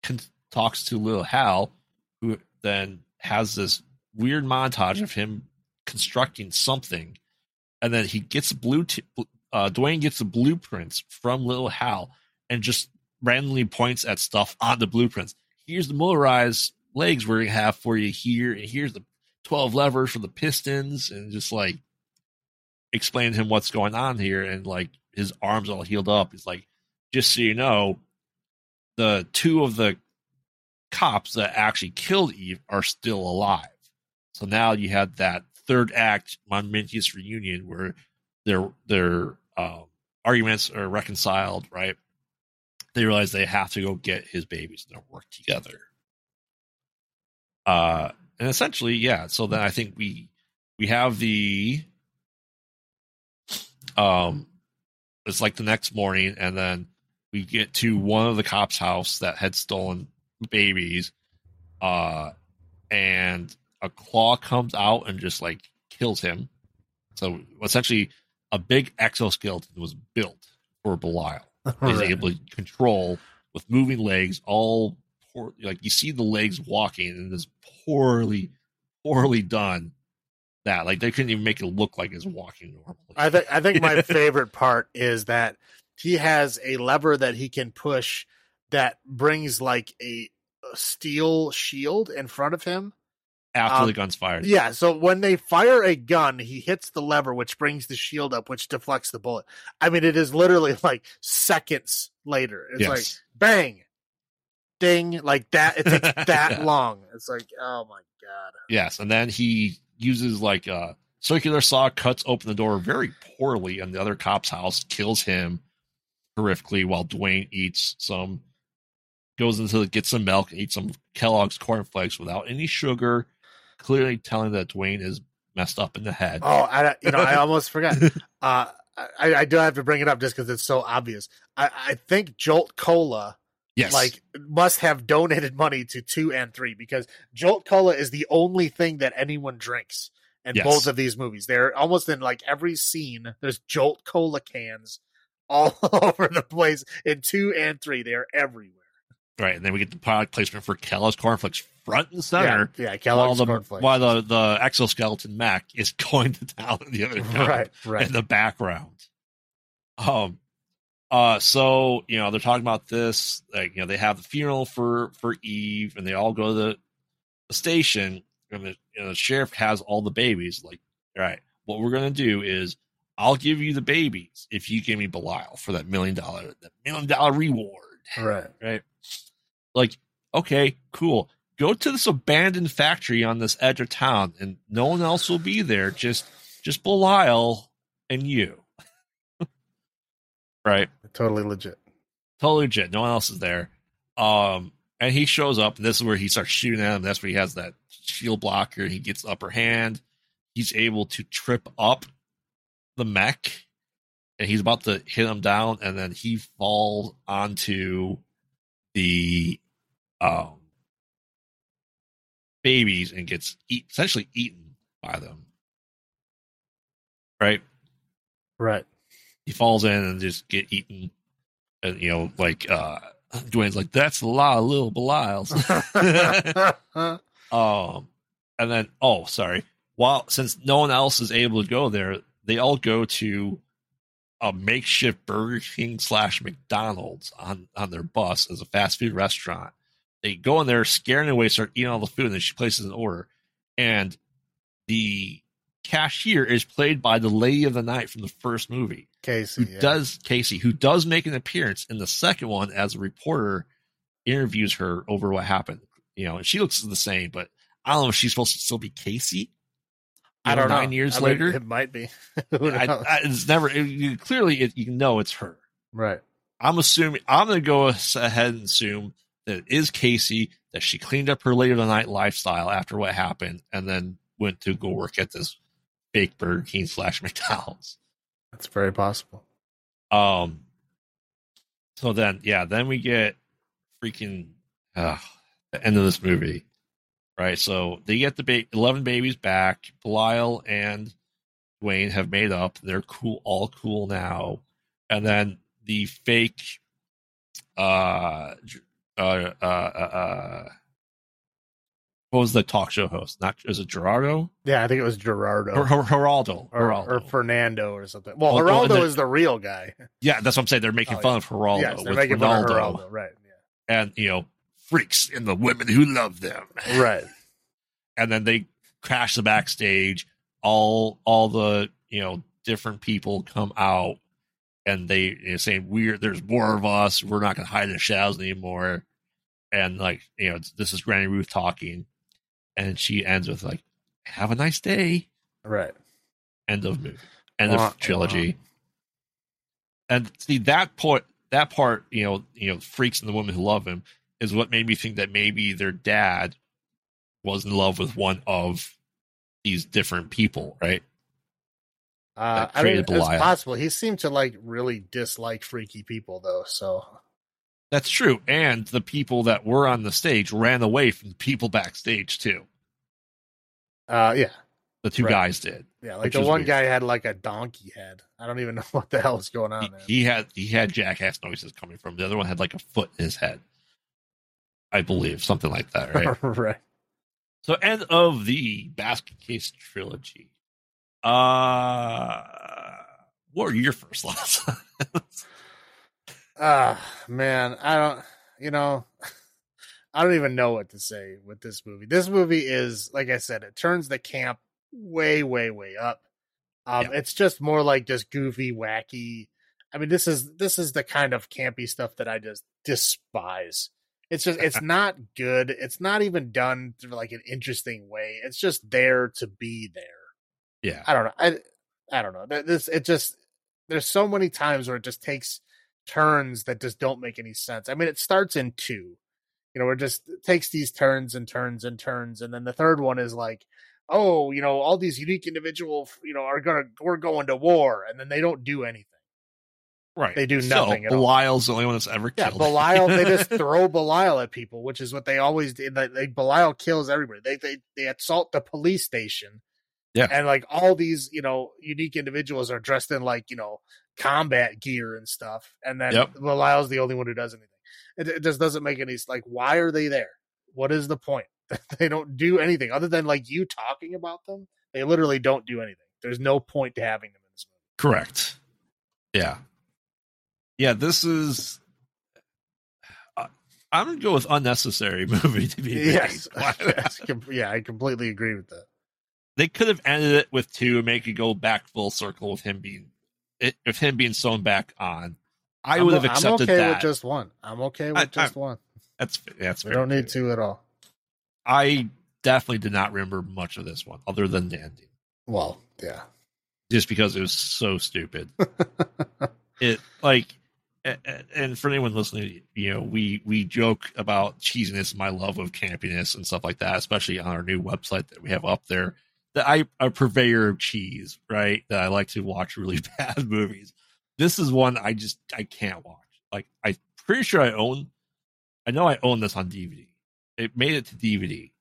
con- talks to Lil Hal, who then has this weird montage of him constructing something, and then he gets blue. T- uh, Duane gets the blueprints from Lil Hal and just randomly points at stuff on the blueprints. Here's the motorized legs we're gonna have for you here, and here's the twelve levers for the pistons, and just like explain to him what's going on here, and like his arms all healed up. He's like, just so you know, the two of the cops that actually killed Eve are still alive. So now you have that third act momentous reunion where their their um, arguments are reconciled. Right? They realize they have to go get his babies and they'll work together. Uh, and essentially, yeah. So then I think we we have the um, it's like the next morning, and then we get to one of the cops' house that had stolen babies, uh, and a claw comes out and just like kills him. So essentially, a big exoskeleton was built for Belial. [LAUGHS] He's Right. able to control with moving legs, all poor, like you see the legs walking, and it's poorly, poorly done. That like they couldn't even make it look like it's walking normally. I think I think my [LAUGHS] favorite part is that he has a lever that he can push that brings like a, a steel shield in front of him. After um, the gun's fired, Yeah, so when they fire a gun, he hits the lever which brings the shield up, which deflects the bullet. I mean, it is literally [LAUGHS] like seconds later. It's Yes. like bang, ding, like that. It takes [LAUGHS] that long. It's like, oh my god. Yes, and then he uses like a circular saw, cuts open the door very poorly, and the other cop's house kills him horrifically while Duane eats some, goes into the, gets some milk, eats some Kellogg's cornflakes without any sugar, clearly telling that Duane is messed up in the head. Oh, I you know I [LAUGHS] almost forgot. [LAUGHS] Uh, I, I do have to bring it up just because it's so obvious. I, I think Jolt Cola yes, like must have donated money to two and three because Jolt Cola is the only thing that anyone drinks in Yes. both of these movies. They're almost in like every scene. There's Jolt Cola cans all [LAUGHS] over the place in two and three. They are everywhere. Right, and then we get the product placement for Kellogg's cornflakes front and center. Yeah, yeah While the, cornflakes. while the, the exoskeleton mech is [LAUGHS] going to town in the other right, right. in the background. Um, uh, so you know they're talking about this. Like you know they have the funeral for for Eve, and they all go to the, the station, and the, you know, the sheriff has all the babies. Like, all right, what we're gonna do is I'll give you the babies if you give me Belial for that million dollar that million dollar reward. Right. Right? Like, okay, cool. Go to this abandoned factory on this edge of town, and no one else will be there. Just just Belial and you. [LAUGHS] right? Totally legit. Totally legit. No one else is there. Um, and he shows up, and this is where he starts shooting at him. That's where he has that shield blocker. He gets the upper hand. He's able to trip up the mech, and he's about to hit him down, and then he falls onto the um babies and gets eat, essentially eaten by them. Right? Right. he falls in and just get eaten. And you know, like uh Duane's like, that's a lot of little Belials. [LAUGHS] um and then oh sorry. While since no one else is able to go there, they all go to a makeshift Burger King slash McDonald's on, on their bus as a fast food restaurant. They go in there, scaring away, start eating all the food, and then she places an order. And the cashier is played by the lady of the night from the first movie Casey. who yeah. does Casey, who does make an appearance in the second one as a reporter, interviews her over what happened. You know, and she looks the same, but I don't know if she's supposed to still be Casey. I don't know. Nine years I mean, later, it might be. [LAUGHS] I. I, it's never. It, you, clearly, it, you know it's her. right. I'm assuming. I'm going to go ahead and assume that it is Casey. That she cleaned up her later tonight lifestyle after what happened, and then went to go work at this fake Burger King slash [LAUGHS] McDonald's. That's very possible. Um. So then, yeah, then we get freaking uh, the end of this movie, right? So they get the ba- eleven babies back. Belial and Duane have made up. They're cool, all cool now. And then the fake, uh, uh, uh, uh, uh what was the talk show host? Not is it Gerardo Yeah, I think it was Gerardo or Ger- Geraldo? or, or Fernando or something. Well, Oh, well, Geraldo then- is the real guy. yeah, that's what I'm saying. They're making Oh, fun yeah. of Geraldo yes, they're making fun of Ronaldo. Geraldo. Right. and you know freaks and the women who love them. Right. [LAUGHS] and then they crash the backstage. All all the you know different people come out and they you know, saying we're there's more of us. We're not going to hide in the shadows anymore. And like you know this is Granny Ruth talking and she ends with like have a nice day. Right. end of movie. End Wah, of trilogy. And see that part that part you know you know freaks and the women who love him is what made me think that maybe their dad was in love with one of these different people, right? Uh, I mean, created it's possible. He seemed to like really dislike freaky people, though. So That's true. And the people that were on the stage ran away from the people backstage too. uh, yeah, The two Right. guys did. yeah. Like the one weird. guy had like a donkey head. I don't even [LAUGHS] know what the hell was going on He, there. he had he had jackass noises coming from. The other one had like a foot in his head. I believe something like that, right? [LAUGHS] right. So end of the basket case trilogy. Uh what are your first thoughts? Ah, man, I don't. You know, I don't even know what to say with this movie. This movie is, like I said, it turns the camp way, way, way up. Um, Yeah. it's just more like just goofy, wacky. I mean, this is this is the kind of campy stuff that I just despise. It's just it's not good. It's not even done through like an interesting way. It's just there to be there. yeah. I don't know. I I don't know. This it just there's so many times where it just takes turns that just don't make any sense. I mean, it starts in two, you know, where it just takes these turns and turns and turns, and then the third one is like, oh, you know, all these unique individual, you know, are gonna we're going to war, and then they don't do anything. Right. They do So, nothing at all. Belial's the only one that's ever Yeah, killed. Belial. They just [LAUGHS] throw Belial at people, which is what they always do. They, they Belial kills everybody. They they they assault the police station. Yeah. and like all these, you know, unique individuals are dressed in like you know combat gear and stuff, and then Yep. Belial's the only one who does anything. It, it just doesn't make any like. Why are they there? What is the point? [LAUGHS] they don't do anything other than like you talking about them. They literally don't do anything. There's no point to having them in this movie. Correct. Yeah. Yeah, this is. Uh, I'm gonna go with unnecessary [LAUGHS] movie to be Yes, yes, [LAUGHS] [LAUGHS] yeah, I completely agree with that. they could have ended it with two and make it go back full circle with him being, it, with him being sewn back on. I would have accepted I'm okay that. with just one. I'm okay with I- just one. that's that's We fair don't need two at all. I definitely did not remember much of this one, other than the ending, Well, yeah. just because it was so stupid. it like and for anyone listening you know we we joke about cheesiness my love of campiness and stuff like that especially on our new website that we have up there that i a purveyor of cheese right that i like to watch really [LAUGHS] bad movies. This is one i just i can't watch. Like i'm pretty sure i own i know i own this on dvd it made it to dvd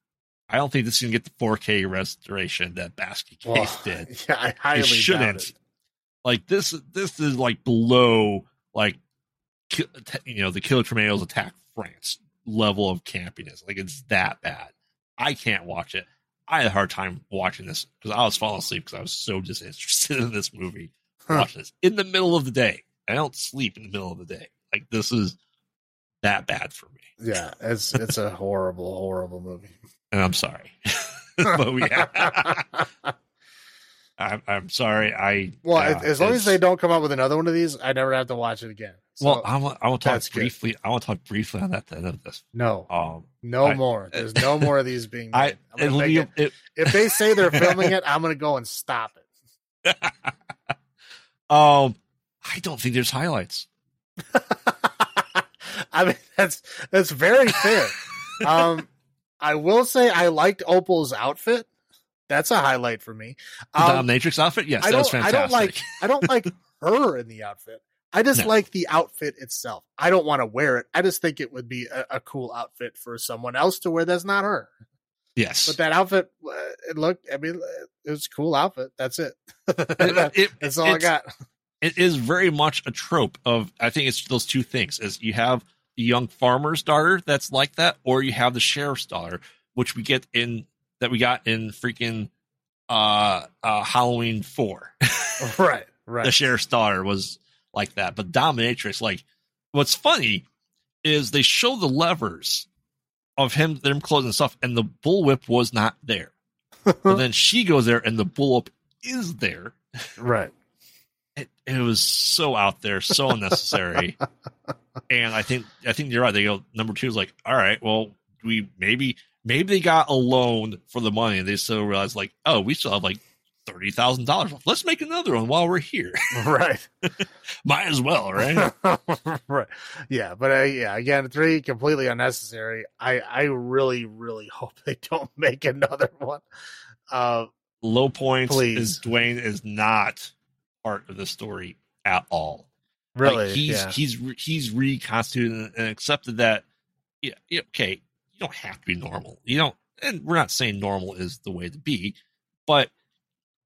i don't think this is gonna get the 4k restoration that basket case Well, did. [LAUGHS] yeah, I highly it doubt shouldn't. it. Like this, this is like below like you know the Killer Tornadoes attack France level of campiness. Like it's that bad. I can't watch it. I had a hard time watching this because I was falling asleep because I was so [LAUGHS] disinterested in this movie. Huh. Watching this in the middle of the day. I don't sleep in the middle of the day. Like this is that bad for me, Yeah, it's it's a horrible, horrible movie. and I'm sorry. [LAUGHS] [LAUGHS] but we, I'm, I'm sorry. I well, uh, as long as they don't come up with another one of these, I never have to watch it again. So, Well, I want I want to talk that's good. briefly. I want to talk briefly on that end of this. no, Um, no I- more. [LAUGHS] There's no more of these being made. I I'm it'll make be, it- it, [LAUGHS] if they say they're filming [LAUGHS] it, I'm going to go and stop it. um, I don't think there's highlights. I mean, that's that's very fair. um, I will say I liked Opal's outfit. That's a highlight for me. The Um, dominatrix outfit, yes, that was don't. I don't like. I don't like her in the outfit. I just No. like the outfit itself. I don't want to wear it. I just think it would be a, a cool outfit for someone else to wear. That's not her. yes, But that outfit, uh, it looked. I mean, it was a cool outfit. That's it. It- it- [LAUGHS] That's all I got. it is very much a trope of I think it's those two things is you have the young farmer's daughter that's like that, or you have the sheriff's daughter, which we get in that we got in freaking uh uh Halloween four. [LAUGHS] right. Right. the sheriff's daughter was like that. But Dominatrix, like, what's funny is they show the levers of him, them closing stuff, and the bullwhip was not there. [LAUGHS] but then she goes there, and the bullwhip is there. right. It, it was so out there, so unnecessary. [LAUGHS] and I think I think you're right. They go number two is like, all right, well, we maybe maybe they got a loan for the money, and they still realize like, oh, we still have like thirty thousand dollars. Let's make another one while we're here. [LAUGHS] [LAUGHS] right. Might as well, right? [LAUGHS] right. Yeah, but uh, yeah, again, three completely unnecessary. I I really really hope they don't make another one. Uh, Low point Please. is Duane is not part of the story at all. really, Like, he's yeah. he's he's reconstituted and accepted that. Yeah, yeah, okay, you don't have to be normal. You don't, and we're not saying normal is the way to be, but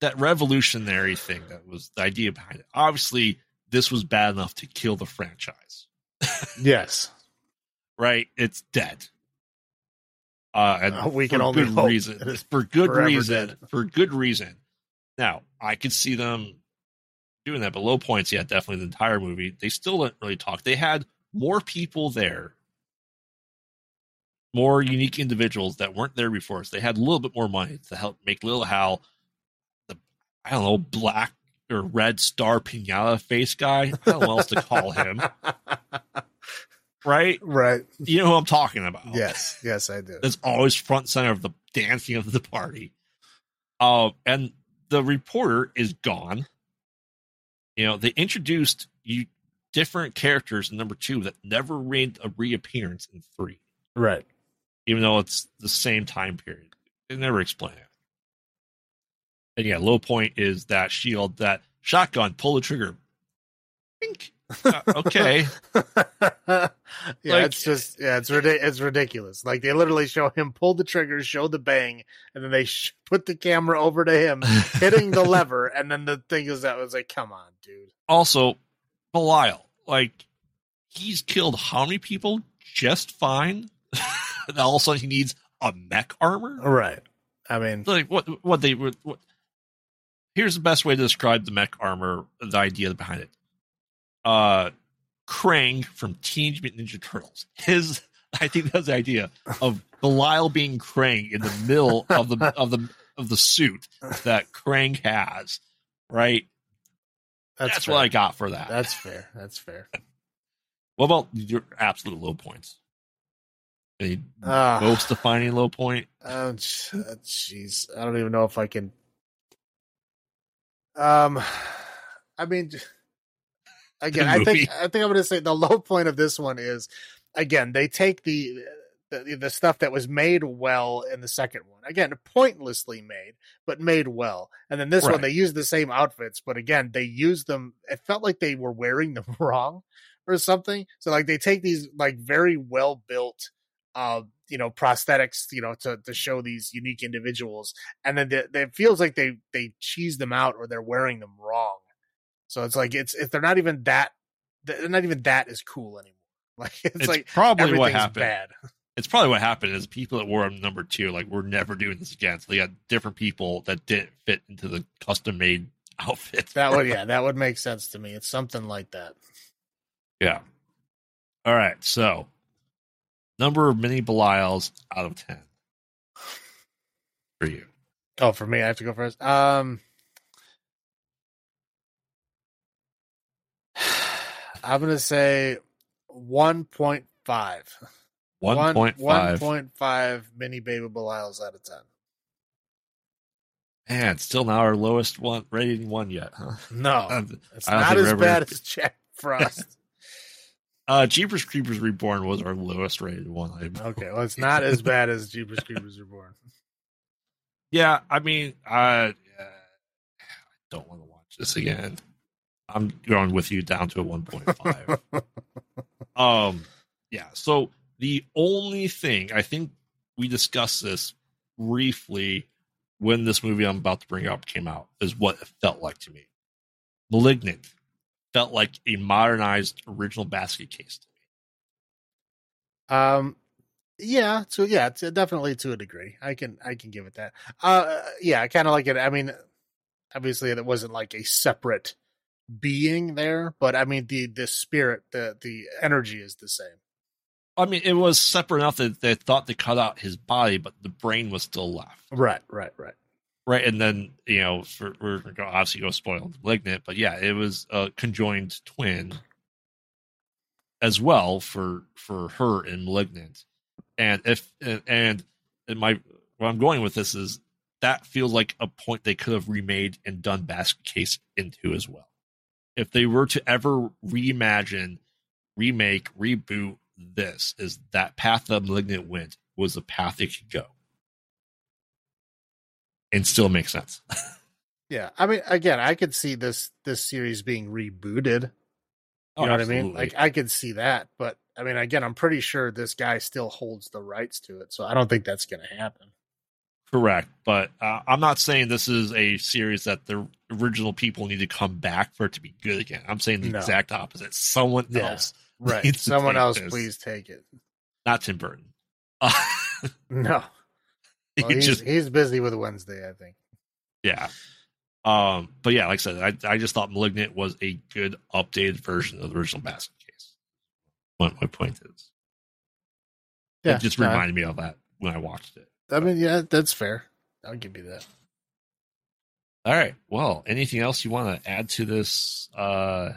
that revolutionary thing that was the idea behind it. Obviously, this was bad enough to kill the franchise, yes. [LAUGHS] right? It's dead. Uh, and Uh, we can only good reason. For good reason. dead. For good reason. Now, I could see them doing that, but low points, yeah, definitely the entire movie. They still didn't really talk. They had more people there, more unique individuals that weren't there before. So they had a little bit more money to help make Little Hal I don't know, black or red star pinata face guy. I don't know what else to call him. [LAUGHS] Right? right. You know who I'm talking about. Yes. Yes, I do. that's always front center of the dancing of the party. Uh, and the reporter is gone. You know, they introduced you different characters in number two that never made a reappearance in three, Right. even though it's the same time period. They never explain it. And yeah, low point is that shield, that shotgun, pull the trigger. Uh, okay. [LAUGHS] yeah, Like- it's just yeah, it's it's ridiculous. Like they literally show him pull the trigger, show the bang, and then they sh- put the camera over to him [LAUGHS] hitting the lever, and then the thing is that was like, come on, dude. also, Belial, like, he's killed how many people just fine? [LAUGHS] and all of a sudden he needs a mech armor? Right. I mean, Like, what, what they were. What, here's the best way to describe the mech armor, the idea behind it. Uh, Krang from Teenage Mutant Ninja Turtles. His, [LAUGHS] I think that's the idea of Belial being Krang in the middle of the of the of the suit that Krang has. Right, that's, that's, what I got for that. That's fair. That's fair. [LAUGHS] What about your absolute low points? Any Ah. most defining low point? Oh, uh, jeez, I don't even know if I can. Um, I mean, again, I think. I think I'm going to say the low point of this one is, again, they take the, the the stuff that was made well in the second one, again, pointlessly made, but made well, and then this Right. one they use the same outfits, but again, they use them. It felt like they were wearing them [LAUGHS] wrong or something. So like they take these like very well built uh, you know, prosthetics, you know, to, to show these unique individuals. And then the, the- it feels like they, they cheese them out or they're wearing them wrong. So it's like, it's, if they're not even that, they're not even that is cool anymore. [LAUGHS] Like, it's, It's, like probably what happened. bad. [LAUGHS] It's probably what happened is people that wore them number two, like we're never doing this again. So they got different people that didn't fit into the custom made [LAUGHS] outfits That would, yeah, that would make sense to me. It's something like that. yeah. All right. So number of mini Belials out of ten for you. Oh, for me, I have to go first. Um, [SIGHS] I'm going to say 1.5. One point five. 1.5 mini baby Belials out of 10. Man, still not our lowest one rating one yet, huh? No, [LAUGHS] it's don't as ever- bad as Jack Frost. [LAUGHS] Uh, Jeepers Creepers Reborn was our lowest rated one. I okay, well, it's not as bad as Jeepers Creepers Reborn. Yeah, I mean, I, uh, I don't want to watch this again. I'm going with you down to a 1.5. [LAUGHS] um, yeah. So the only thing I think we discussed this briefly when this movie I'm about to bring up came out is what it felt like to me. Malignant felt like a modernized original basket case to me. Um, yeah, so yeah, to, definitely to a degree. I can I can give it that. Uh, yeah, I kind of like it. I mean, obviously, it wasn't like a separate being there, but I mean, the the spirit, the the energy is the same. I mean, it was separate enough that they thought they cut out his body, but the brain was still left. Right, right, right. Right, and then you know, for, we're to obviously go spoil malignant, but yeah, it was a conjoined twin as well for for her in malignant, and if and, and and my where I'm going with this is that feels like a point they could have remade and done Basket Case into as well. If they were to ever reimagine, remake, reboot this, is that path that Malignant went was the path it could go. And still make sense. [LAUGHS] Yeah, I mean, again, I could see this this series being rebooted. You Oh, know what I mean? Like I could see that, but I mean, again, I'm pretty sure this guy still holds the rights to it, so I don't think that's going to happen. Correct, but uh, I'm not saying this is a series that the original people need to come back for it to be good again. I'm saying the No. exact opposite. Someone Yeah. else, [LAUGHS] Right? Someone else, this. please take it. not Tim Burton. Uh, [LAUGHS] No, [LAUGHS] well, he's, just he's busy with Wednesday, I think. yeah. Um, but yeah, like I said, I, I just thought Malignant was a good updated version of the original Basket Case. What my point is, Yeah, it just no, reminded me of that when I watched it. I mean, yeah, that's fair. I'll give you that. All right. Well, anything else you want to add to this uh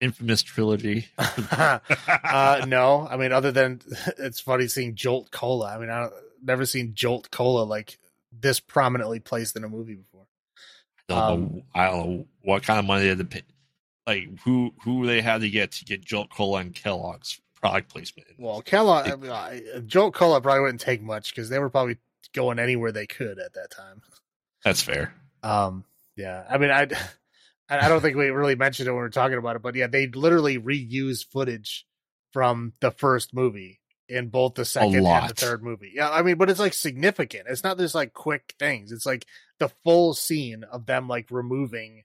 infamous trilogy? [LAUGHS] uh, no, I mean, other than [LAUGHS] it's funny seeing Jolt Cola. I mean, I've never seen Jolt Cola like this prominently placed in a movie before. don't know. Um, I don't know what kind of money they had to pay. Like who who they had to get to get Jolt Cola and Kellogg's product placement. Well. Kellogg, I mean, I, Jolt Cola probably wouldn't take much because they were probably going anywhere they could at that time. that's fair. Um, yeah, I mean, I, I don't think we really mentioned it when we were talking about it, but yeah, they literally reused footage from the first movie in both the second and the third movie. Yeah, I mean, but it's like significant. It's not just like quick things. It's like the full scene of them like removing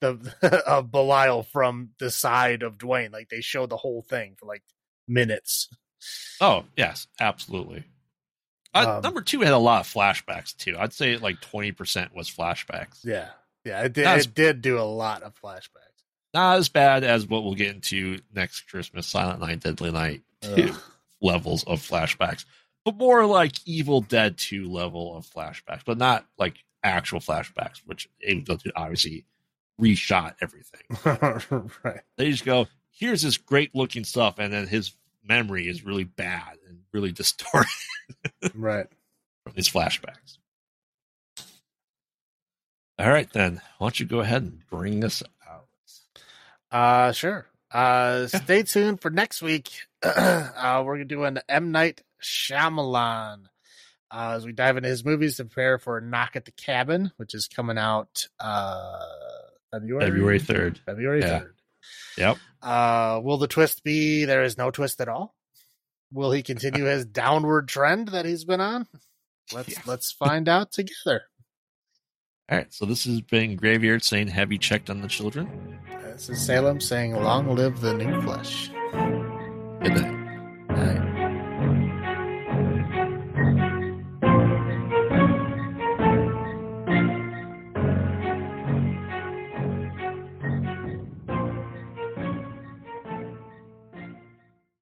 the [LAUGHS] of Belial from the side of Duane. Like they show the whole thing for like minutes. Oh yes, absolutely. Uh, Um, number two had a lot of flashbacks too. I'd say like twenty percent was flashbacks. Yeah, yeah, it did. That's- It did do a lot of flashbacks. Not as bad as what we'll get into next Christmas, Silent Night, Deadly Night. Levels of flashbacks, but more like Evil Dead two level of flashbacks, but not like actual flashbacks, which Evil Dead 2 obviously reshot everything. [LAUGHS] right. They just go, here's this great looking stuff, and then his memory is really bad and really distorted [LAUGHS] Right. from these flashbacks. All right, then. Why don't you go ahead and bring us out? Uh sure. Uh stay tuned for next week. [CLEARS THROAT] uh we're going to do an M Night Shyamalan. Uh, as we dive into his movies to prepare for Knock at the Cabin, which is coming out uh February February 3rd. February Yeah. 3rd. Yep. Uh will the twist be there is no twist at all? Will he continue [LAUGHS] his downward trend that he's been on? Let's Yeah. let's find out together. All right. So this has been Graveyard saying, Have you checked on the children? This is Salem saying long live the new flesh. Good night.